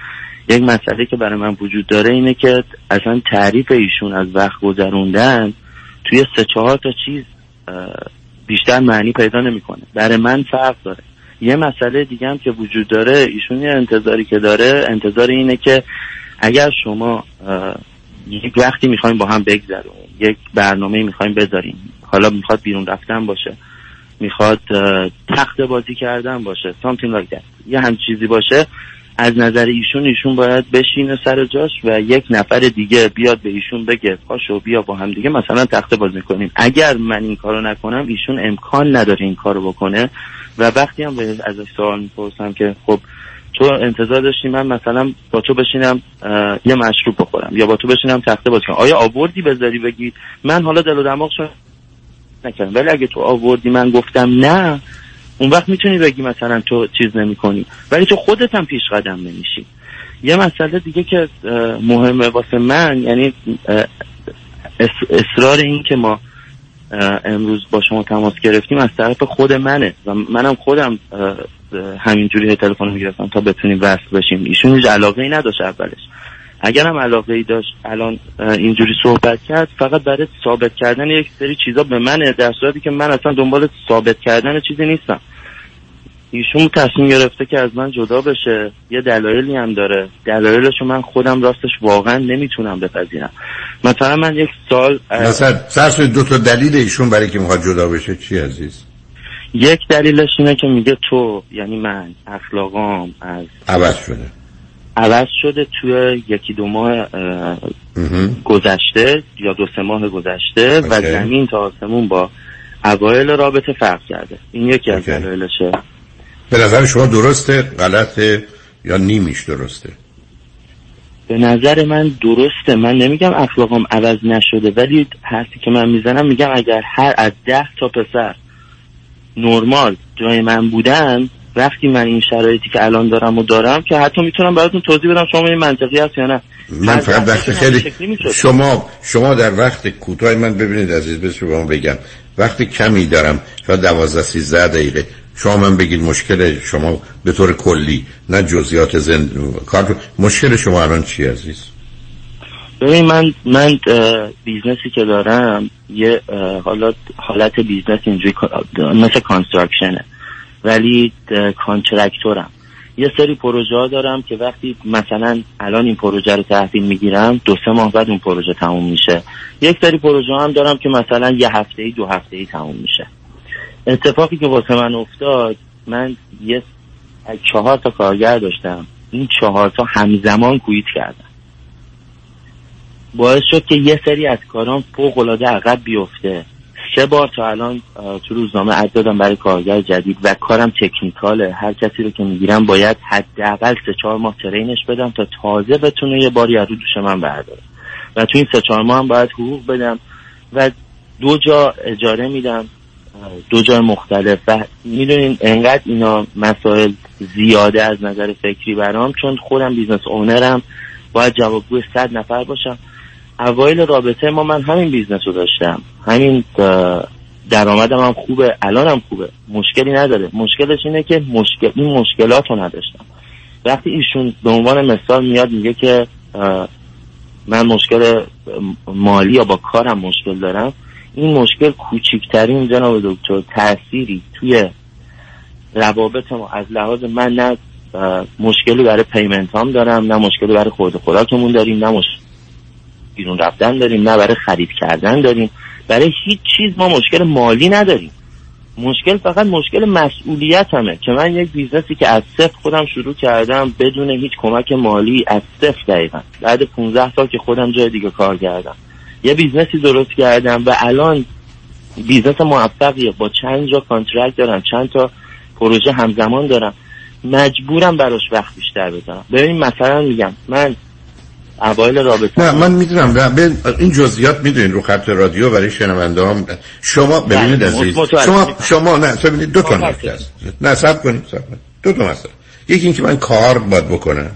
یک مسئله که برای من وجود داره اینه که اصلا تعریف ایشون از وقت گذروندن توی سه چهار تا چیز بیشتر معنی پیدا نمی‌کنه. برای من فرق داره. یه مسئله دیگه هم که وجود داره ایشون یه انتظاری که داره انتظار اینه که اگر شما یک وقتی می‌خوایم با هم بگذرونیم یک برنامه می‌خوایم بذاریم حالا می‌خواد بیرون رفتن باشه می‌خواد تخت بازی کردن باشه something like that یه هم چیزی باشه از نظر ایشون ایشون باید بشینه سر جاش و یک نفر دیگه بیاد به ایشون بگه پاشو بیا با هم دیگه مثلا تخته بازی کنیم اگر من این کارو نکنم ایشون امکان نداره این کارو بکنه. و وقتی هم ازش سوال می‌پرسم که خب تو انتظار داشتی من مثلا با تو بشینم یه مشروب بخورم یا با تو بشینم تخته بازی کنم؟ آیا آوردی بذاری بگی؟ من حالا دل و دماغشو نکردم. ولی اگه تو آوردی من گفتم نه اون وقت می‌تونی بگی مثلا تو چیز نمی کنی ولی تو خودت هم پیش قدم نمیشی. یه مسئله دیگه که مهمه واسه من یعنی اصرار این که ما امروز با شما تماس گرفتیم از طرف خود منه. و منم خودم همینجوری تلفن می‌گرفتم تا بتونیم وصل بشیم. ایشون هیچ علاقه ای نداشت اولش. اگرم علاقه ای داشت الان اینجوری صحبت کرد فقط برای ثابت کردن یک سری چیزا به منه در صورتی که من اصلا دنبال ثابت کردن چیزی نیستم. ایشون تصمیم گرفته که از من جدا بشه یه دلایلی هم داره. دلایلشو من خودم راستش واقعا نمی‌تونم بپذیرم. مثلا من یک سال مثلا دو تا دلیل ایشون برای که می‌خواد جدا بشه چی عزیز؟ یک دلیلش اینه که میگه تو یعنی من اخلاقام از عوض شده. عوض شده توی یکی دو ماه اه، گذشته یا دو سه ماه گذشته و. زمین تا آسمون با اوایل رابطه فرق کرده. این یکی از. دلایلشه. به نظر شما درسته غلطه یا نیمیش درسته؟ به نظر من درسته. من نمیگم اخلاقم عوض نشده ولی حرفی که من می‌زنم میگم اگر هر از ده تا پسر نرمال جای من بودن وقتی من این شرایطی که الان دارم و دارم که حتی می‌تونم براتون توضیح بدم شما این منطقی هست یا نه. من فقط وقت خیلی. شما شما در وقت کوتاه من ببینید عزیز بس شما بگم. وقت کمی دارم شاید 12 13 دقیقه. شما من بگید مشکل شما به طور کلی نه جزئیات زند کار مشکل شما الان چی عزیز؟ ببین من من business ی که دارم یه حالا حالت business اینجوری مثل construction ه. ولی contractor م. یه سری پروژه ها دارم که وقتی مثلا الان این پروژه رو تحویل می‌گیرم دو سه ماه بعد اون پروژه تموم میشه. یک سری پروژه هم دارم که مثلا یه هفته ای دو هفته ای تموم میشه. اتفاقی که واسه من افتاد من یه چهار تا کارگر داشتم. این چهار تا همزمان کویت کردن. باعث شد که یه سری از کارام فوق العاده عقب بیفته. سه بار تا الان تو روزنامه عد دادم برای کارگر جدید و کارم تکنیکاله. هر کسی رو که می‌گیرم باید حداقل سه چهار ماه ترینش بدم تا تازه بتونه یه باری از دوش من برداره. و تو این سه چهار ماه هم باید حقوق بدم و دو جا اجاره میدم دو جای مختلف. و می‌دونین انقدر اینا مسائل زیاده از نظر فکری برام چون خودم business owner م باید جوابگوی صد نفر باشم. اوایل رابطه ما من همین business رو داشتم. همین درآمدم هم خوبه الانم خوبه. مشکلی نداره. مشکلش اینه که مشکل این مشکلات رو نداشتم. وقتی ایشون به عنوان مثال میاد میگه که من مشکل مالی یا با کارم مشکل دارم. این مشکل کوچکترین جناب دکتر تأثیری توی روابط ما از لحاظ من نه مشکلی برای payment هم دارم نه مشکلی برای خورد و خوراکمون داریم نه مشکل بیرون رفتن داریم نه برای خرید کردن داریم. برای هیچ چیز ما مشکل مالی نداریم. مشکل فقط مشکل مسئولیتمه. که من یک business ی که از صفر خودم شروع کردم بدون هیچ کمک مالی از صفر دقیقا. بعد 15 سال که خودم جای دیگه کار کردم. یه business ی درست کردم و الان business موفقیه. با چند جا contract دارم چند تا پروژه همزمان دارم. مجبورم براش وقت بیشتر بذارم. ببین مثلا میگم من اوایل رابطه. نه من می‌دونم. این جزئیات می‌دونین رو خط رادیو برای شنونده هم شما ببینید بله، عزیز. شما. شما نه ببینید دو تا نکته است. نه صبر کنید کنید. دو تا مسئله. یکی اینکه من کار باید بکنم.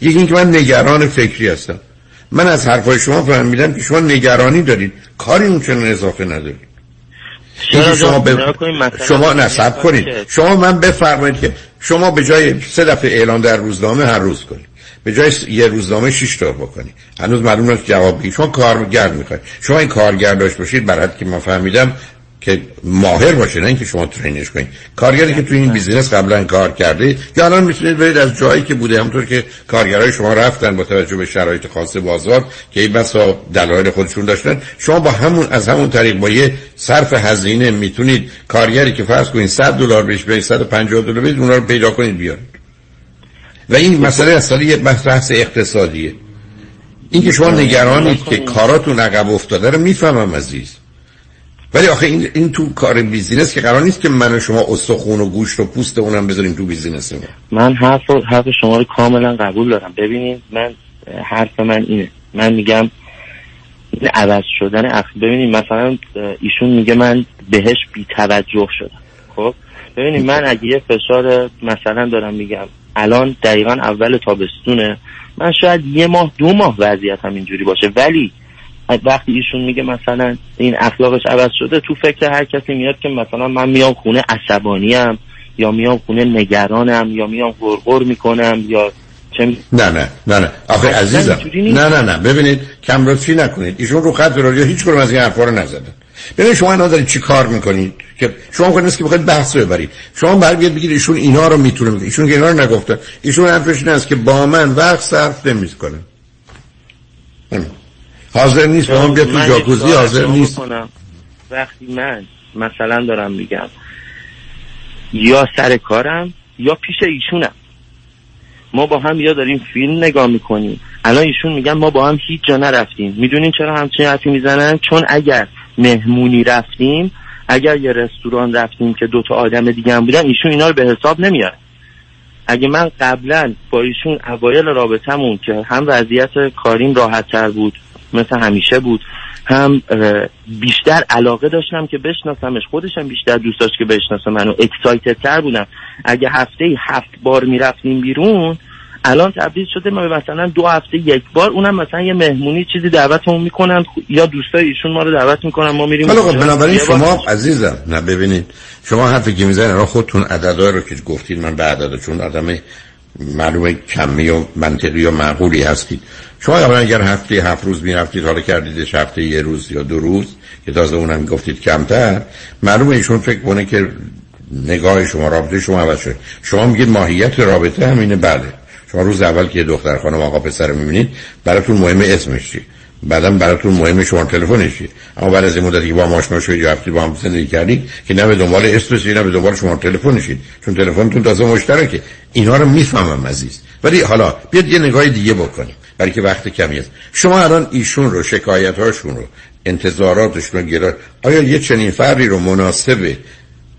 یکی اینکه من نگران فکری هستم. من از حرفای شما فهمیدم که شما نگرانی دارید. کاری اون چنان اضافه ندارید. شما کنید مثلا شما نصب کنید. شما من بفرمایید که شما به جای سه دفعه اعلان در روزنامه هر روز کنید. به جای یه روزنامه شش تا بکنید هنوز معلوم نیست جواب بگید شما کارگر می‌خواید. شما این کارگر داشت باشید حد که من فهمیدم که ماهر باشه نه اینکه شما ترینش کنید. کارگری که تو این بیزینس قبلا کار کرده یا الان می‌تونید برید از جایی که بوده همونطور که کارگرای شما رفتن با توجه به شرایط خاص بازار که این بسا دلایل خودشون داشتن. شما با همون از همون طریق با یه صرف هزینه می‌تونید کارگری که فرض کنید 100 دلار بهش بدید 150 دلار بدید اونها رو پیدا کنید بیارید. و این مسئله اصلا یه بحث اقتصادیه. این که شما نگرانید که کاراتون عقب افتاده رو می‌فهمم عزیز. ولی آخه این, این تو کار business که قرار نیست که من و شما استخون و گوشت و پوست اونم بذاریم تو business ما. من حرف حرف شما رو کاملا قبول دارم. ببینید من حرف من اینه. من میگم این عوض شدن اخ ببینید مثلا ایشون میگه من بهش بی توجه شدم. خب؟ ببینید من اگه یه فشار مثلا دارم میگم الان دقیقا اول تابستونه. من شاید یه ماه دو ماه وضعیت هم اینجوری باشه. ولی وقتی ایشون میگه مثلا این اخلاقش عوض شده تو فکر هر کسی میاد که مثلا من میام خونه عصبانیم یا میام خونه نگرانم یا میام غرغر می‌کنم یا چه می- نه نه نه نه. آخه عزیزم. نه نه نه. ببینید کم لطفی نکنید. ایشون رو خط رادیو هیچ کدوم از این حرفا رو نزدن. ببینید شما الان دارید چی کار می‌کنید؟ که شما نیست که بخواید بحث رو ببرید. شما برگرد بگید ایشون اینا رو می‌تونه ایشون که اینا رو نگفتن ایشون حرفش این است که با من وقت صرف نمی‌کنه. حاضر نیست با من بیاد تو جاکوزی حاضر نیست. وقتی من مثلا دارم میگم یا سر کارم یا پیش ایشونم. ما با هم یا داریم فیلم نگاه می‌کنیم. الان ایشون میگن ما با هم هیچ جا نرفتیم. می‌دونین چرا همچین حرفی می‌زنن؟ چون اگر مهمونی رفتیم اگر یه رستوران رفتیم که دوتا آدم دیگه هم بودن ایشون اینا رو به حساب نمیاره اگه من قبلا با ایشون اوایل رابطمون که هم وضعیت کاریم راحت تر بود مثل همیشه بود هم بیشتر علاقه داشتم که بشناسمش خودش هم بیشتر دوست داشت که بشناسه منو اکسایتد تر بودم. اگه هفته ای هفت بار می‌رفتیم بیرون الان تبدیل شده ما مثلا دو هفته یک بار اونم مثلا یه مهمونی چیزی دعوتمون می‌کنن یا دوستای ایشون ما رو دعوت می‌کنن ما میریم. خب بنابراین شما عزیزم نه ببینید شما حرفی که می‌زنید را خودتون عددا رو که گفتید من به عددا چون آدم معلومه کمی و منطقی و معقولی هستید. شما اولا اگر هفته هفت روز می‌رفتید حالا کردیدش هفته یه روز یا دو روز که تازه اونم گفتید کمتر معلومه ایشون فکر کنه که نگاه شما رابطه شما عوض شد شما میگید ماهیت رابطه همینه بله. شما روز اول که یه دختر خانم آقا پسر می‌بینید براتون مهمه اسمش چیه بعدا براتون مهمه شما تلفنش چیه اما بعد از این مدتی که با هم آشنا شدید یا هفته با هم زندگی کردید که نه به دنبال اسمش نه به دنبال شما تلفنشید چون تلفنتون تازه مشترکه. اینا رو می‌فهمم عزیز. ولی حالا بیاد یه نگاه دیگه بکنیم. برای که وقت کمی است. شما الان ایشون رو شکایت هاشون رو انتظاراتشون رو گرا آیا یه چنین فردی رو مناسب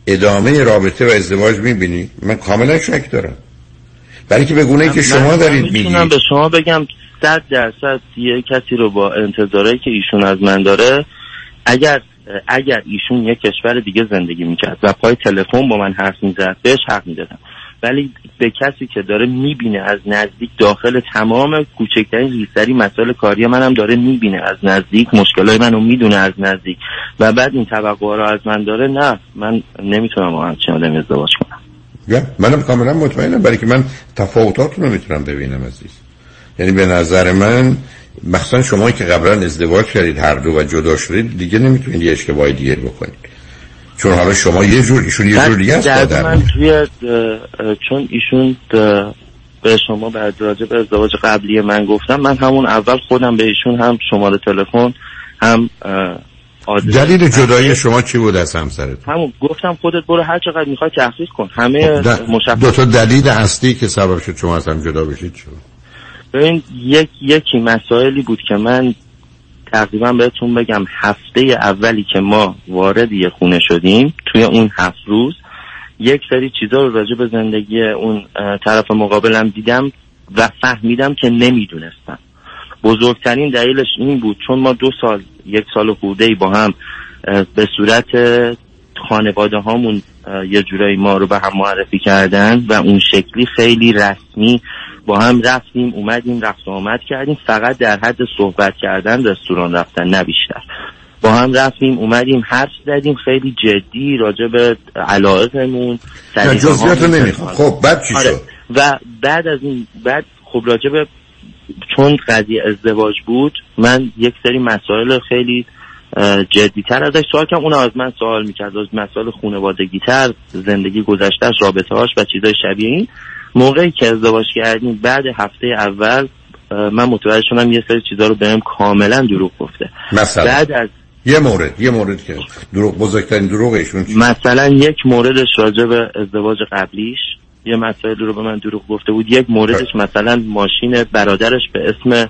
ادامه رابطه و ازدواج می‌بینی؟ من کاملا شک دارم. برای که بگونه که من- شما من دارید می‌تونم میگید. به شما بگم صد درصد یه کسی رو با انتظاری که ایشون از من داره اگر اگر ایشون یه کشور دیگه زندگی می‌کرد و پای تلفن با من حرف می‌زد بهش حق می‌دادم. ولی به کسی که داره می‌بینه از نزدیک داخل تمام کوچکترین ریسری مسائل کاری منم داره می‌بینه از نزدیک مشکلای منو می‌دونه از نزدیک. و بعد این توقع رو از من داره نه من نمی‌تونم با همچین آدمی ازدواج کنم. منم کاملا مطمئنم برای که من تفاوتاتون رو می‌تونم ببینم عزیز. یعنی به نظر من مخصوصا شما که قبلا ازدواج کردید هر دو و جدا شدید دیگه نمی‌تونید یه اشتباه دیگه بکنید. چون حالا شما یه جور ایشون یه جور دیگه است من توی چون ایشون به شما بعد راجع به ازدواج قبلی من گفتم من همون اول خودم به ایشون هم شماره تلفن هم دلیل جدایی شما چی بود از همسرت همون گفتم خودت برو هر چقدر می‌خوای تحقیق کن. همه د- مشخص دو تا دلیل اصلی که سبب شد شما از هم جدا بشید شد ببین یک یکی مسائلی بود که من تقریبا بهتون بگم هفته اولی که ما وارد یه خونه شدیم توی اون هفت روز یک سری چیزا رو راجع به زندگی اون طرف مقابلم دیدم و فهمیدم که نمی‌دونستم. بزرگترین دلیلش این بود چون ما دو سال یک سال و خورده ای با هم به صورت خانواده هامون یه جورایی ما رو به هم معرفی کردن و اون شکلی خیلی رسمی با هم رفتیم اومدیم رفت و آمد کردیم فقط در حد صحبت کردن رستوران رفتن نه بیشتر با هم رفتیم اومدیم حرف زدیم خیلی جدی راجع به علایقمون جزئیات. نمی‌خوام خب بعد چی آره. شد و بعد از این بعد خب راجع به چون قضیه ازدواج بود من یک سری مسائل خیلی جدی تر ازش سوال کردم. اون از من سوال می‌کرد. از مسائل خانوادگی تر زندگی گذشتهش رابطه هاش و چیزای شبیه این. موقعی که ازدواج کردیم بعد هفته اول من متوجه شدم یه سری چیزا رو بهم کاملا دروغ گفته. مثلا. بعد از یه مورد یه مورد که دروغ بزرگترین دروغ ایشون چی؟ مثلا یک موردش راجع به ازدواج قبلیش. یه مسائل رو به من دروغ گفته بود. یک موردش مثلا ماشین برادرش به اسم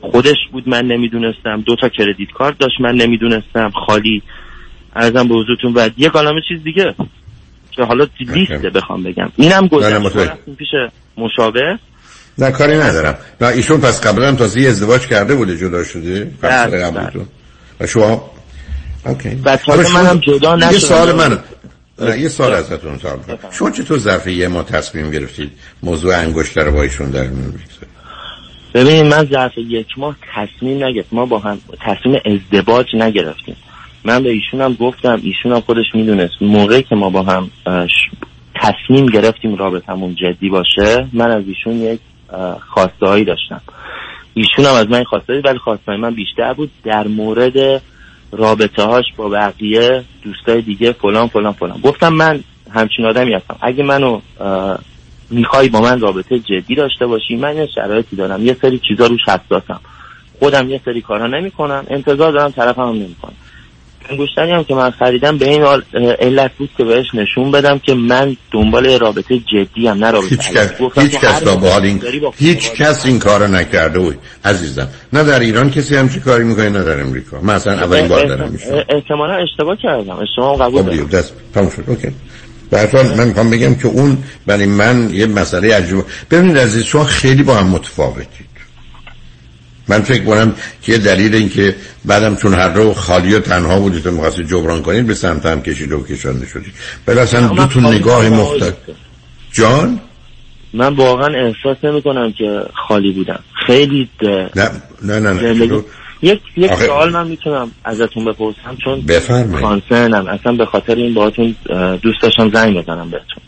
خودش بود من نمی‌دونستم. دو تا کردیت کارت داشت من نمی‌دونستم. خالی. ارزم به حضورتون. و یه کلمه چیز دیگه که حالا لیسته بخوام بگم. اینم گذشت. ما رفتیم پیش مشاور. نه کاری ندارم. نه ایشون پس قبلا هم تازه ازدواج کرده بوده جدا شده. همسر بله، و شما اوکی. و تازه شما- منم جدا یه نشدم. سوال من نه یه سوال ازتون سوال کنم. شما چطور ظرف یه ما تصمیم گرفتید؟ موضوع انگشتر رو با ایشون در میون بگذارید. ببینید من ظرف یک ماه تصمیم نگرفت ما با هم تصمیم ازدواج نگرفتیم. من به ایشونم گفتم ایشونم خودش می‌دونست. موقعی که ما با هم تصمیم گرفتیم رابطمون جدی باشه من از ایشون یک اه، خواسته هایی داشتم. ایشون هم از من خواسته ولی خواسته من بیشتر بود. در مورد رابطه هاش با بقیه دوستای دیگه فلان فلان فلان. گفتم من همچین آدمی هستم. اگه منو می‌خوای با من رابطه جدی داشته باشی من یه شرایطی دارم. یه سری چیزا روش حساسم. خودم یه سری کارها نمی‌کنم. انتظار دارم طرفم نمی‌کنم انگشتری هم که من خریدم به این علت بود که بهش نشون بدم که من دنبال رابطه جدی هم نه رابطه هیچ کس هیچ کس به حال این با هیچ کس این کارو نکرده بود عزیزم نه در ایران کسی همچی کاری می‌کنه نه در امریکا. من اصلا اولین بار دارم احتمالا اشتباه کردم. اشتباه قبول خب دارم. دست تموم شد. اوکی. حال من می‌خوام بگم که اون برای من یه مسئله عجیب ببینید عزیز شما خیلی با هم متفاوتید. من فکر کنم که دلیل این که بعدم چون هر دو خالی و تنها بودید و می‌خواستید جبران کنید به سمت هم کشید و کشانده شدید ولی اصلا دو تا نگاه مختلف. جان؟ من واقعا احساس نمی کنم که خالی بودم. خیلی نه نه نه, نه. زندگی یک یک آخه- سوال من می‌تونم ازتون بپرسم چون بفرمایید. کانسرنم. اصلا به خاطر این باهاتون اه، دوست داشتم زنگ بزنم بهتون.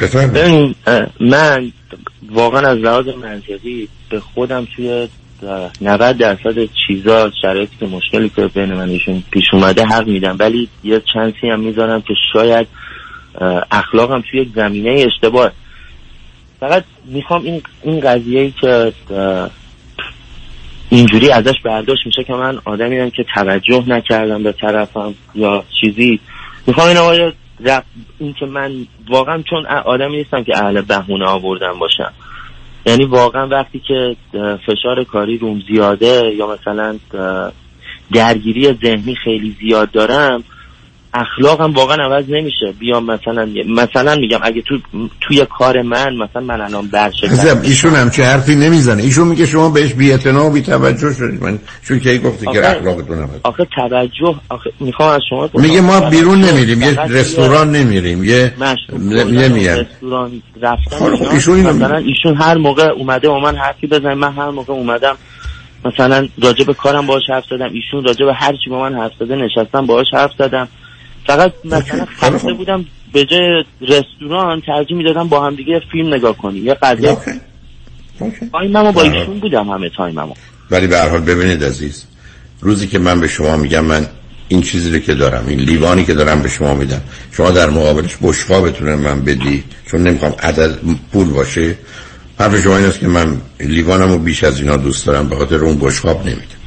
بفرمایید. من واقعا از لحاظ منطقی به خودم توی اه، 90 درصد چیزا شرایطی که مشکلی که بین من ایشون پیش اومده حق میدم. ولی یه چانسی هم می‌ذارم که شاید اخلاقم توی یک زمینه اشتباه. فقط می‌خوام این این قضیه ای که اینجوری ازش برداشت میشه که من آدمی هم که توجه نکردم به طرفم یا چیزی. می‌خوام این آقای این که من واقعا چون آدمی نیستم که اهل بهونه آوردن باشم. یعنی واقعا وقتی که فشار کاری روم زیاده یا مثلا درگیری ذهنی خیلی زیاد دارم اخلاقم واقعا عوض نمیشه. بیام مثلا مثلا میگم اگه تو توی کار من مثلا من الان برشکستم ایشون هم چه حرفی نمی‌زنه. ایشون میگه شما بهش بی و بی توجه شدید. من چون که گفتی که اخلاقتون هم آخه توجه آخه می‌خوام از شما. میگه ما بیرون نمیریم یه رستوران نمیریم یه مشروب ن- خوردن و نمیاد رستوران رفتن خب، ایشون مثلا ایشون هر موقع اومده با من حرفی بزنه من هر موقع اومدم مثلا راجع به کارم باهاش حرف زدم ایشون راجع به هر چی با من حرف زده نشستم باهاش حرف زدم. فقط مثلا خسته بودم به جای رستوران ترجیح می‌دادم با هم دیگه فیلم نگاه کنیم. یه قضیه time مو با ایشون بودم همه time مو ولی به هر حال ببینید عزیز روزی که من به شما میگم من این چیزی رو که دارم این لیوانی که دارم به شما میدم شما در مقابلش بشقابتو به من بدی چون نمی‌خوام عدد پول باشه. حرف شما این است که من لیوانم رو بیش از اینا دوست دارم به خاطر اون بشقاب نمیدم.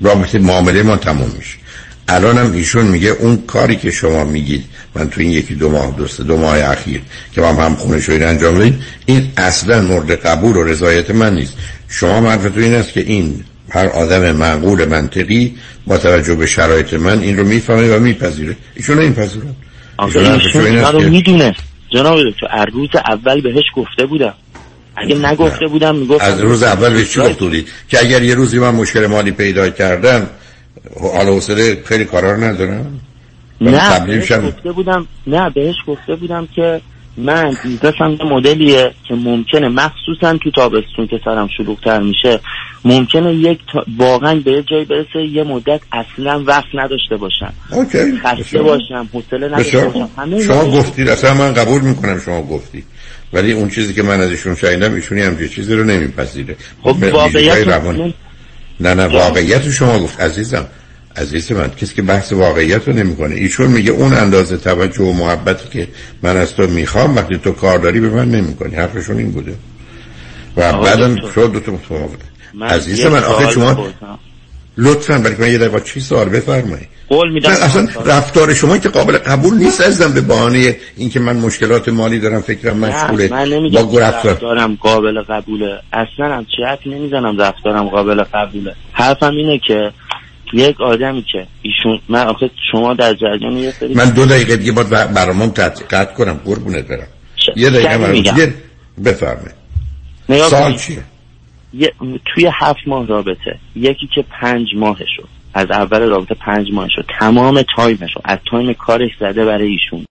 رابطه معامله ما تموم میشه. الانم ایشون میگه اون کاری که شما میگید من تو این یکی دو ماه دوست دو ماه اخیر که با هم خونه شوید انجام دادید این اصلا مورد قبول و رضایت من نیست. شما معرفتون این است که این هر آدم معقول منطقی با توجه به شرایط من این رو می‌فهمه و میپذیره. ایشون این پذیرن آخه ایشون رو می‌دونه. جناب دکتر از روز اول بهش گفته بودم. اگه نگفته بودم می‌گفتم از روز اول به چی گفت بودید که اگر یه روزی من مشکل مالی پیدا کردم حالا حوصله خیلی کارا رو ندارم. نه بهش گفته بودم نه بهش گفته بودم که من بیزنسم یه مدلیه که ممکنه مخصوصا تو تابستون که سرم شلوغتر میشه ممکنه یک تا... واقعا به یه جایی برسه یه مدت اصلا وقت نداشته باشم. اوکی خسته. باشم حوصله نداشته باشم. همه شما گفتید اصلا من قبول می‌کنم شما گفتید ولی اون چیزی که من ازشون شنیدم ایشونی همچین چیزی رو نمیپذیره. خب واقعیت نه نه واقعیت شما گفت. عزیزم عزیز من کسی که بحث واقعیت رو نمی‌کنه. ایشون میگه اون اندازه توجه و محبتی که من از تو می‌خوام وقتی تو کار داری به من نمی‌کنی. حرفشون این بوده. و بعدم. شما دو تا متفاوته عزیز من آخه شما. لطفا برای من یه دقیقه چی سوال بفرمایید؟ قول میدم. اصلا رفتار شما که قابل قبول نیست عزیزم به بهانه اینکه من مشکلات مالی دارم فکرم مشغوله من با نمیگم رفتار رفتارم قابل قبوله. اصلا هم چه حرفی نمی‌زنم رفتارم قابل قبوله. حرفم اینه که یک آدمی که ایشون من آخه شما در جریان یه سری من دو دقیقه دیگه باید برامون قطع کنم. قربونت برم. یه دقیقه من بفرمایید. نگاه سال. چیه؟ یه توی هفت ماه رابطه. یکی که پنج ماهشو از اول رابطه پنج ماهشو تمام time شو از time کارش زده برای ایشون.